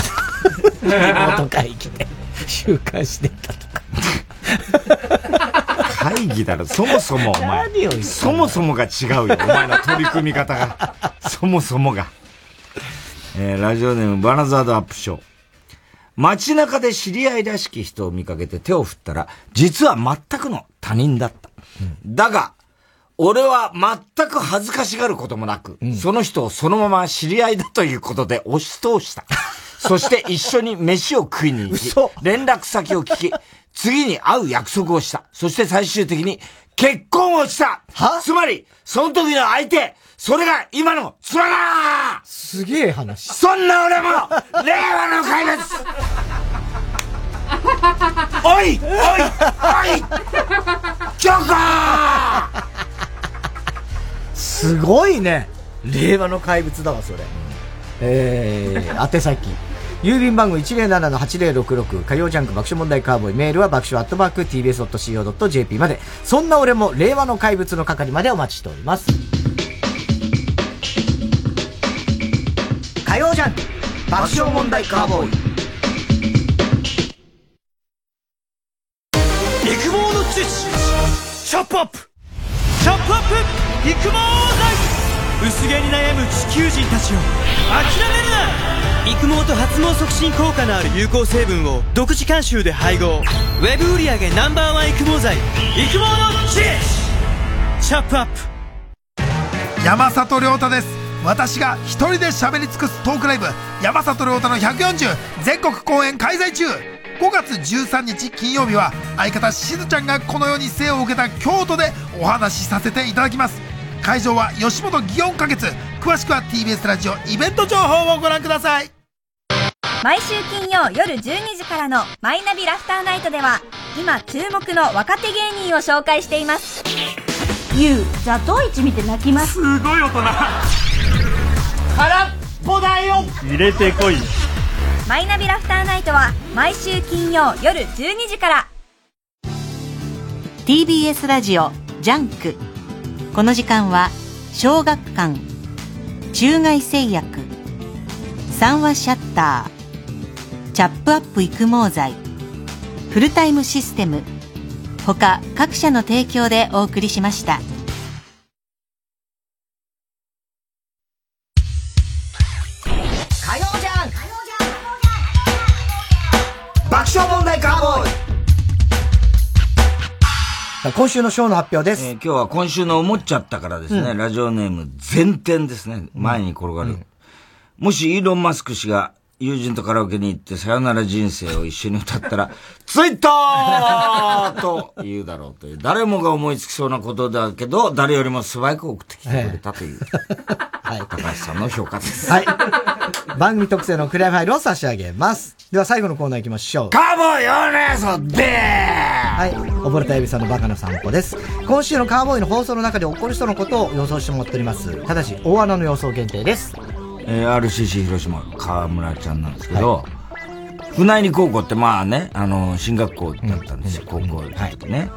Speaker 1: うな。リモート会議で。週刊誌出たとか。
Speaker 2: 会議だろ、そもそもお前そもそもが違うよ、お前の取り組み方が。そもそもが。えーラジオネームバナザードアップショー。街中で知り合いらしき人を見かけて手を振ったら、実は全くの他人だった。だが、俺は全く恥ずかしがることもなく、その人をそのまま知り合いだということで押し通した。そして一緒に飯を食いに行き、連絡先を聞き、次に会う約束をした。そして最終的に結婚をしたつまり、その時の相手、それが今の妻だ
Speaker 1: すげえ話。
Speaker 2: そんな俺も、令和の怪物おいおいおいチョコ
Speaker 1: すごいね。令和の怪物だわ、それ。えー、宛先。郵便番号107-8066火曜ジャンク爆笑問題カーボーイ。メールは爆笑アットマーク tbs.co.jp まで。そんな俺も令和の怪物の係までお待ちしております。火曜ジャンク爆笑問題カーボーイ。
Speaker 10: 育毛の知識チョップアップ。チョップアップ。育毛剤。薄毛に悩む地球人たちを諦めるな。育毛と発毛促進効果のある有効成分を独自監修で配合ウェブ売上 Ｎｏ.1 育毛剤育毛の知識チョップアップ
Speaker 28: 山里亮太です。私が一人で喋り尽くすトークライブ。山里亮太の140全国公演開催中。5月13日金曜日は相方しずちゃんがこの世に生を受けた京都でお話しさせていただきます。会場は吉本祇園花月。詳しくは TBS ラジオイベント情報をご覧ください。
Speaker 19: 毎週金曜夜12時からの「マイナビラフターナイト」では今注目の若手芸人を紹介しています。ゆうザトウイチ見て泣きます。すごい大人。空っぽだよ。
Speaker 10: 入れてこい。
Speaker 19: マイナビラフターナイトは毎週金曜夜12時から。
Speaker 4: TBS ラジオジャンクこの時間は小学館中外製薬三和シャッターチャップアップ育毛剤フルタイムシステム他各社の提供でお送りしました。
Speaker 1: 今週のショーの発表です。
Speaker 2: えー今日は今週の思っちゃったからですね、
Speaker 1: うん
Speaker 2: ラジオネーム前転ですね。前に転がる。もしイーロン・マスク氏が友人とカラオケに行ってさよなら人生を一緒に歌ったら、ツイッターと言うだろうという、誰もが思いつきそうなことだけど、誰よりも素早く送ってきてくれたという、高橋さんの評価です。
Speaker 1: はい。番組特製のクリアファイルを差し上げます。では最後のコーナー行きましょう。
Speaker 2: カーボーイヨネソで
Speaker 1: はい。溺れたエビさんのバカな散歩です。今週のカーボーイの放送の中で起こる人のことを予想してもらっております。ただし、大穴の予想限定です。
Speaker 2: えー RCC 広島、河村ちゃんなんですけど、船入高校ってまあね、あの、進学校だったんですよ、高校の時ね。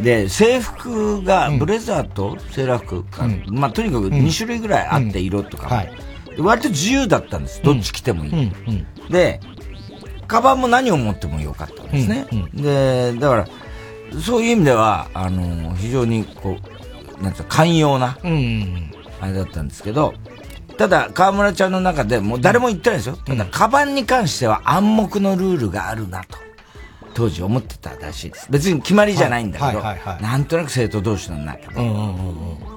Speaker 2: で、制服がブレザーとセーラー服が、まあとにかく2種類ぐらいあって、色とか、で割と自由だったんです。どっち着てもいい。で、カバンも何を持ってもよかったんですね。で、だから、そういう意味では、あの、非常にこう、なんていうか寛容な、あれだったんですけど、ただ、河村ちゃんの中でもう誰も言ってないですよ。ただ、カバンに関しては暗黙のルールがあるなと、当時思ってたらしいです。別に決まりじゃないんだけど、なんとなく生徒同士の中で。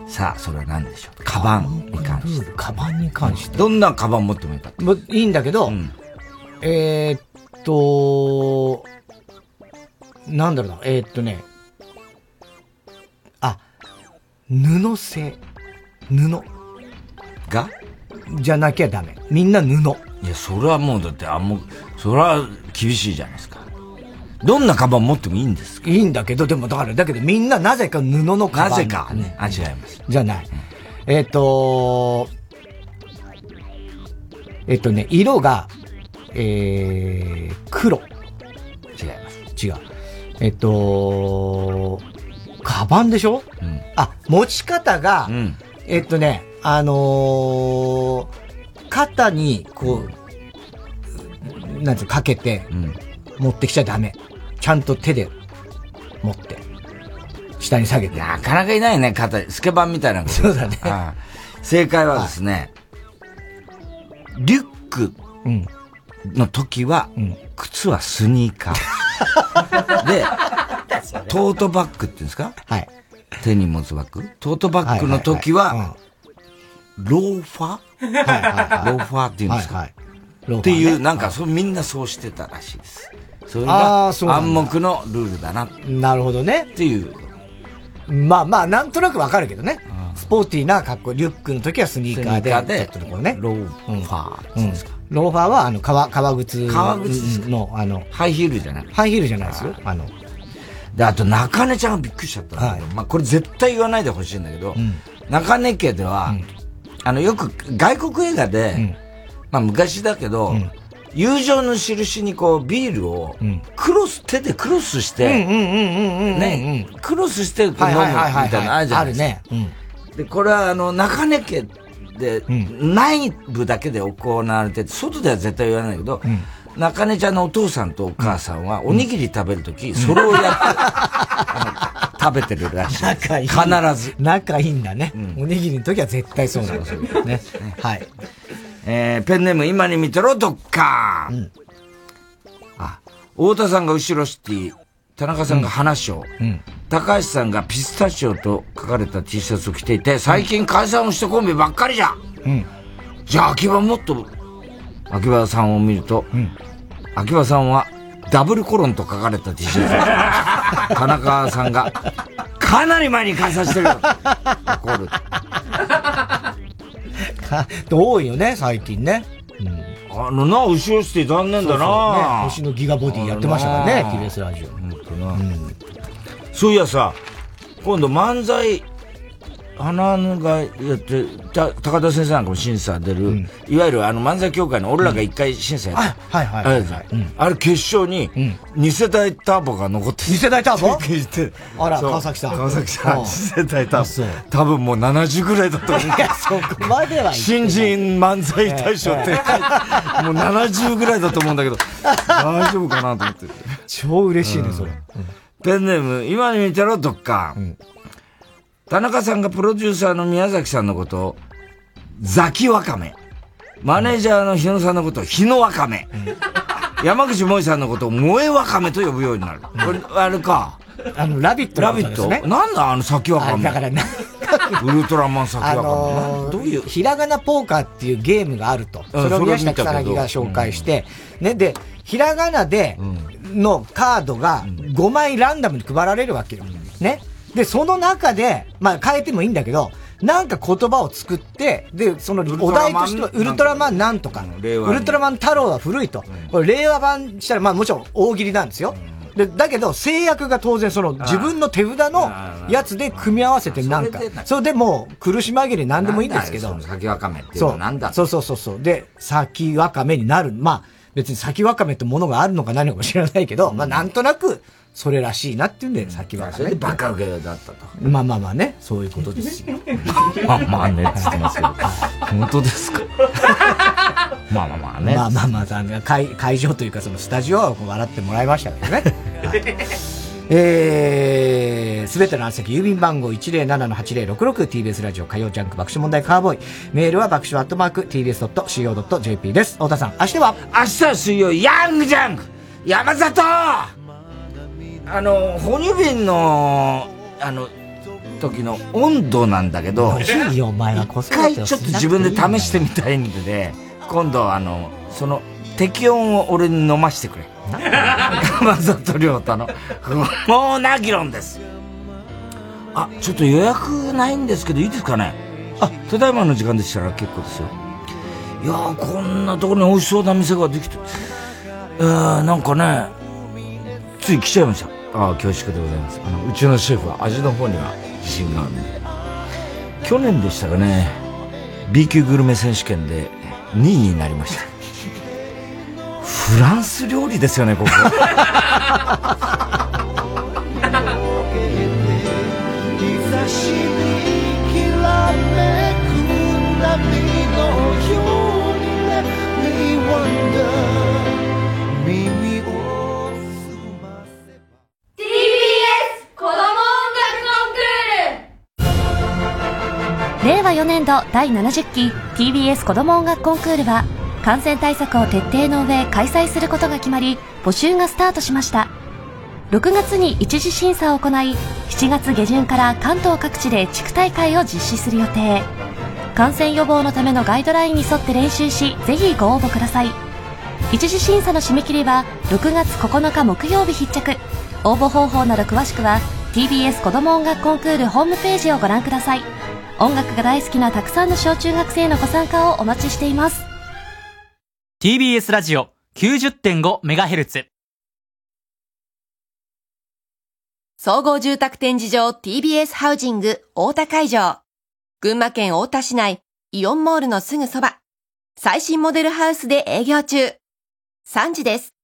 Speaker 2: さあ、それは何でしょう？カバンに関して。
Speaker 1: カバンに関して。
Speaker 2: どんなカバン持ってもいいか。
Speaker 1: いいんだけど、えーっと、なんだろうな、えーっとね、あ、布製。布。
Speaker 2: が？
Speaker 1: じゃなきゃダメ。みんな布。
Speaker 2: いや、それはもうだって暗黙、それは厳しいじゃないですか。どんなカバン持ってもいいんです
Speaker 1: いいんだけど、でもだから、だけどみんななぜか布のカバン。
Speaker 2: なぜかね。あ、違います。
Speaker 1: じゃない。えっ、とえっ、とね、色が、えー、黒。
Speaker 2: 違い
Speaker 1: ます。違う。えっ、とカバンでしょ、あ、持ち方が、えっとね、あのー、肩に、こう、なんつうのかけて、持ってきちゃダメ。ちゃんと手で持って、下に下げて。
Speaker 2: なかなかいないね、肩、スケバンみたいな。
Speaker 1: そうだね。
Speaker 2: ああ正解はですね、リュックの時は、靴はスニーカー。で、トートバッグっていうんですか？
Speaker 1: はい。
Speaker 2: 手に持つバッグ？トートバッグの時は、ローファ
Speaker 1: はいはいはい。
Speaker 2: ローファーっていうんですか、
Speaker 1: はいはい。ローファーね。
Speaker 2: っていう、なんかそう、みんなそうしてたらしいです。それ
Speaker 1: あ
Speaker 2: が暗黙のルールだな。っ
Speaker 1: なるほどね。
Speaker 2: ていう。
Speaker 1: まあまあ、なんとなくわかるけどね。スポーティーな格好、リュックの時はスニーカーで、
Speaker 2: ーカーで
Speaker 1: ちょっとこうね。
Speaker 2: ローファー
Speaker 1: うん。ローファーは、あの、革、革靴
Speaker 2: 革靴ですか？
Speaker 1: の、あの、
Speaker 2: ハイヒールじゃない？
Speaker 1: ハイヒールじゃないですよ。あの、
Speaker 2: で、あと中根ちゃんがびっくりしちゃったんだけど、まあこれ絶対言わないでほしいんだけど、中根家では、あの、よく外国映画で、まあ昔だけど、友情の印にこうビールをクロス、手でクロスして、ね、クロスして飲むみたいなのあるじゃないですか。
Speaker 1: あるね。
Speaker 2: で、これはあの、中根家で、内部だけで行われてて、外では絶対言わないけど、中根ちゃんのお父さんとお母さんは、おにぎり食べるとき、それをやって、食べてるらしい。
Speaker 1: 仲いい。
Speaker 2: 必ず。
Speaker 1: 仲いいんだね。おにぎりの時は絶対そうなんですよ。ね。はい。
Speaker 2: えー、ペンネーム今に見てろ、ドッカーン。あ、太田さんが後ろシティ、田中さんが花賞、高橋さんがピスタチオと書かれた T シャツを着ていて、最近解散をしたコンビばっかりじゃ
Speaker 1: うん。
Speaker 2: じゃあ秋葉もっと、秋葉さんを見ると、秋葉さんはダブルコロンと書かれた T シャツ。田中さんが、かなり前に解散してるよ。怒る。
Speaker 1: 多いよね、最近ね。
Speaker 2: あのな、後ろシティ残念だな
Speaker 1: ね星のギガボディやってましたからね、TBS ラジオ。
Speaker 2: そういやさ、今度漫才、花がやって、た高田先生なんかも審査出る、いわゆるあの漫才協会の俺らが一回審査やった。
Speaker 1: はいはい
Speaker 2: あれじゃん。あれ決勝に、二世代ターボが残って
Speaker 1: 二世代ターボあら川崎さん。
Speaker 2: 川崎さ
Speaker 1: うん。
Speaker 2: ん、二世代ターボ。多分もう70ぐらいだと思う。
Speaker 1: いや、そこまでは
Speaker 2: 新人漫才大賞って、もう70ぐらいだと思うんだけど、大丈夫かなと思って。
Speaker 1: 超嬉しいね、それ。
Speaker 2: ペンネーム、今に見てろ、どっか。田中さんがプロデューサーの宮崎さんのことを、ザキワカメ。マネージャーの日野さんのことを、日野ワカメ。山口萌さんのことを、萌えワカメと呼ぶようになる。これ、あれか。
Speaker 1: あの、ラビット
Speaker 2: ラビット？なんだあの先ワカメ。
Speaker 1: だからね、
Speaker 2: ウルトラマン先ワ
Speaker 1: あ
Speaker 2: カメ。
Speaker 1: のー、どういう？ひらがなポーカーっていうゲームがあると。
Speaker 2: うん
Speaker 1: それを宮下草薙が紹介して、ね、で、ひらがなで、のカードが5枚ランダムに配られるわけよ。ね。で、その中で、まあ変えてもいいんだけど、なんか言葉を作って、で、そのお題としては、ウルトラマンなんとか、ウルトラマン太郎は古いと。これ令和版したら、まあもちろん大喜利なんですよ。で、だけど制約が当然その自分の手札のやつで組み合わせてなんか。
Speaker 2: それで、
Speaker 1: もう苦し紛れ何でもいいんですけど。
Speaker 2: 先ワカメっていう
Speaker 1: そう。
Speaker 2: のはなんだ
Speaker 1: そうそうそうそう。で、先わかめになる。まあ、別に先わかめってものがあるのか何のか知らないけど、まあなんとなく、それらしいなっていうんで、先わかめ。
Speaker 2: それでバカ受けだったと。
Speaker 1: まあまあまあね、そういうことですよ。
Speaker 2: まあまあね、つってますけど。本当ですか？まあまあまあね。
Speaker 1: まあまあまあ、会会場というかそのスタジオは笑ってもらいましたけどね。はい えー、すべての案先、郵便番号 107-8066TBS ラジオ火曜ジャンク爆笑問題カーボーイ。メールは爆笑アットマーク TBS.CO.JP です。太田さん、明日は？
Speaker 2: 明日は水曜、ヤングジャンク山里あの、哺乳瓶の、あの、時の温度なんだけど、
Speaker 1: いいよ、お前は子
Speaker 2: 一回ちょっと自分で試してみたいんでね、今度あの、その、適温を俺に飲ましてくれ。山里亮太の不毛な議論です。あ、ちょっと予約ないんですけど、いいですかねあ、ただいまの時間でしたら結構ですよ。いやー、こんなところに美味しそうな店ができて、えー、なんかね、つい来ちゃいました。ああ恐縮でございます。あのうちのシェフは味の方には自信があるんで去年でしたかね。B 級グルメ選手権で2位になりました。フランス料理ですよねここ。
Speaker 3: wonder 差しにきらめ
Speaker 29: 和4年度第70期 TBS 子ども音楽コンクールは感染対策を徹底の上開催することが決まり募集がスタートしました。6月に一次審査を行い7月下旬から関東各地で地区大会を実施する予定。感染予防のためのガイドラインに沿って練習しぜひご応募ください。一次審査の締め切りは6月9日木曜日必着。応募方法など詳しくは TBS 子ども音楽コンクールホームページをご覧ください。音楽が大好きなたくさんの小中学生のご参加をお待ちしています
Speaker 3: TBS ラジオ 90.5MHz
Speaker 16: 総合住宅展示場 TBS ハウジング大田会場。群馬県大田市内イオンモールのすぐそば。最新モデルハウスで営業中。3時です。